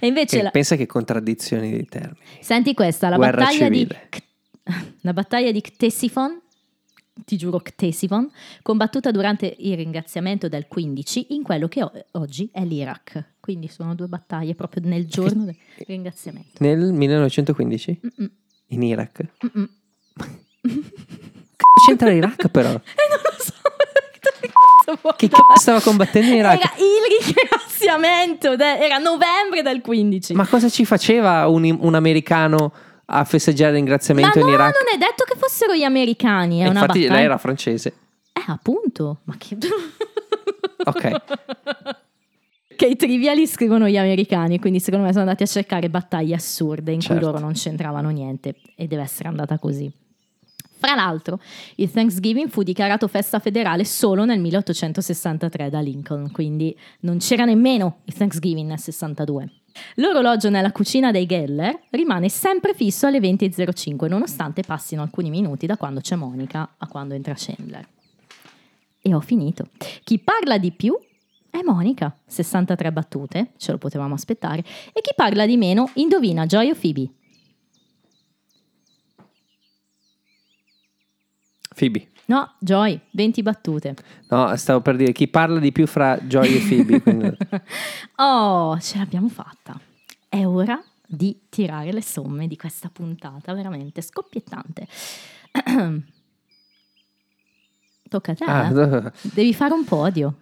e invece, Che la- pensa che contraddizioni di termini. senti questa, la Guerra battaglia, di, civile. la battaglia di Ctesifon, ti giuro Ctesifon, combattuta durante il ringraziamento del 15 in quello che oggi è l'Iraq. Quindi sono due battaglie proprio nel giorno del ringraziamento. Nel 1915? Mm-mm. In Iraq? Mm-mm. C'entra l'Iraq però? Eh, non lo so. Che cazzo stava combattendo in Iraq? Era il ringraziamento, de- era novembre del 15. Ma cosa ci faceva un, un americano a festeggiare il Ma ringraziamento no, in Iraq? non è detto che fossero gli americani, è Infatti battaglia. lei era francese. Eh, appunto. Ma che... Ok. che i trivia li scrivono gli americani, quindi secondo me sono andati a cercare battaglie assurde in Certo. cui loro non c'entravano niente e deve essere andata così. Fra l'altro, il Thanksgiving fu dichiarato festa federale solo nel 1863 da Lincoln, quindi non c'era nemmeno il Thanksgiving nel 62. L'orologio nella cucina dei Geller rimane sempre fisso alle 20.05, nonostante passino alcuni minuti da quando c'è Monica a quando entra Chandler. E ho finito. Chi parla di più è Monica, 63 battute, ce lo potevamo aspettare, e chi parla di meno indovina Joy o Phoebe. Phoebe. No, Joy, 20 battute. No, stavo per dire chi parla di più fra Joy e Phoebe. quindi- Oh, ce l'abbiamo fatta. È ora di tirare le somme di questa puntata, veramente scoppiettante. Tocca a te. Ah, eh? Devi fare un podio.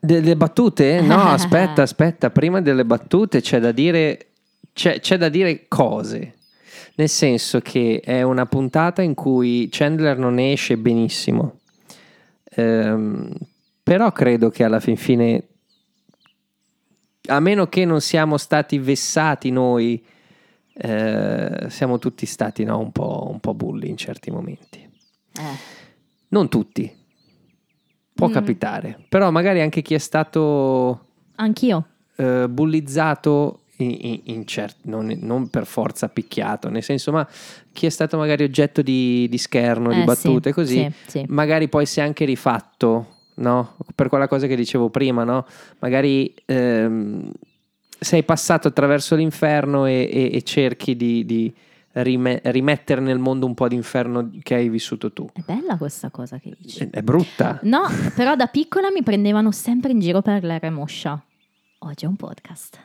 delle battute? No, aspetta, aspetta. Prima delle battute c'è da dire, c'è, c'è da dire cose. Nel senso che è una puntata in cui Chandler non esce benissimo. Ehm, però credo che alla fin fine, a meno che non siamo stati vessati noi, eh, siamo tutti stati no, un, po', un po' bulli in certi momenti. Eh, Non tutti. Può Mm. capitare. Però magari anche chi è stato Anch'io. eh, bullizzato in, in- in cer- non, non per forza picchiato, nel senso, ma chi è stato magari oggetto di, di scherno, di Eh, battute sì, così, sì, sì. magari poi si è anche rifatto, no? Per quella cosa che dicevo prima, no? Magari ehm, sei passato attraverso l'inferno e, e- e cerchi di, di rime- rimettere nel mondo un po' di inferno che hai vissuto tu. È bella questa cosa che dici. È brutta. No, però da piccola mi prendevano sempre in giro per l'R Moscia. Oggi è un podcast.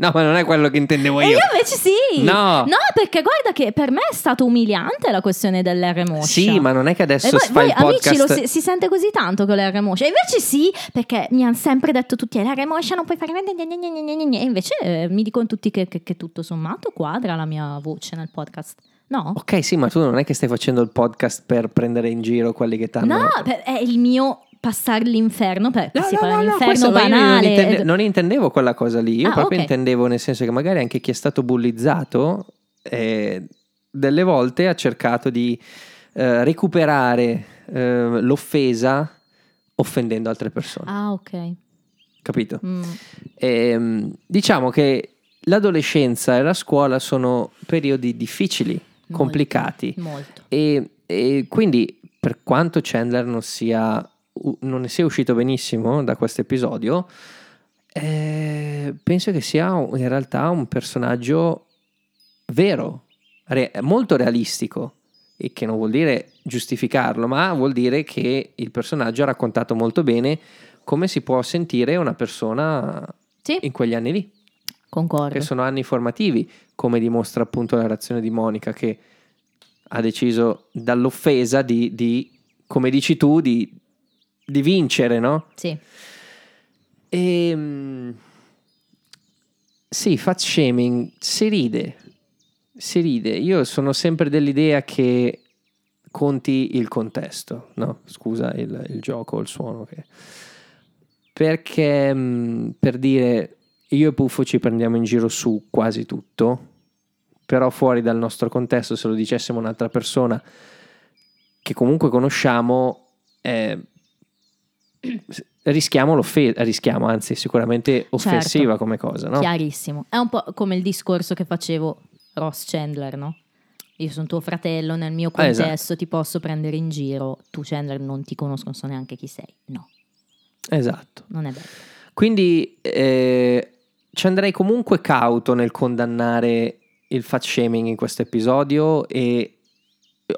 No, ma non è quello che intendevo E io. io invece sì. No. No, perché guarda che per me è stato umiliante la questione dell'R Moscia. Sì, ma non è che adesso E voi, fai voi il amici podcast. lo si, si sente così tanto con l'R Moscia. E invece sì, perché mi hanno sempre detto tutti l'R Moscia non puoi fare niente, niente, niente, niente, niente". E invece eh, mi dicono tutti che, che- che tutto sommato quadra la mia voce nel podcast. No? Ok, sì, ma tu non è che stai facendo il podcast per prendere in giro quelli che t'hanno. No, è il mio passare l'inferno, per, No, si no, parla no, no, l'inferno io non, banale. intende- non intendevo quella cosa lì, io Ah, proprio ok. intendevo nel senso che magari anche chi è stato bullizzato eh, delle volte ha cercato di eh, recuperare eh, l'offesa offendendo altre persone, Ah, ok. capito? Mm. Ehm, diciamo che l'adolescenza e la scuola sono periodi difficili, Molto. complicati Molto. e, e quindi per quanto Chandler non sia non ne sia uscito benissimo da questo episodio eh, penso che sia in realtà un personaggio vero re- molto realistico e che non vuol dire giustificarlo ma vuol dire che il personaggio ha raccontato molto bene come si può sentire una persona Sì, in quegli anni lì concordo. che sono anni formativi, come dimostra appunto la reazione di Monica che ha deciso dall'offesa di, di, come dici tu, di, di vincere, no? Sì. E, mm, sì, fat shaming, si ride, si ride. Io sono sempre dell'idea che conti il contesto, no? Scusa il, il gioco, il suono. Che... Perché mm, per dire, io e Puffo ci prendiamo in giro su quasi tutto, però fuori dal nostro contesto, se lo dicessimo a un'altra persona che comunque conosciamo, eh, rischiamo l'offesa, rischiamo, anzi sicuramente offensiva Certo. come cosa, no? Chiarissimo. È un po' come il discorso che facevo Ross Chandler, no? Io sono tuo fratello, nel mio Ah, esatto. contesto ti posso prendere in giro, tu Chandler non ti conosco, non so neanche chi sei. No, Esatto. non è bello. Quindi eh, ci andrei comunque cauto nel condannare il fat shaming in questo episodio e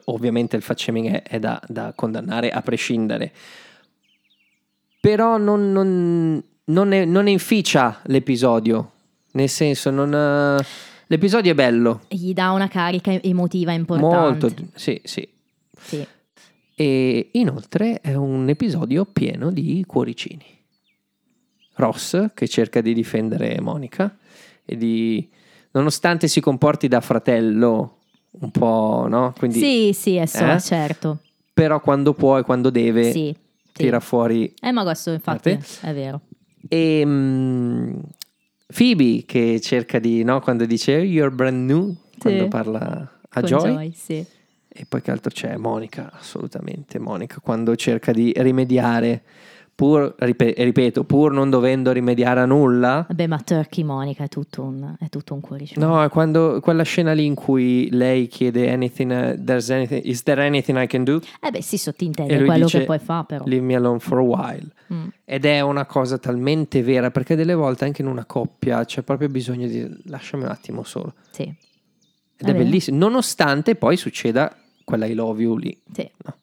ovviamente il fat shaming è, è da, da condannare a prescindere. Però non, non- non ne, non ne inficia l'episodio, nel senso non... eh, l'episodio è bello, Gli dà una carica emotiva importante. molto... Sì, sì. Sì. E inoltre è un episodio pieno di cuoricini. Ross che cerca di difendere Monica e di nonostante si comporti da fratello un po', no? Quindi sì, sì, è so, Eh? certo. però quando può e quando deve sì. Tira fuori Eh, ma questo infatti è vero. e mm, Phoebe che cerca di, no, quando dice "Oh, you're brand new quando parla a Con Joy sì. E poi che altro c'è? Monica, assolutamente Monica, quando cerca di rimediare, pur, ripe- ripeto, pur non dovendo rimediare a nulla. Vabbè, ma Turkey Monica è tutto un, è tutto un cuoricino. No, è quando quella scena lì in cui lei chiede anything, there's anything, is there anything I can do? Eh beh, sì, E sottintende quello dice, che poi fa, però. Leave me alone for a while. Mm. Ed è una cosa talmente vera perché delle volte anche in una coppia c'è proprio bisogno di lasciami un attimo solo. Sì, Ed È è, bellissimo, nonostante poi succeda quella I love you lì. sì, No.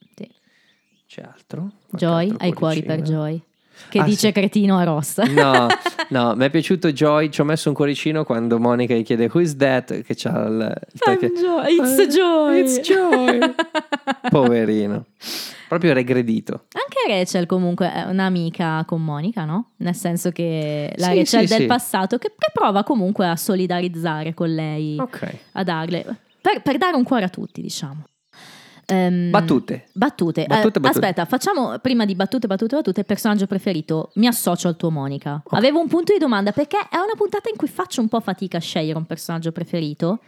C'è altro? Qualche Joy, altro ai cuori per? Joy. Che Ah, dice sì. cretino a Ross. No, no, mi è piaciuto Joy. Ci ho messo un cuoricino quando Monica gli chiede Who is that? Che c'ha il, il Joy, It's Eh, Joy. It's Joy. Poverino. Proprio regredito. Anche Rachel comunque è un'amica con Monica, no? Nel senso che la Sì, Rachel sì, del passato che, che prova comunque a solidarizzare con lei, Ok. a darle, per, per dare un cuore a tutti, diciamo. Ehm, Battute. Battute. Battute, Eh, battute. Aspetta, facciamo prima di battute, battute, battute. Personaggio preferito. Mi associo al tuo Monica. Avevo un punto di domanda perché è una puntata in cui faccio un po' fatica a scegliere un personaggio preferito,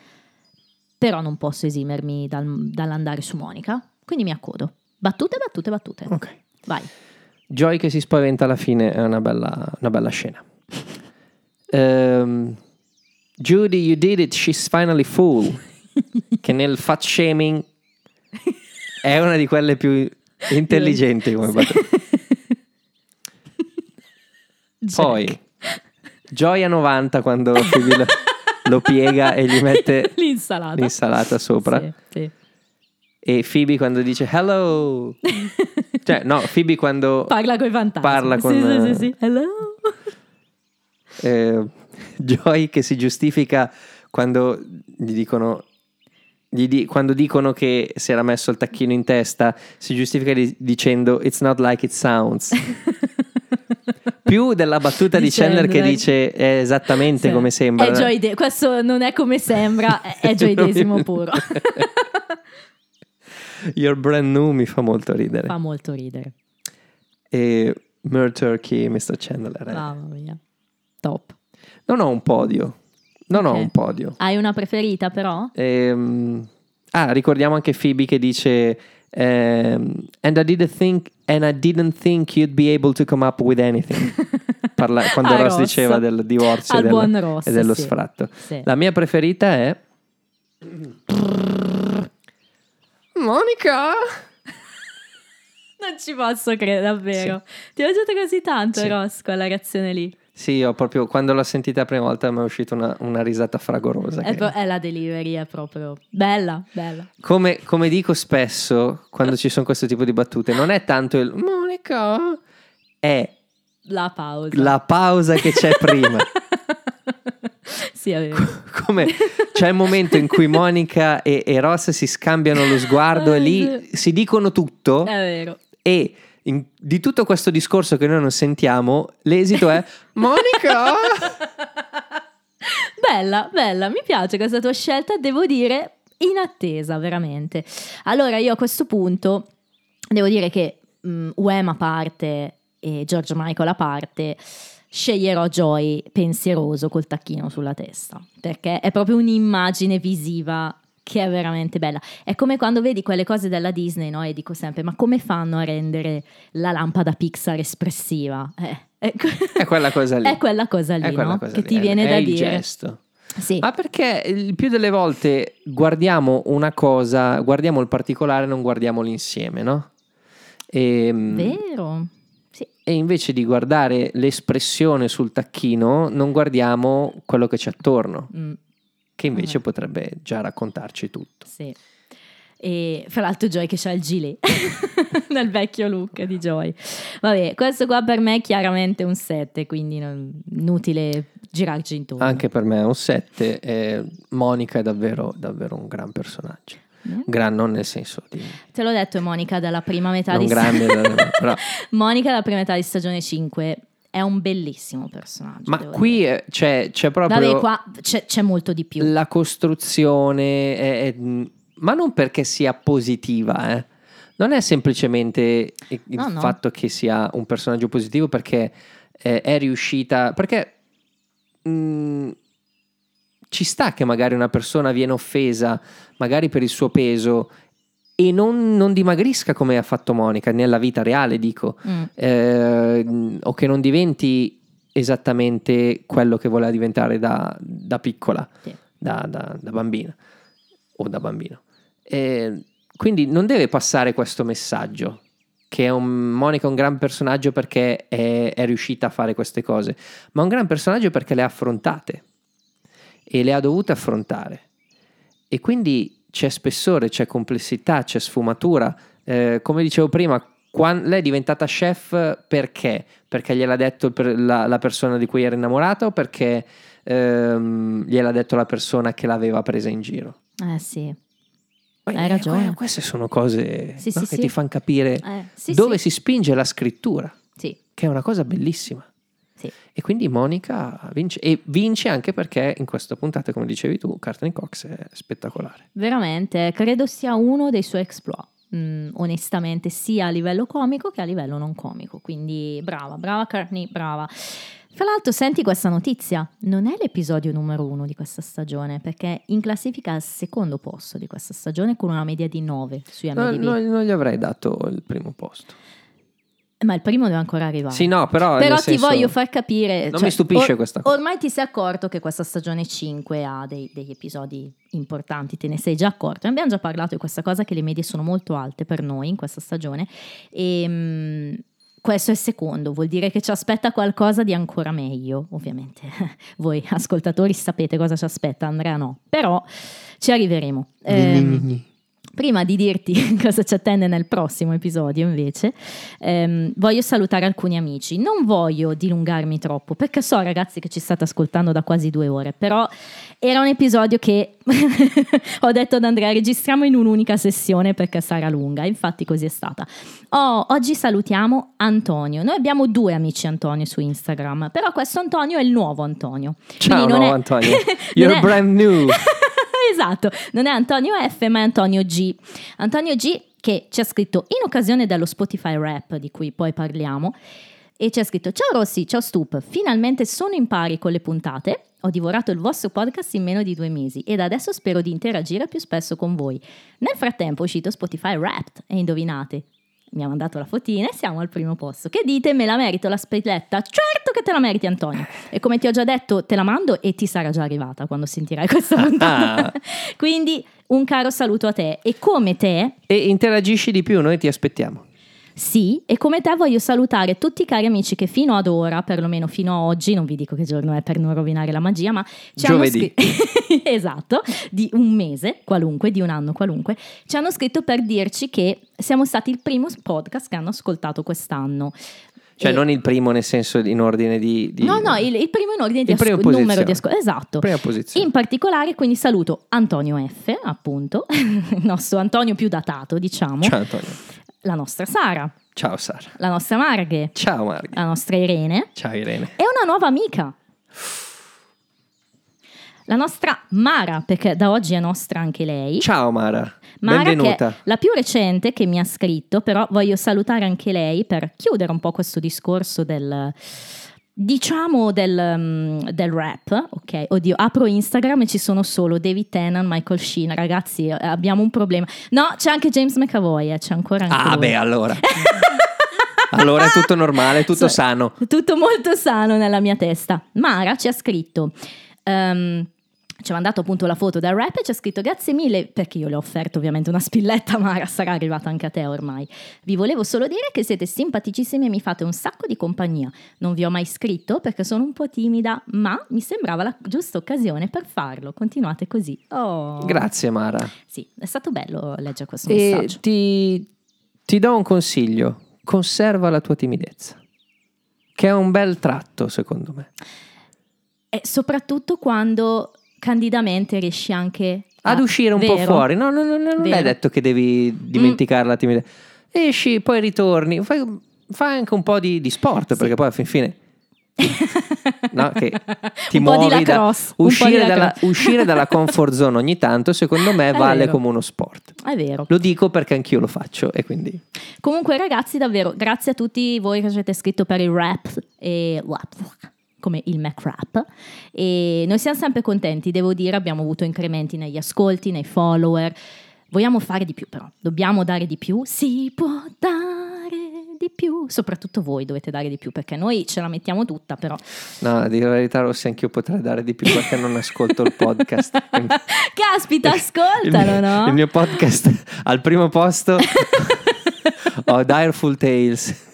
però non posso esimermi dal- dall'andare su Monica. Quindi mi accodo. Battute, battute, battute. Ok. Vai. Joy che si spaventa alla fine è una bella, una bella scena. Ehm, Judy, you did it, she's finally full. che nel fat shaming è una di quelle più intelligenti come battuta. Poi, Joy a 90 quando Phoebe lo, lo piega e gli mette L'insalata. l'insalata sopra. Sì, sì. E Phoebe quando dice hello. cioè, no, Phoebe quando Parla con i fantasmi. Parla con, Sì, sì, eh, sì, sì. Hello. eh, Joy che si giustifica quando gli dicono di- quando dicono che si era messo il tacchino in testa si giustifica di- dicendo it's not like it sounds più della battuta di Dicendo, Chandler che dai. dice è esattamente Sì. come sembra gioide- Questo non è come sembra, è, gioidesimo puro. Your brand new mi fa molto ridere Fa molto ridere. e Mer Turkey Mr. Chandler eh. Mamma mia. Top. non ho un podio non ho Ok. un podio Hai una preferita però? Ehm, ah, ricordiamo anche Phoebe che dice ehm, And I didn't think And I didn't think you'd be able to come up with anything. Parla- quando A Ross Ross. diceva del divorzio e, del- Ross, e dello sì. sfratto. Sì. La mia preferita è Monica. Non ci posso credere, davvero. Ti è piaciuto così tanto, Sì. Ross, quella reazione lì. Sì, ho proprio quando l'ho sentita la prima volta mi è uscita una, una risata fragorosa. È, pro- è la delivery, è proprio bella, bella. Come, come dico spesso quando ci sono questo tipo di battute, non è tanto il Monica, è La pausa. la pausa che c'è prima. sì, è vero. Come c'è il momento in cui Monica e, e Ross si scambiano lo sguardo e lì si dicono tutto È vero. e in- di tutto questo discorso che noi non sentiamo, l'esito è Monica! Bella, bella, mi piace questa tua scelta, devo dire in attesa, veramente. Allora, io a questo punto devo dire che mh, Wham a parte e George Michael a parte, sceglierò Joy pensieroso col tacchino sulla testa, perché è proprio un'immagine visiva che è veramente bella. È come quando vedi quelle cose della Disney, no? E dico sempre, ma come fanno a rendere la lampada Pixar espressiva? Eh, ecco. È quella cosa lì. È quella cosa lì, È quella no? cosa che lì, ti è- viene è da il dire. gesto. Sì. Ma perché il più delle volte guardiamo una cosa, guardiamo il particolare, non guardiamo l'insieme, no? E, Vero. Sì. e invece di guardare l'espressione sul tacchino, non guardiamo quello che c'è attorno, Mm, che invece Eh. potrebbe già raccontarci tutto. sì. E fra l'altro Joy che c'ha il gilet nel vecchio look di Joy. Vabbè, questo qua per me è chiaramente un 7, quindi non- inutile girarci intorno. Anche per me è un 7. Monica è davvero, davvero un gran personaggio. Mm. Gran non nel senso di... Te l'ho detto Monica dalla prima metà Non di grande, però... Monica dalla prima metà di stagione 5 è un bellissimo personaggio. Ma qui eh, c'è, c'è proprio... Vabbè, qua c'è, c'è molto di più. La costruzione, è- è- ma non perché sia positiva, eh. non è semplicemente il No, no. fatto che sia un personaggio positivo perché eh, è riuscita, perché mm, ci sta che magari una persona viene offesa, magari per il suo peso, e non, non dimagrisca come ha fatto Monica nella vita reale, dico, Mm. eh, o che non diventi esattamente quello che voleva diventare da, da piccola, Sì. da, da- da bambina o da bambino. Eh, quindi non deve passare questo messaggio che è un, Monica è un gran personaggio perché è, è riuscita a fare queste cose, ma un gran personaggio perché le ha affrontate e le ha dovute affrontare. E quindi c'è spessore, c'è complessità, c'è sfumatura. Eh, come dicevo prima, quan- lei è diventata chef perché? Perché gliel'ha detto la, la persona di cui era innamorata o perché ehm, gliel'ha detto la persona che l'aveva presa in giro? Eh sì. Poi, Hai eh, ragione. que- queste sono cose Sì, no, sì, che sì. ti fanno capire Eh, dove si spinge la scrittura, che è una cosa bellissima. Sì. E quindi Monica vince, e vince anche perché in questa puntata, come dicevi tu, Cartney Cox è spettacolare. Veramente, credo sia uno dei suoi exploit. mm, onestamente, sia a livello comico che a livello non comico. Quindi brava, brava Courtney, brava. Fra l'altro, senti questa notizia: non è l'episodio numero uno di questa stagione, perché in classifica è al secondo posto di questa stagione con una media di 9 su No, IMDb. no, non gli avrei dato il primo posto. Ma il primo deve ancora arrivare. Sì, no, però. Però ti senso- voglio far capire. Non cioè, mi stupisce or- questa cosa. Ormai ti sei accorto che questa stagione 5 ha dei- degli episodi importanti, te ne sei già accorto. Ne abbiamo già parlato di questa cosa che le medie sono molto alte per noi in questa stagione. E mm, questo è il secondo, vuol dire che ci aspetta qualcosa di ancora meglio, ovviamente. Voi ascoltatori sapete cosa ci aspetta, Andrea no. Però ci arriveremo. Ehm, Prima di dirti cosa ci attende nel prossimo episodio, invece, ehm, voglio salutare alcuni amici. Non voglio dilungarmi troppo, perché so, ragazzi, che ci state ascoltando da quasi due ore, però era un episodio che ho detto ad Andrea, registriamo in un'unica sessione perché sarà lunga. Infatti, così è stata. Oh, oggi salutiamo Antonio. Noi abbiamo due amici Antonio su Instagram, però questo Antonio è il nuovo Antonio. Ciao, nuovo è- Antonio. You're brand new. esatto, non è Antonio F, ma è Antonio G. Antonio G che ci ha scritto in occasione dello Spotify Rap di cui poi parliamo e ci ha scritto Ciao Rossi, ciao Stup, finalmente sono in pari con le puntate. Ho divorato il vostro podcast in meno di due mesi ed adesso spero di interagire più spesso con voi. Nel frattempo è uscito Spotify Wrapped e indovinate, mi ha mandato la fotina e siamo al primo posto. Che dite? Me la merito la spilletta? Certo che te la meriti Antonio. E come ti ho già detto, te la mando e ti sarà già arrivata quando sentirai questa puntata. Quindi un caro saluto a te. E come te, E interagisci di più, noi ti aspettiamo. Sì, e come te voglio salutare tutti i cari amici che fino ad ora, perlomeno fino a oggi, non vi dico che giorno è per non rovinare la magia, ma ci Giovedì. hanno scritto, esatto, di un mese qualunque, di un anno qualunque, ci hanno scritto per dirci che siamo stati il primo podcast che hanno ascoltato quest'anno. Cioè, E- non il primo nel senso in ordine di. di- No, no, il, il primo in ordine di asco- numero di ascolto. Esatto. Prima posizione. In particolare, quindi saluto Antonio F, appunto, il nostro Antonio più datato, diciamo, Ciao, Antonio. La nostra Sara, Ciao, Sara. la nostra Marghe, Ciao, Marghi. la nostra Irene Ciao, Irene. e una nuova amica. La nostra Mara, perché da oggi è nostra anche lei. Ciao, Mara. Mara Benvenuta. la più recente che mi ha scritto, però voglio salutare anche lei per chiudere un po' questo discorso del diciamo del, mm, del rap, ok? Oddio, apro Instagram e ci sono solo David Tennant, Michael Sheen, ragazzi, eh, abbiamo un problema. No, c'è anche James McAvoy, eh, c'è ancora anche Ah, lui. beh, allora. allora è tutto normale, tutto So- sano. Tutto molto sano nella mia testa. Mara ci ha scritto. ehm, ci ha mandato appunto la foto del rap e ci ha scritto grazie mille perché io le ho offerto ovviamente una spilletta Mara sarà arrivata anche a te ormai vi volevo solo dire che siete simpaticissimi e mi fate un sacco di compagnia non vi ho mai scritto perché sono un po' timida ma mi sembrava la giusta occasione per farlo continuate così oh. Grazie, Mara. sì è stato bello leggere questo E messaggio ti, ti do un consiglio: conserva la tua timidezza, che è un bel tratto, secondo me. e soprattutto quando candidamente riesci anche Ad a- uscire un po' Vero? fuori. No, no, no, no, non è detto che devi dimenticare la timidezza. Esci, poi ritorni, fai, fai anche un po' di, di sport, perché poi alla fin fine. No, che ti Un po' muovi da- po' di uscire, dalla, uscire dalla comfort zone ogni tanto, secondo me, È vale vero. come uno sport. È vero. Lo dico perché anch'io lo faccio e quindi Comunque, ragazzi, davvero, grazie a tutti voi che avete scritto per il rap e come il Mac Rap. E noi siamo sempre contenti, devo dire, abbiamo avuto incrementi negli ascolti, nei follower. Vogliamo fare di più, però. Dobbiamo dare di più. Si può dare di più. Soprattutto voi dovete dare di più, perché noi ce la mettiamo tutta, però. No, la verità, Rossi, anch'io potrei dare di più perché non ascolto il podcast. Caspita, il ascoltalo, mio, no? il mio podcast al primo posto ho Direful Tales.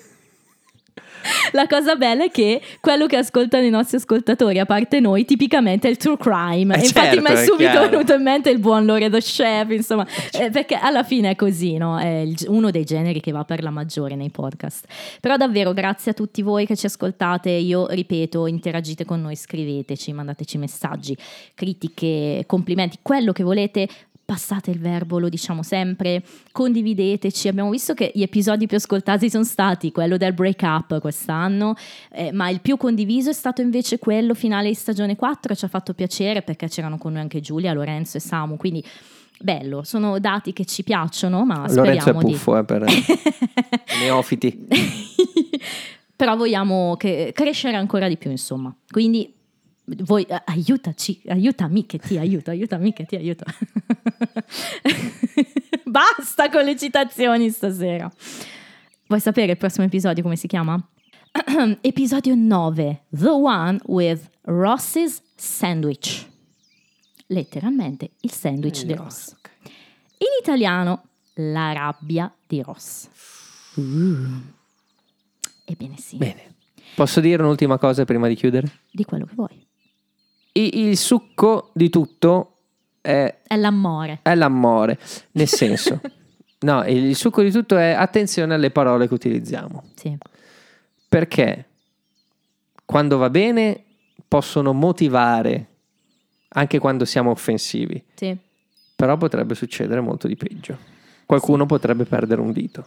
La cosa bella è che quello che ascoltano i nostri ascoltatori, a parte noi, tipicamente è il true crime. Eh, Infatti, certo, mi è è subito chiaro. venuto in mente il buon Loredo Chef, insomma, eh, perché alla fine è così, no? È il- uno dei generi che va per la maggiore nei podcast. Però davvero, grazie a tutti voi che ci ascoltate. Io ripeto, interagite con noi, scriveteci, mandateci messaggi, critiche, complimenti, quello che volete. Passate il verbo, lo diciamo sempre, condivideteci. Abbiamo visto che gli episodi più ascoltati sono stati quello del break up quest'anno, eh, ma il più condiviso è stato invece quello finale di stagione 4 e ci ha fatto piacere perché c'erano con noi anche Giulia, Lorenzo e Samu, quindi bello, sono dati che ci piacciono, ma Lorenzo è speriamo di... puffo eh, per neofiti. Però vogliamo che- crescere ancora di più, insomma. Quindi voi eh, aiutaci, aiutami che ti aiuto, aiutami che ti aiuto. Basta con le citazioni stasera. Vuoi sapere il prossimo episodio come si chiama? episodio 9. The one with Ross's sandwich. Letteralmente il sandwich di Ross. In italiano, la rabbia di Ross. Uh. Ebbene sì, Bene. Posso dire un'ultima cosa prima di chiudere? di quello che vuoi. Il succo di tutto è, È l'amore. è l'amore. Nel senso, no, il succo di tutto è attenzione alle parole che utilizziamo. Sì. Perché quando va bene possono motivare anche quando siamo offensivi, Sì. però potrebbe succedere molto di peggio. Qualcuno potrebbe perdere un dito.